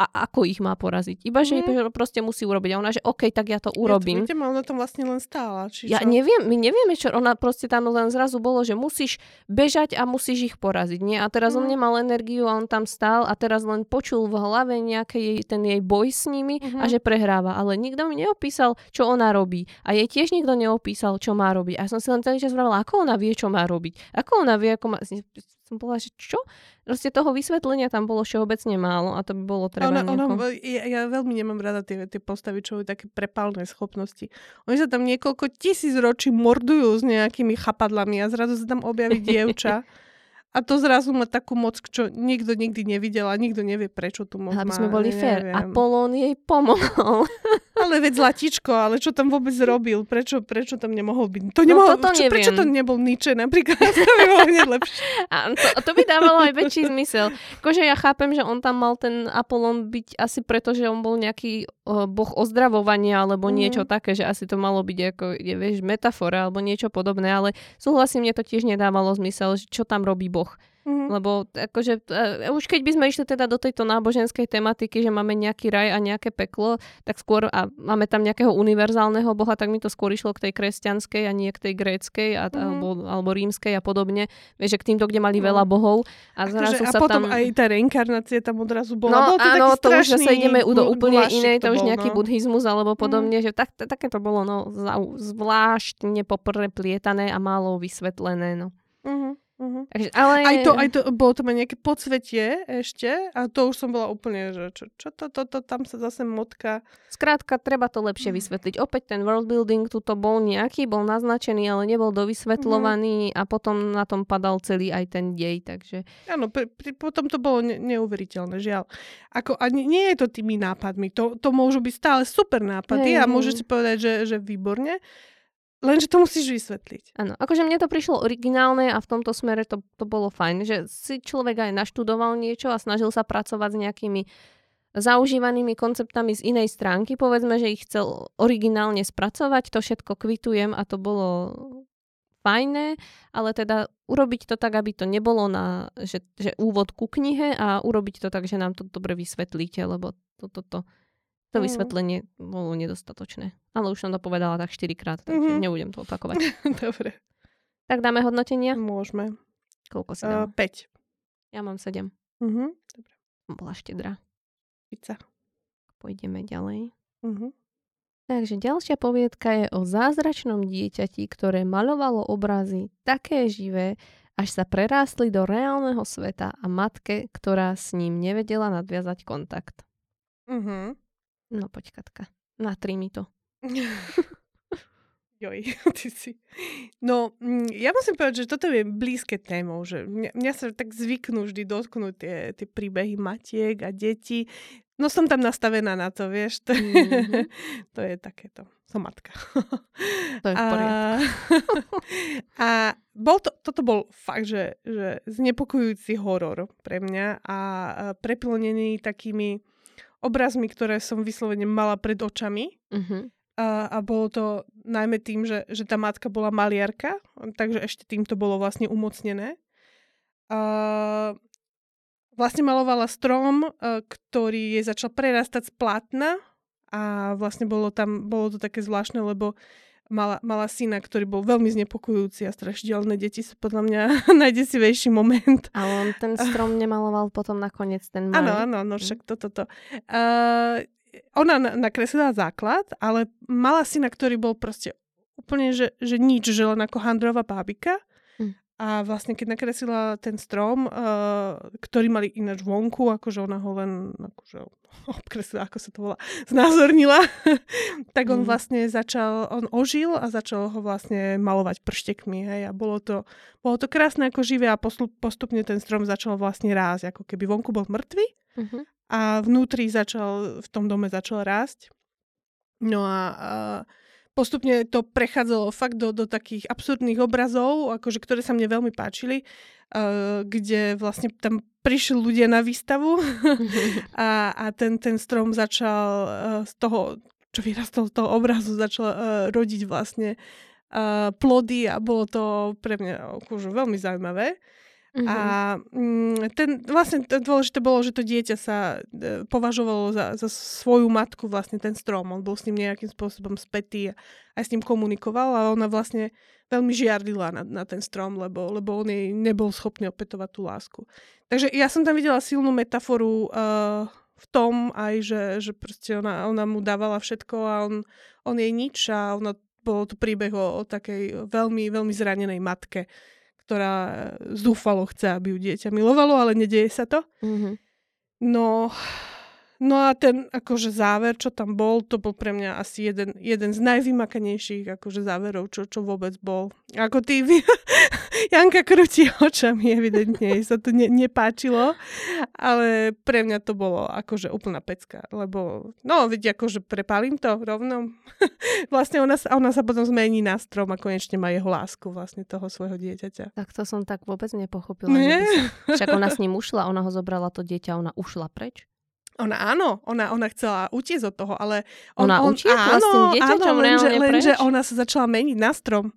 a ako ich má poraziť. Iba, že mm. proste musí urobiť. A ona, že OK, tak ja to urobím. Ja to ona tam vlastne len stála. Či ja čo? neviem, my nevieme, čo ona proste tam len zrazu bolo, že musíš bežať a musíš ich poraziť. Nie? A teraz mm. on nemal energiu a on tam stál a teraz len počul v hlave nejaký jej, ten jej boj s nimi mm-hmm. a že prehráva. Ale nikto mi neopísal, čo ona robí. A jej tiež nikto neopísal, čo má robiť. A ja som si len celý čas vravela, ako ona vie, čo má robiť. Ako ona vie, ako má som bola, že čo? Proste toho vysvetlenia tam bolo všeobecne málo a to by bolo treba ona, ona, ja, ja veľmi nemám rada tie, tie postavy, čo také prepálne schopnosti. Oni sa tam niekoľko tisíc ročí mordujú s nejakými chapadlami a zrazu sa tam objaví dievča. A to zrazu má takú moc, čo nikto nikdy nevidel a nikto nevie, prečo tu moc Aby sme boli fér. Apolón jej pomohol. ale veď zlatičko, ale čo tam vôbec robil? Prečo, prečo tam nemohol byť? To no nemohol, no, čo, prečo to nebol Nietzsche napríklad? to by bolo hneď lepšie. A to, to by dávalo aj väčší zmysel. Akože ja chápem, že on tam mal ten Apolón byť asi preto, že on bol nejaký uh, boh ozdravovania alebo mm. niečo také, že asi to malo byť ako, je, vieš, metafora alebo niečo podobné, ale súhlasím, mne to tiež nedávalo zmysel, že čo tam robí boh boh. Mm-hmm. Lebo akože, uh, už keď by sme išli teda do tejto náboženskej tematiky, že máme nejaký raj a nejaké peklo, tak skôr a máme tam nejakého univerzálneho boha, tak mi to skôr išlo k tej kresťanskej a nie k tej gréckej a, mm-hmm. alebo, alebo rímskej a podobne. Vieš, že k týmto, kde mali mm-hmm. veľa bohov. A, zrazu a sa potom tam... aj tá reinkarnácia tam odrazu bola. No Bol to áno, to už zase ideme do úplne inej, to, to už nejaký no. buddhizmus alebo podobne, mm-hmm. že tak, také to bolo no, zvláštne popreplietané a málo vysvetlené. No. Mm-hmm. Uh-huh. Takže, ale... Aj to, aj to, bolo tam aj nejaké podsvetie ešte a to už som bola úplne, že čo, čo to, to, to, tam sa zase motka. Skrátka, treba to lepšie vysvetliť. Opäť ten world building tuto bol nejaký, bol naznačený, ale nebol dovysvetľovaný uh-huh. a potom na tom padal celý aj ten dej, takže... Áno, pri, pri, potom to bolo ne, neuveriteľné, žiaľ. Ako, a nie, nie je to tými nápadmi, to, to môžu byť stále super nápady hey, a môžeš si povedať, že, že výborne, Lenže to musíš vysvetliť. Áno, akože mne to prišlo originálne a v tomto smere to, to bolo fajn, že si človek aj naštudoval niečo a snažil sa pracovať s nejakými zaužívanými konceptami z inej stránky. Povedzme, že ich chcel originálne spracovať, to všetko kvitujem a to bolo fajné, ale teda urobiť to tak, aby to nebolo na, že, že úvod ku knihe a urobiť to tak, že nám to dobre vysvetlíte, lebo toto to, to, to mm. vysvetlenie bolo nedostatočné. Ale už som to povedala tak 4 krát, takže mm-hmm. nebudem to opakovať. Dobre. Tak dáme hodnotenia? Môžeme. Koľko si dám? Uh, 5. Ja mám 7. Mm-hmm. Dobre. Bola štedrá. Pizza. Pôjdeme ďalej. Mm-hmm. Takže ďalšia poviedka je o zázračnom dieťati, ktoré malovalo obrazy také živé, až sa prerástli do reálneho sveta a matke, ktorá s ním nevedela nadviazať kontakt. Mm-hmm. No poď, Katka. Natri mi to. Joj, ty si... No, mm, ja musím povedať, že toto je blízke témou, že mňa, mňa sa tak zvyknú vždy dotknúť tie, tie príbehy matiek a detí. No som tam nastavená na to, vieš. To, mm-hmm. to je takéto. Som matka. To je v poriadku. A, a bol to, toto bol fakt, že, že znepokojujúci horor pre mňa a preplnený takými obrazmi, ktoré som vyslovene mala pred očami. Uh-huh. A, a bolo to najmä tým, že, že tá matka bola maliarka, takže ešte týmto bolo vlastne umocnené. A, vlastne malovala strom, ktorý jej začal prerastať z plátna a vlastne bolo tam, bolo to také zvláštne, lebo mala, mala syna, ktorý bol veľmi znepokojujúci a strašidelné deti sú podľa mňa najdesivejší moment. A on ten strom nemaloval potom nakoniec ten malý. Áno, áno, no však toto. To, to. Uh, ona nakreslila základ, ale mala syna, ktorý bol proste úplne, že, že nič, že len ako handrová bábika. A vlastne keď nakreslila ten strom, uh, ktorý mali ináč vonku, akože ona ho len akože obkreslila, ako sa to volá, znázornila, tak on mm. vlastne začal, on ožil a začal ho vlastne malovať prštekmi, hej, a bolo to, bolo to krásne ako živé a postupne ten strom začal vlastne rásť, ako keby vonku bol mŕtvy mm-hmm. a vnútri začal, v tom dome začal rásť. No a uh, postupne to prechádzalo fakt do, do takých absurdných obrazov, akože, ktoré sa mne veľmi páčili, uh, kde vlastne tam prišli ľudia na výstavu a, a ten, ten strom začal uh, z toho, čo vyrastol z toho obrazu, začal uh, rodiť vlastne uh, plody a bolo to pre mňa akože veľmi zaujímavé. Mm-hmm. A mm, ten, vlastne to dôležité bolo, že to dieťa sa e, považovalo za, za svoju matku, vlastne ten strom. On bol s ním nejakým spôsobom spätý a aj s ním komunikoval a ona vlastne veľmi žiardila na, na ten strom, lebo, lebo on jej nebol schopný opätovať tú lásku. Takže ja som tam videla silnú metaforu uh, v tom aj, že, že proste ona, ona mu dávala všetko a on, on jej nič a ona, bolo to príbeh o, o takej veľmi, veľmi zranenej matke, ktorá zúfalo chce, aby ju dieťa milovalo, ale nedieje sa to. Mm-hmm. No, No a ten akože záver, čo tam bol, to bol pre mňa asi jeden, jeden z najvymakanejších akože záverov, čo, čo vôbec bol. Ako ty, Janka krúti očami, evidentne jej sa to ne, nepáčilo, ale pre mňa to bolo akože úplná pecka, lebo no, vidíte, akože prepálim to rovno. vlastne ona, ona sa potom zmení na strom a konečne má jeho lásku vlastne toho svojho dieťaťa. Tak to som tak vôbec nepochopila. Nie? Som, však ona s ním ušla, ona ho zobrala to dieťa, ona ušla preč. Ona áno, ona, ona chcela utiecť od toho, ale... On, ona on, utiekla áno, s tým dieťaťom áno, lenže, lenže ona sa začala meniť na strom.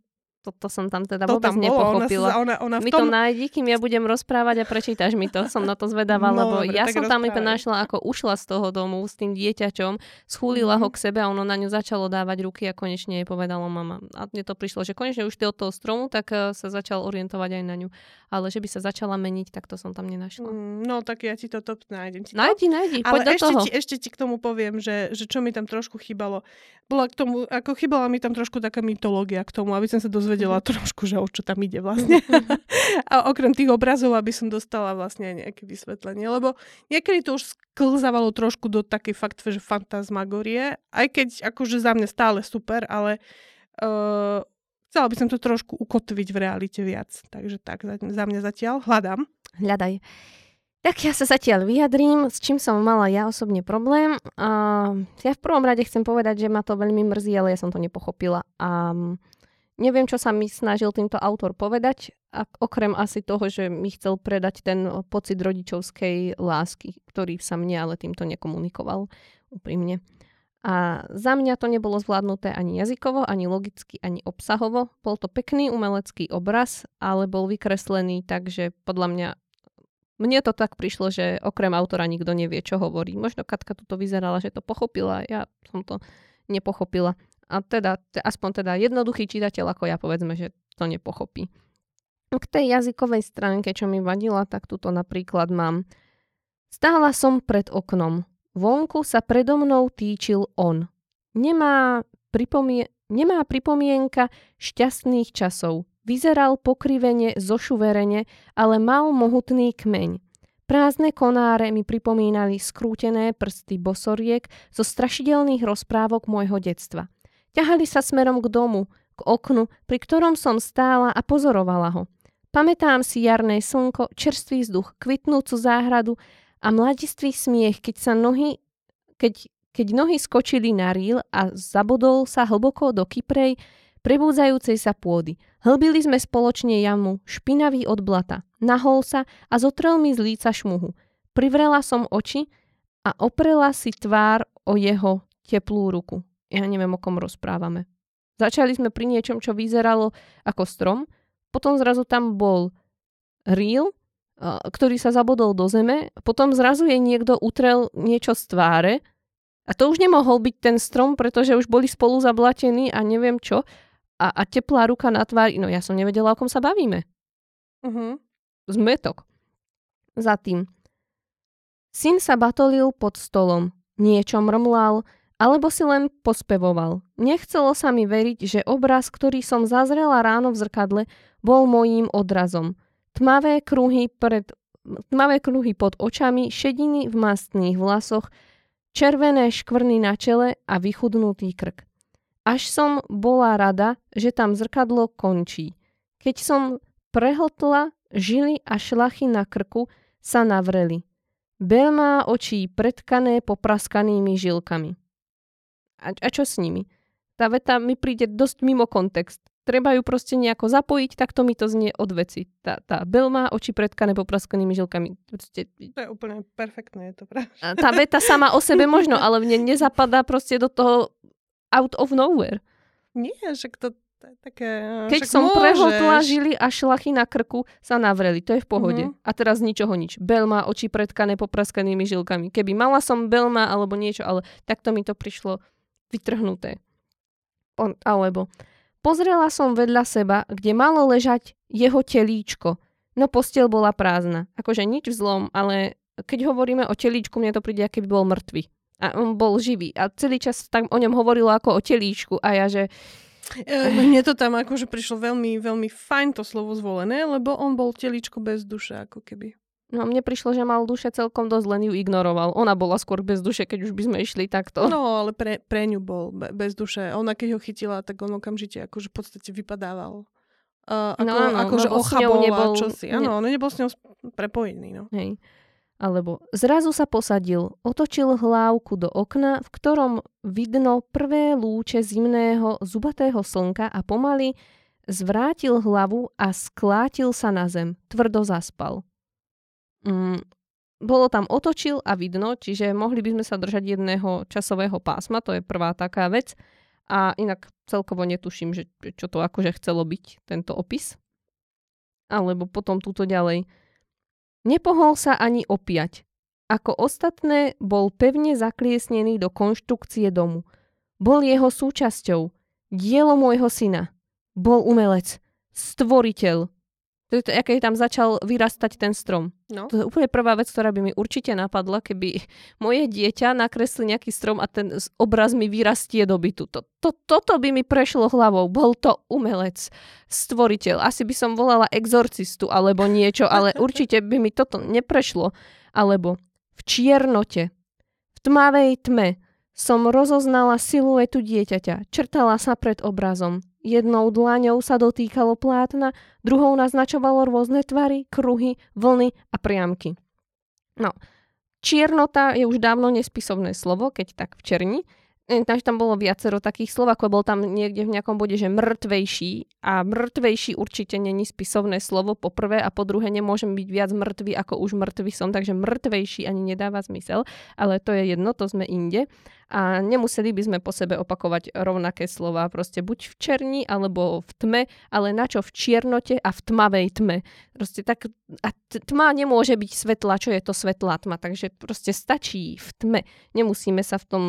Toto som tam teda to vôbec tam nepochopila. Ona, ona, ona mi tom... to nájdi, kým ja budem rozprávať a prečítaš mi to. Som na to zvedavá, no, lebo dobre, ja som tam iba našla, ako ušla z toho domu s tým dieťaťom, schúlila mm-hmm. ho k sebe a ono na ňu začalo dávať ruky a konečne jej povedalo mama. A mne to prišlo, že konečne už od toho stromu, tak uh, sa začal orientovať aj na ňu. Ale že by sa začala meniť, tak to som tam nenašla. Mm, no tak ja ti to top nájdem. Ti to? Nájdi, nájdi, Ale do ešte toho. Ti, ešte ti k tomu poviem, že, že čo mi tam trošku chýbalo. Bola k tomu, ako chýbala mi tam trošku taká mytológia k tomu, aby som sa dozvedela mm-hmm. trošku, že o čo tam ide vlastne. a okrem tých obrazov, aby som dostala vlastne aj nejaké vysvetlenie, lebo niekedy to už sklzávalo trošku do takej fakt, že fantasmagorie, aj keď akože za mňa stále super, ale uh, chcela by som to trošku ukotviť v realite viac. Takže tak, za mňa zatiaľ hľadám. Hľadaj. Tak ja sa zatiaľ vyjadrím, s čím som mala ja osobne problém. Uh, ja v prvom rade chcem povedať, že ma to veľmi mrzí, ale ja som to nepochopila. A Neviem, čo sa mi snažil týmto autor povedať, a okrem asi toho, že mi chcel predať ten pocit rodičovskej lásky, ktorý sa mne ale týmto nekomunikoval úprimne. A za mňa to nebolo zvládnuté ani jazykovo, ani logicky, ani obsahovo. Bol to pekný umelecký obraz, ale bol vykreslený tak, že podľa mňa mne to tak prišlo, že okrem autora nikto nevie, čo hovorí. Možno Katka tuto vyzerala, že to pochopila, ja som to nepochopila. A teda, aspoň teda jednoduchý čitateľ ako ja povedzme, že to nepochopí. K tej jazykovej stránke, čo mi vadila, tak tuto napríklad mám. Stála som pred oknom. Vonku sa predo mnou týčil on. Nemá, pripomie- nemá pripomienka šťastných časov. Vyzeral pokrivene, zošuverene, ale mal mohutný kmeň. Prázdne konáre mi pripomínali skrútené prsty bosoriek zo strašidelných rozprávok môjho detstva. Ťahali sa smerom k domu, k oknu, pri ktorom som stála a pozorovala ho. Pamätám si jarné slnko, čerstvý vzduch, kvitnúcu záhradu a mladistvý smiech, keď sa nohy, keď, keď nohy skočili na ríl a zabodol sa hlboko do kyprej, prebúdzajúcej sa pôdy. Hlbili sme spoločne jamu, špinavý od blata. Nahol sa a zotrel mi z líca šmuhu. Privrela som oči a oprela si tvár o jeho teplú ruku ja neviem, o kom rozprávame. Začali sme pri niečom, čo vyzeralo ako strom, potom zrazu tam bol reel, ktorý sa zabodol do zeme, potom zrazu jej niekto utrel niečo z tváre a to už nemohol byť ten strom, pretože už boli spolu zablatení a neviem čo a, a teplá ruka na tvári, no ja som nevedela, o kom sa bavíme. Uh-huh. Zmetok. Za tým. Syn sa batolil pod stolom. Niečo mrmlal, alebo si len pospevoval. Nechcelo sa mi veriť, že obraz, ktorý som zazrela ráno v zrkadle, bol mojím odrazom. Tmavé kruhy, pred, tmavé kruhy pod očami, šediny v mastných vlasoch, červené škvrny na čele a vychudnutý krk. Až som bola rada, že tam zrkadlo končí. Keď som prehltla, žily a šlachy na krku sa navreli. Bel má očí predkané poplaskanými žilkami. A, a čo s nimi? Tá veta mi príde dosť mimo kontext. Treba ju proste nejako zapojiť, tak to mi to znie od veci. Tá, tá bel má oči predkané popraskanými žilkami. Proste... To je úplne perfektné, je to pravda. Tá veta sama o sebe možno, ale mne nezapadá proste do toho out of nowhere. Nie, že to, také... eh, Keď však som môžeš. prehotla žily a šlachy na krku, sa navreli. To je v pohode. Mhm. A teraz ničoho nič. Bel má oči pretkané popraskanými žilkami. Keby mala som Belma alebo niečo, ale takto mi to prišlo vytrhnuté. On, alebo pozrela som vedľa seba, kde malo ležať jeho telíčko. No postel bola prázdna. Akože nič v zlom, ale keď hovoríme o telíčku, mne to príde, aký by bol mŕtvy. A on bol živý. A celý čas tak o ňom hovorilo ako o telíčku. A ja, že Eh, Mne to tam akože prišlo veľmi, veľmi fajn to slovo zvolené, lebo on bol teličko bez duše, ako keby. No mne prišlo, že mal duše celkom dosť, len ju ignoroval. Ona bola skôr bez duše, keď už by sme išli takto. No, ale pre, pre ňu bol be, bez duše. Ona keď ho chytila, tak on okamžite akože v podstate vypadával. Uh, ako, No áno, akože lebo s ňou ochabol nebol- a čosi. ne- Áno, on nebol s ňou prepojený. No. Hej. Alebo zrazu sa posadil, otočil hlávku do okna, v ktorom vidno prvé lúče zimného zubatého slnka a pomaly zvrátil hlavu a sklátil sa na zem. Tvrdo zaspal. Mm, bolo tam otočil a vidno, čiže mohli by sme sa držať jedného časového pásma, to je prvá taká vec. A inak celkovo netuším, že čo to akože chcelo byť, tento opis. Alebo potom túto ďalej. Nepohol sa ani opiať. Ako ostatné, bol pevne zakliesnený do konštrukcie domu. Bol jeho súčasťou. Dielo môjho syna. Bol umelec. Stvoriteľ. To je to, keď tam začal vyrastať ten strom. no. To je úplne prvá vec, ktorá by mi určite napadla, keby moje dieťa nakreslí nejaký strom a ten obraz mi vyrastie do bytu. To, to, toto by mi prešlo hlavou. Bol to umelec, stvoriteľ. Asi by som volala exorcistu alebo niečo, ale určite by mi toto neprešlo. Alebo v čiernote, v tmavej tme som rozoznala siluetu dieťaťa. Črtala sa pred obrazom. Jednou dlaňou sa dotýkalo plátna, druhou naznačovalo rôzne tvary, kruhy, vlny a priamky. No, čiernota je už dávno nespisovné slovo, keď tak v černi. E, Takže tam bolo viacero takých slov, ako bol tam niekde v nejakom bode, že mŕtvejší. A mŕtvejší určite není spisovné slovo po prvé a po druhé nemôžem byť viac mŕtvy, ako už mŕtvy som, takže mŕtvejší ani nedáva zmysel, ale to je jedno, to sme inde. A nemuseli by sme po sebe opakovať rovnaké slova, proste buď v černi alebo v tme, ale na čo v čiernote a v tmavej tme. Proste tak, a tma nemôže byť svetla, čo je to svetlá tma, takže proste stačí v tme. Nemusíme sa v tom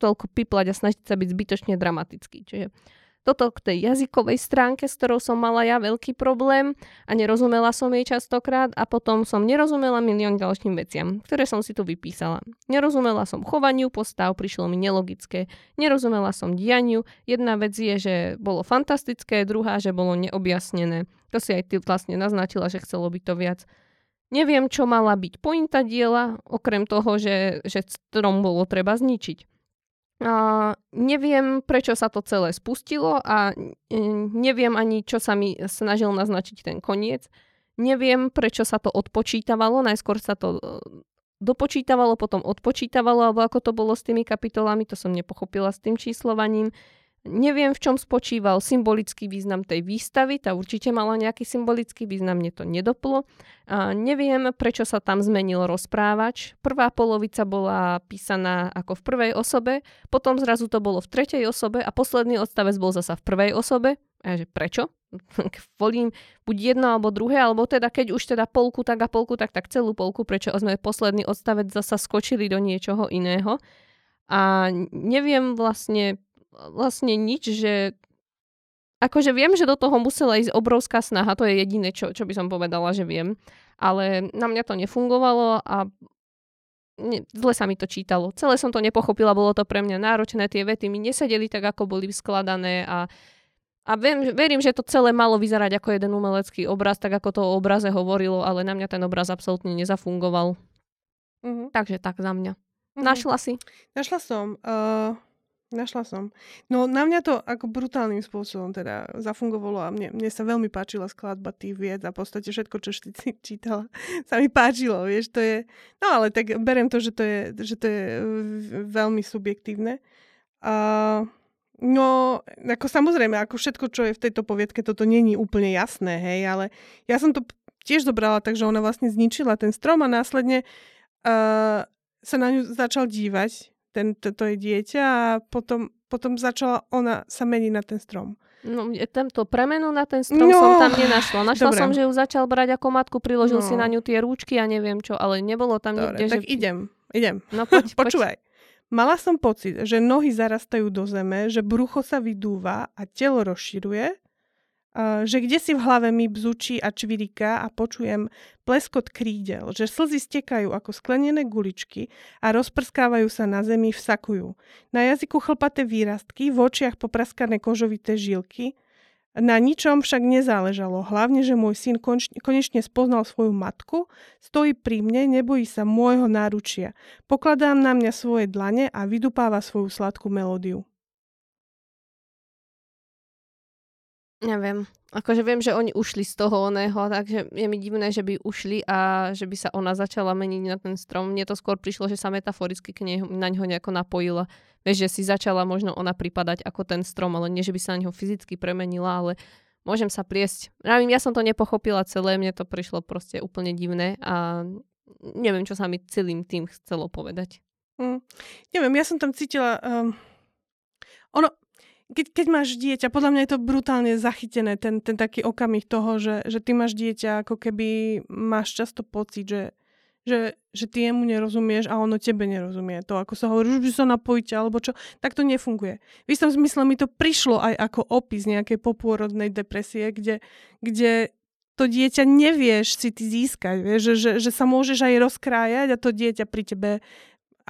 toľko piplať a snažiť sa byť zbytočne dramatický. Čiže toto k tej jazykovej stránke, s ktorou som mala ja veľký problém a nerozumela som jej častokrát a potom som nerozumela milión ďalším veciam, ktoré som si tu vypísala. Nerozumela som chovaniu postav, prišlo mi nelogické. Nerozumela som dianiu. Jedna vec je, že bolo fantastické, druhá, že bolo neobjasnené. To si aj ty vlastne naznačila, že chcelo byť to viac. Neviem, čo mala byť pointa diela, okrem toho, že, že strom bolo treba zničiť. A neviem, prečo sa to celé spustilo a e, neviem ani, čo sa mi snažil naznačiť ten koniec. Neviem, prečo sa to odpočítavalo. Najskôr sa to e, dopočítavalo, potom odpočítavalo, alebo ako to bolo s tými kapitolami, to som nepochopila s tým číslovaním. Neviem, v čom spočíval symbolický význam tej výstavy, tá určite mala nejaký symbolický význam, mne to nedoplo. A neviem, prečo sa tam zmenil rozprávač. Prvá polovica bola písaná ako v prvej osobe, potom zrazu to bolo v tretej osobe a posledný odstavec bol zasa v prvej osobe. A že prečo? Volím buď jedno alebo druhé, alebo teda keď už teda polku tak a polku tak, tak celú polku, prečo sme posledný odstavec zasa skočili do niečoho iného. A neviem vlastne vlastne nič, že akože viem, že do toho musela ísť obrovská snaha, to je jediné, čo, čo by som povedala, že viem, ale na mňa to nefungovalo a ne, zle sa mi to čítalo. Celé som to nepochopila, bolo to pre mňa náročné, tie vety mi nesedeli tak, ako boli skladané a a viem, verím, že to celé malo vyzerať ako jeden umelecký obraz, tak ako to o obraze hovorilo, ale na mňa ten obraz absolútne nezafungoval. Uh-huh. Takže tak za mňa. Uh-huh. Našla si? Našla som. Uh, našla som. No na mňa to ako brutálnym spôsobom teda zafungovalo a mne, mne sa veľmi páčila skladba tých vied a v podstate všetko, čo si čítala, sa mi páčilo, vieš, to je... No ale tak beriem to, že to je, že to je veľmi subjektívne. Uh, No, ako samozrejme, ako všetko, čo je v tejto poviedke, toto není úplne jasné, hej, ale ja som to tiež zobrala tak, že ona vlastne zničila ten strom a následne uh, sa na ňu začal dívať ten, to, to je dieťa a potom, potom začala ona sa meniť na ten strom. No, tento premenu na ten strom no, som tam nenašla. Našla dobre. som, že ju začal brať ako matku, priložil no. si na ňu tie rúčky a neviem čo, ale nebolo tam dobre, nikde, tak že... idem, idem. No poď, Počúvaj. Poď. Mala som pocit, že nohy zarastajú do zeme, že brucho sa vydúva a telo rozširuje že kde si v hlave mi bzučí a čviriká a počujem pleskot krídel, že slzy stekajú ako sklenené guličky a rozprskávajú sa na zemi, vsakujú. Na jazyku chlpaté výrastky, v očiach popraskané kožovité žilky. Na ničom však nezáležalo, hlavne, že môj syn konečne spoznal svoju matku, stojí pri mne, nebojí sa môjho náručia. Pokladám na mňa svoje dlane a vydupáva svoju sladkú melódiu. Neviem. Akože viem, že oni ušli z toho oného, takže je mi divné, že by ušli a že by sa ona začala meniť na ten strom. Mne to skôr prišlo, že sa metaforicky k nej, na ňo nejako napojila. Vieš, že si začala možno ona pripadať ako ten strom, ale nie, že by sa na ňo fyzicky premenila, ale môžem sa pliesť. Ja som to nepochopila celé, mne to prišlo proste úplne divné a neviem, čo sa mi celým tým chcelo povedať. Mm, neviem, ja som tam cítila... Um... Ono, keď, keď máš dieťa, podľa mňa je to brutálne zachytené, ten, ten taký okamih toho, že, že ty máš dieťa, ako keby máš často pocit, že, že, že ty jemu nerozumieš a ono tebe nerozumie. To, ako sa hovorí, by sa napojíte, alebo čo, tak to nefunguje. V istom zmysle mi to prišlo aj ako opis nejakej popôrodnej depresie, kde, kde to dieťa nevieš si ty získať, vieš, že, že, že sa môžeš aj rozkrájať a to dieťa pri tebe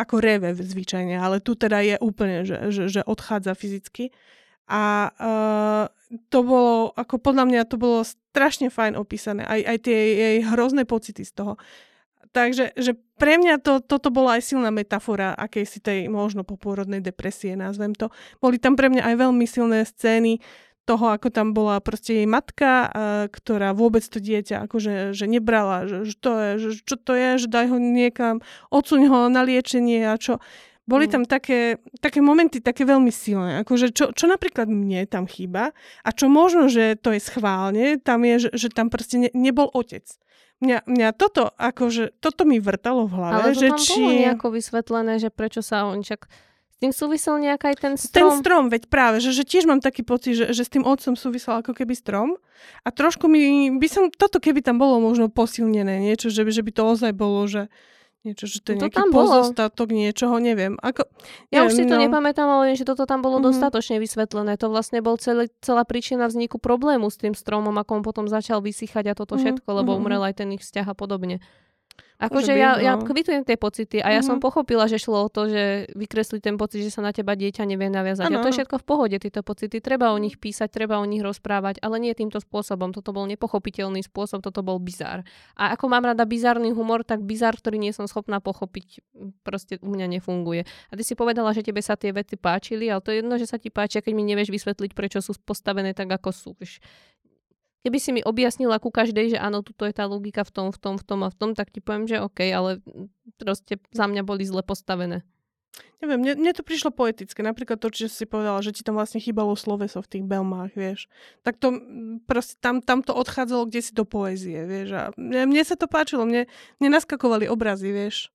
ako reve zvyčajne, ale tu teda je úplne, že, že, že odchádza fyzicky. A uh, to bolo, ako podľa mňa to bolo strašne fajn opísané, aj, aj tie jej hrozné pocity z toho. Takže že pre mňa to, toto bola aj silná metafora akejsi tej možno popôrodnej depresie, nazvem to. Boli tam pre mňa aj veľmi silné scény, toho, ako tam bola proste jej matka, ktorá vôbec to dieťa akože že nebrala, že, že to je, že čo to je, že daj ho niekam, odsuň ho na liečenie a čo. Boli mm. tam také, také momenty, také veľmi silné. Akože čo, čo napríklad mne tam chýba a čo možno, že to je schválne, tam je, že, že tam proste ne, nebol otec. Mňa, mňa toto, akože, toto mi vrtalo v hlave. Ale to že tam či... bolo nejako vysvetlené, že prečo sa on čak tým súvisel nejak aj ten strom? Ten strom, veď práve, že, že tiež mám taký pocit, že, že s tým otcom súvisel ako keby strom. A trošku mi, by som, toto keby tam bolo možno posilnené, niečo, že, že by to ozaj bolo, že niečo, že to je no nejaký tam pozostatok bolo. niečoho, neviem. Ako, ja neviem, už si to no. nepamätám, ale že toto tam bolo mm-hmm. dostatočne vysvetlené. To vlastne bol celý, celá príčina vzniku problému s tým stromom, ako on potom začal vysychať a toto mm-hmm. všetko, lebo mm-hmm. umrel aj ten ich vzťah a podobne. Akože ja, no. ja kvitujem tie pocity a ja mm-hmm. som mhm. pochopila, že šlo o to, že vykresli ten pocit, že sa na teba dieťa nevie naviazať. Ano. A to je všetko v pohode, tieto pocity. Treba o nich písať, treba o nich rozprávať, ale nie týmto spôsobom. Toto bol nepochopiteľný spôsob, toto bol bizár. A ako mám rada bizárny humor, tak bizár, ktorý nie som schopná pochopiť, proste u mňa nefunguje. A ty si povedala, že tebe sa tie vety páčili, ale to je jedno, že sa ti páčia, keď mi nevieš vysvetliť, prečo sú postavené tak, ako sú. Keby si mi objasnila ku každej, že áno, tuto je tá logika v tom, v tom, v tom a v tom, tak ti poviem, že OK, ale proste za mňa boli zle postavené. Neviem, mne, mne to prišlo poetické. Napríklad to, čo si povedala, že ti tam vlastne chýbalo sloveso v tých belmách, vieš. Tak to proste tam, tam to odchádzalo kde si do poézie, vieš. A mne, mne sa to páčilo, mne, mne naskakovali obrazy, vieš.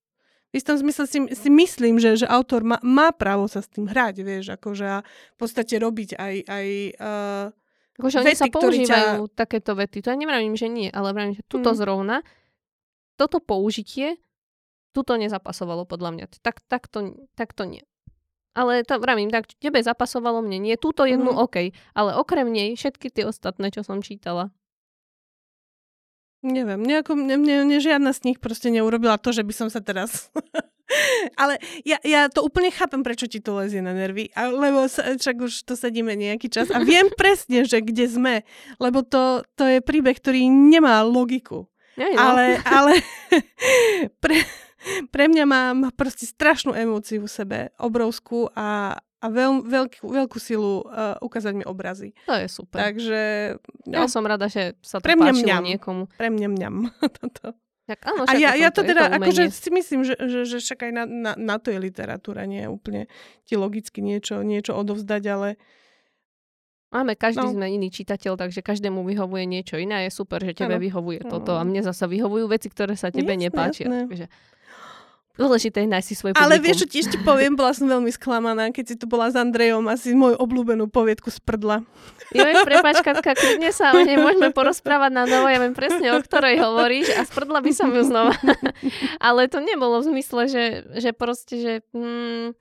V istom zmysle si, si myslím, že, že autor má, má právo sa s tým hrať, vieš, akože a v podstate robiť aj, aj uh, Akože oni sa používajú ťa... takéto vety. To ja nevravím, že nie, ale vravím, že tuto hmm. zrovna, toto použitie, tuto nezapasovalo podľa mňa. Tak, tak, to, tak to nie. Ale to vravím, tak tebe zapasovalo mne nie. Túto jednu mm. OK, ale okrem nej všetky tie ostatné, čo som čítala. Neviem, nejako, mne, mne, mne žiadna z nich proste neurobila to, že by som sa teraz Ale ja, ja to úplne chápem, prečo ti to lezie na nervy, a, lebo sa, však už to sedíme nejaký čas a viem presne, že kde sme, lebo to, to je príbeh, ktorý nemá logiku. Ja, no. Ale, ale pre, pre mňa mám proste strašnú emóciu v sebe, obrovskú a, a veľ, veľkú, veľkú silu uh, ukázať mi obrazy. To je super. Takže... No, ja som rada, že sa to pre mňa páčilo mňam. niekomu. Pre mňa mňam. Toto. Tak áno, a ja, ja to, teda, to akože si myslím, že, že, že však aj na, na, na to je literatúra, nie je úplne ti logicky niečo, niečo odovzdať, ale... Máme, každý no. sme iný čitateľ, takže každému vyhovuje niečo iné je super, že tebe ano. vyhovuje ano. toto a mne zasa vyhovujú veci, ktoré sa tebe jasné, nepáčia. Jasné. Takže... Dôležité je nájsť si svoj publikum. Ale vieš, čo ti poviem, bola som veľmi sklamaná, keď si tu bola s Andrejom, asi moju obľúbenú poviedku z prdla. Jo, prepáč, Katka, kľudne sa o nej môžeme porozprávať na novo, ja viem presne, o ktorej hovoríš a z prdla by som ju znova. Ale to nebolo v zmysle, že, že proste, že... Mm,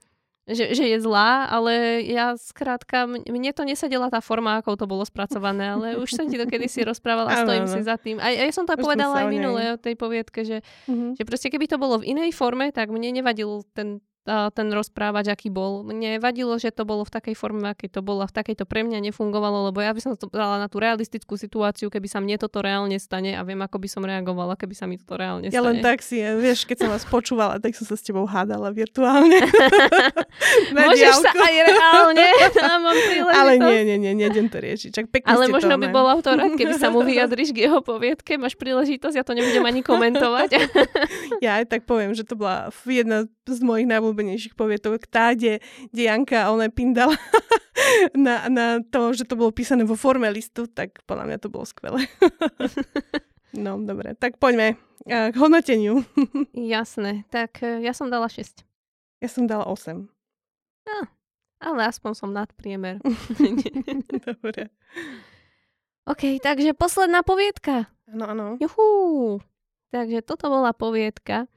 že, že je zlá, ale ja skrátka, mne to nesedela tá forma, ako to bolo spracované, ale už som ti to kedy si rozprávala a stojím si za tým. A, a ja som to už povedala aj minule o tej poviedke, že, uh-huh. že proste keby to bolo v inej forme, tak mne nevadil ten ten rozprávač, aký bol. Mne vadilo, že to bolo v takej forme, akej to bolo a v takejto pre mňa nefungovalo, lebo ja by som to dala na tú realistickú situáciu, keby sa mne toto reálne stane a viem, ako by som reagovala, keby sa mi toto reálne stane. Ja len tak si, vieš, keď som vás počúvala, tak som sa s tebou hádala virtuálne. Môžeš sa aj reálne, mám Ale nie, nie, nie, nejdem to riešiť. Čak pekne Ale možno to, by bol autor rád, keby sa mu vyjadriš k jeho poviedke, máš príležitosť, ja to nebudem ani komentovať. ja aj tak poviem, že to bola jedna z mojich najobľúbenejších povietok, tá, kde, kde Janka ona pindala na, na to, že to bolo písané vo forme listu, tak podľa mňa to bolo skvelé. no, dobre, tak poďme k hodnoteniu. Jasné, tak e, ja som dala 6. Ja som dala 8. Ah, ale aspoň som nad priemer. dobre. OK, takže posledná poviedka. Áno, áno. Juhú. Takže toto bola poviedka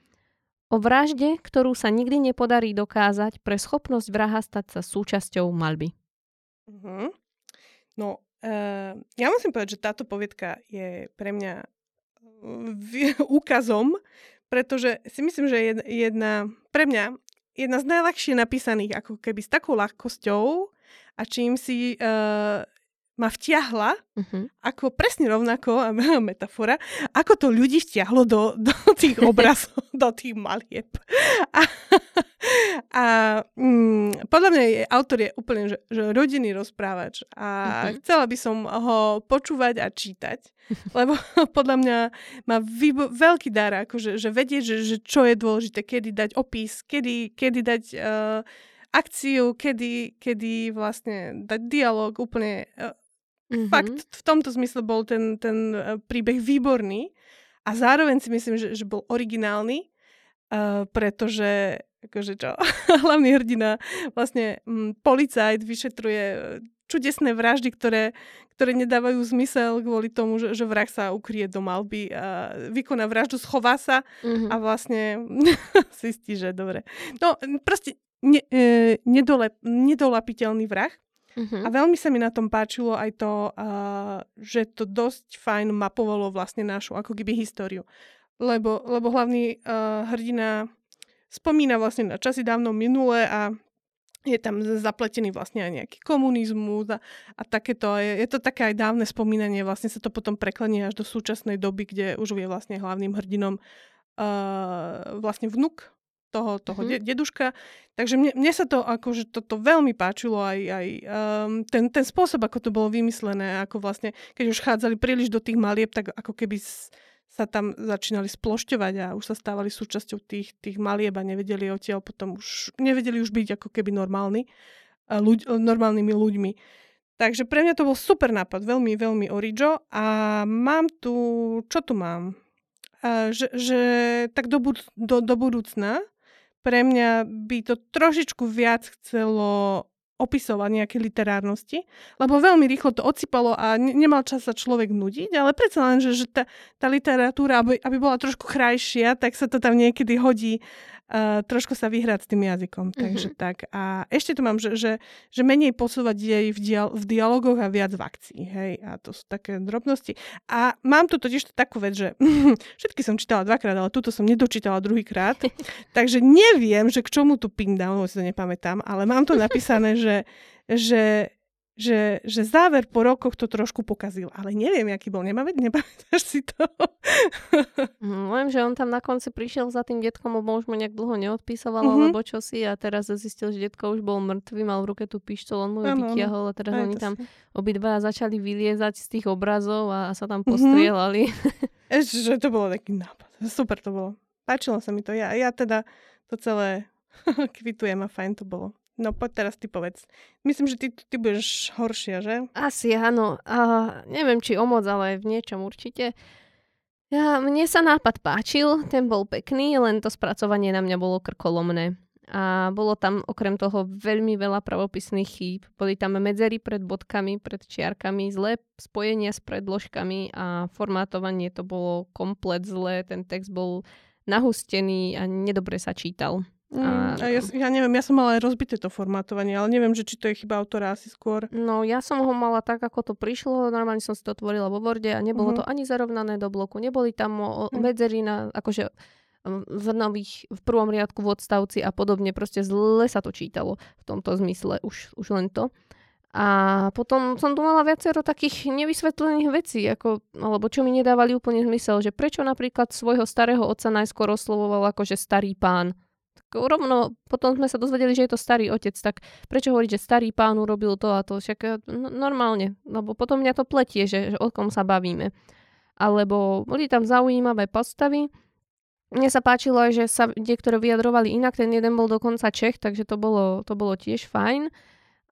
O vražde, ktorú sa nikdy nepodarí dokázať pre schopnosť vraha stať sa súčasťou malby. Uh-huh. No, uh, ja musím povedať, že táto povietka je pre mňa v, úkazom, pretože si myslím, že je jedna, pre mňa jedna z najľahšie napísaných, ako keby s takou ľahkosťou a čím si uh, ma vtiahla, uh-huh. ako presne rovnako, metafora, ako to ľudí vtiahlo do, do tých obrazov, do tých malieb. A, a mm, podľa mňa je, autor je úplne že, že rodinný rozprávač a uh-huh. chcela by som ho počúvať a čítať, lebo podľa mňa má výbo- veľký dar, akože, že vedieť, že, že čo je dôležité, kedy dať opis, kedy, kedy dať... Uh, akciu, kedy, kedy vlastne dať dialog úplne uh, Mm-hmm. Fakt v tomto zmysle bol ten, ten e, príbeh výborný a zároveň si myslím, že, že bol originálny, uh, pretože akože čo, hlavný hrdina vlastne m, policajt vyšetruje e, čudesné vraždy, ktoré, ktoré nedávajú zmysel kvôli tomu, že, že vrah sa ukrie do malby a vykoná vraždu, schová sa mm-hmm. a vlastne zistí, že dobre. No proste ne, e, nedole, nedolapiteľný vrah Uh-huh. A veľmi sa mi na tom páčilo aj to, uh, že to dosť fajn mapovalo vlastne našu ako keby históriu. Lebo, lebo hlavný uh, hrdina spomína vlastne na časy dávno minulé a je tam zapletený vlastne aj nejaký komunizmus a, a takéto. Je, je to také aj dávne spomínanie, vlastne sa to potom preklenie až do súčasnej doby, kde už je vlastne hlavným hrdinom uh, vlastne vnuk toho, toho mm-hmm. deduška. Takže mne, mne sa to akože toto veľmi páčilo aj, aj um, ten, ten spôsob, ako to bolo vymyslené, ako vlastne, keď už chádzali príliš do tých malieb, tak ako keby sa tam začínali splošťovať a už sa stávali súčasťou tých, tých malieb a nevedeli odtiaľ potom už, nevedeli už byť ako keby normálni, ľuď, normálnymi ľuďmi. Takže pre mňa to bol super nápad, veľmi, veľmi orijo a mám tu, čo tu mám? Že, že tak do, bud- do, do budúcna pre mňa by to trošičku viac chcelo opisovať nejaké literárnosti, lebo veľmi rýchlo to odsypalo a ne- nemal čas sa človek nudiť, ale predsa len, že, že tá, tá literatúra, aby, aby bola trošku krajšia, tak sa to tam niekedy hodí uh, trošku sa vyhrať s tým jazykom. Mm-hmm. Takže tak. A ešte tu mám, že, že, že menej posúvať jej v, dial- v dialogoch a viac v akcii. Hej? A to sú také drobnosti. A mám tu totiž takú vec, že všetky som čítala dvakrát, ale túto som nedočítala druhýkrát. takže neviem, že k čomu tu pindám, lebo si to nepamätám, ale mám tu napísané, že, že že, že záver po rokoch to trošku pokazil. Ale neviem, aký bol. Nemáme, nepamätáš si to? Mm, viem, že on tam na konci prišiel za tým detkom, lebo už mu nejak dlho neodpísoval, mm-hmm. alebo čo si a teraz zistil, že detko už bol mŕtvý, mal v ruke tú pištol, on mu ju vytiahol a teraz oni tam si. obidva začali vyliezať z tých obrazov a sa tam mhm. postrielali. Mm-hmm. Ešte, že to bolo taký nápad. Super to bolo. Páčilo sa mi to. Ja, ja teda to celé kvitujem a fajn to bolo. No poď teraz ty povedz. Myslím, že ty, ty budeš horšia, že? Asi áno. A neviem, či o moc, ale v niečom určite. Ja, mne sa nápad páčil, ten bol pekný, len to spracovanie na mňa bolo krkolomné. A bolo tam okrem toho veľmi veľa pravopisných chýb. Boli tam medzery pred bodkami, pred čiarkami, zlé spojenia s predložkami a formátovanie to bolo komplet zlé. Ten text bol nahustený a nedobre sa čítal. Mm, a, a ja, ja neviem, ja som mala aj rozbité to formátovanie, ale neviem, že či to je chyba autora asi skôr. No, ja som ho mala tak, ako to prišlo, normálne som si to otvorila vo Worde a nebolo mm-hmm. to ani zarovnané do bloku, neboli tam mm. medzery na, akože v nových, v prvom riadku v odstavci a podobne, proste zle sa to čítalo v tomto zmysle, už, už len to. A potom som tu mala viacero takých nevysvetlených vecí, ako, alebo čo mi nedávali úplne zmysel, že prečo napríklad svojho starého otca najskôr oslovoval ako že starý pán rovno potom sme sa dozvedeli, že je to starý otec, tak prečo hovoriť, že starý pán urobil to a to? Však no, normálne, lebo potom mňa to pletie, že, že o kom sa bavíme. Alebo boli tam zaujímavé postavy. Mne sa páčilo aj, že sa niektoré vyjadrovali inak, ten jeden bol dokonca Čech, takže to bolo, to bolo tiež fajn.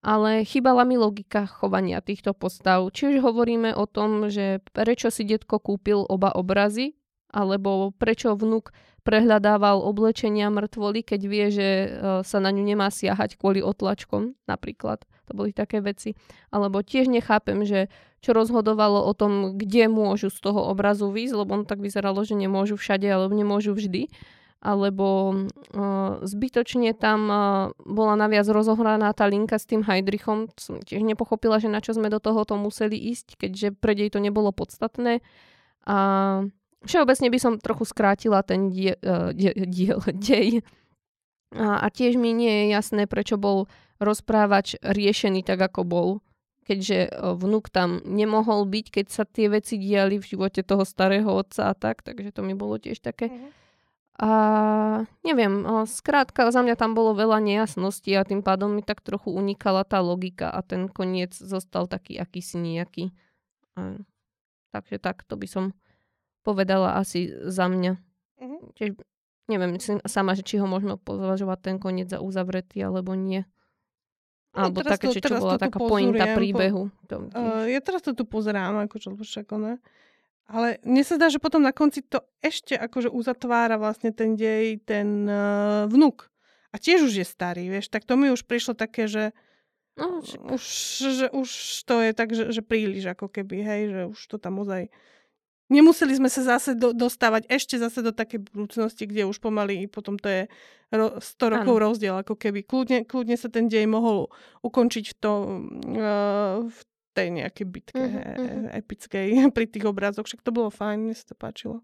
Ale chýbala mi logika chovania týchto postav. Či už hovoríme o tom, že prečo si detko kúpil oba obrazy, alebo prečo vnúk prehľadával oblečenia mŕtvoly, keď vie, že e, sa na ňu nemá siahať kvôli otlačkom napríklad. To boli také veci. Alebo tiež nechápem, že čo rozhodovalo o tom, kde môžu z toho obrazu výjsť, lebo on tak vyzeralo, že nemôžu všade, alebo nemôžu vždy. Alebo uh, zbytočne tam uh, bola naviac rozohraná tá linka s tým Heidrichom. Som tiež nepochopila, že na čo sme do tohoto museli ísť, keďže pre to nebolo podstatné. A Všeobecne by som trochu skrátila ten die, uh, die, diel, dej. A, a tiež mi nie je jasné, prečo bol rozprávač riešený tak, ako bol. Keďže uh, vnúk tam nemohol byť, keď sa tie veci diali v živote toho starého otca a tak, takže to mi bolo tiež také... Mm-hmm. A neviem, skrátka za mňa tam bolo veľa nejasností a tým pádom mi tak trochu unikala tá logika a ten koniec zostal taký akýsi nejaký. A, takže tak, to by som povedala asi za mňa. Mm-hmm. Tiež neviem sama, že či ho môžeme považovať ten koniec za uzavretý, alebo nie. No, alebo také, to, čo bola taká pointa príbehu. Po, uh, ja teraz to tu pozerám, akože však ne. Ale mne sa zdá, že potom na konci to ešte akože uzatvára vlastne ten dej, ten uh, vnúk. A tiež už je starý, vieš, tak to mi už prišlo také, že no, už, že už to je tak, že, že príliš ako keby, hej, že už to tam ozaj Nemuseli sme sa zase do, dostávať ešte zase do takej budúcnosti, kde už pomaly potom to je ro, 100 rokov ano. rozdiel, ako keby. Kľudne, kľudne sa ten dej mohol ukončiť v, to, uh, v tej nejakej bitke uh-huh, epickej pri tých obrazoch. Však to bolo fajn, mne sa to páčilo.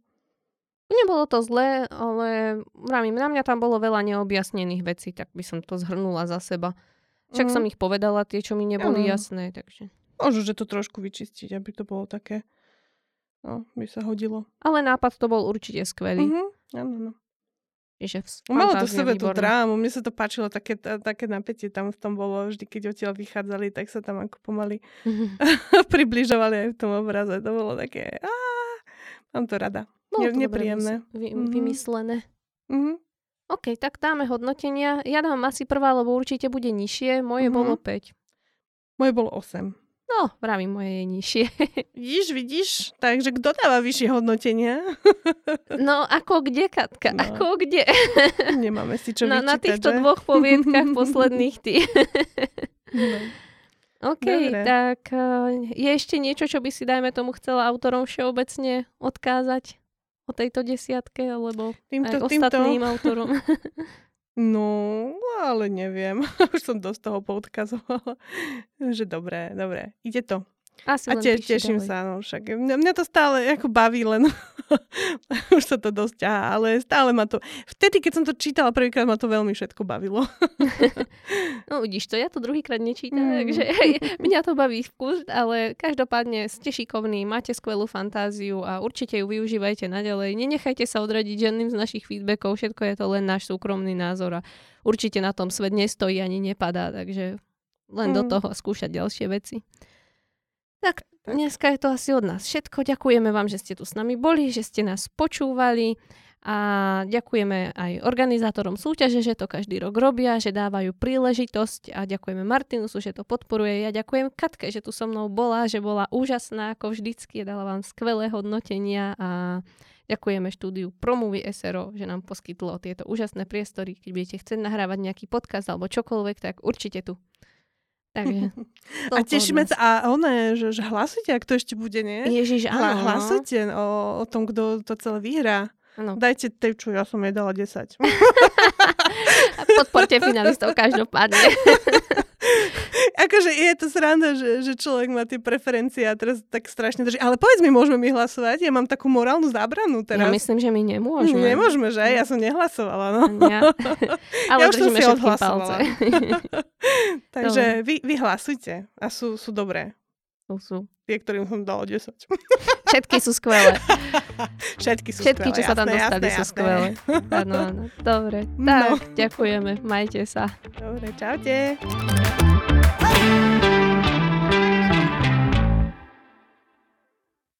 Nebolo to zlé, ale vravím, na mňa tam bolo veľa neobjasnených vecí, tak by som to zhrnula za seba. Však uh-huh. som ich povedala, tie, čo mi neboli uh-huh. jasné, takže... Možno, že to trošku vyčistiť, aby to bolo také No, by sa hodilo. Ale nápad to bol určite skvelý. Mhm, áno, no. Malo to v sebe tú drámu, mne sa to páčilo, také, také napätie tam v tom bolo, vždy keď odtiaľ vychádzali, tak sa tam ako pomaly mm-hmm. približovali aj v tom obraze. To bolo také, á, mám to rada. Bolo to nepríjemné. Vy, mm-hmm. Vymyslené. Mm-hmm. OK, tak dáme hodnotenia. Ja dám asi prvá, lebo určite bude nižšie. Moje mm-hmm. bolo 5. Moje bolo 8. No, vravím, moje je nižšie. Vidíš, vidíš? Takže kto dáva vyššie hodnotenia? no, ako kde, Katka? No. Ako kde? Nemáme si čo no, vyčítať, Na týchto že? dvoch poviedkach posledných ty. no. OK, Dobre. tak uh, je ešte niečo, čo by si, dajme tomu, chcela autorom všeobecne odkázať o tejto desiatke, alebo týmto, aj ostatným týmto. autorom? No, ale neviem. Už som dosť toho poodkazovala. že dobré, dobré. Ide to. Asi a te, teším ďalej. sa, no však. Mňa, mňa to stále ako baví, len už sa to dosť ťahá, ale stále ma to... Vtedy, keď som to čítala prvýkrát, ma to veľmi všetko bavilo. no vidíš to, ja to druhýkrát nečítam, mm. takže mňa to baví vkus, ale každopádne ste šikovní, máte skvelú fantáziu a určite ju využívajte naďalej. Nenechajte sa odradiť žiadnym z našich feedbackov, všetko je to len náš súkromný názor a určite na tom svet nestojí ani nepadá, takže len mm. do toho skúšať ďalšie veci. Tak dneska je to asi od nás všetko. Ďakujeme vám, že ste tu s nami boli, že ste nás počúvali A ďakujeme aj organizátorom súťaže, že to každý rok robia, že dávajú príležitosť a ďakujeme Martinusu, že to podporuje. Ja ďakujem Katke, že tu so mnou bola, že bola úžasná ako vždycky, dala vám skvelé hodnotenia a ďakujeme štúdiu Promovy SRO, že nám poskytlo tieto úžasné priestory. Keď budete chcieť nahrávať nejaký podcast alebo čokoľvek, tak určite tu. Takže, a tešíme sa, a one, že, že hlasujte, ak to ešte bude, nie? Ježiš, áno. Hla, hlasujte o, o tom, kto to celé vyhrá. Ano. Dajte čo ja som jej dala 10. Podporte finalistov každopádne. akože je to sranda, že, že človek má tie preferencie a teraz tak strašne drží. Ale povedz mi, môžeme my hlasovať? Ja mám takú morálnu zábranu teraz. Ja myslím, že my nemôžeme. Nemôžeme, že? Ja som nehlasovala. No. Ja. Ale ja už som si odhlasovala. Takže vy, vy hlasujte a sú, sú dobré. Sú. Tie, ktorým som dala 10. Všetky sú skvelé. Všetky sú Všetky, skvelé. čo sa tam jasné, dostali, jasné, sú skvelé. Áno, áno. Dobre. Tak, no. ďakujeme. Majte sa. Dobre, čaute.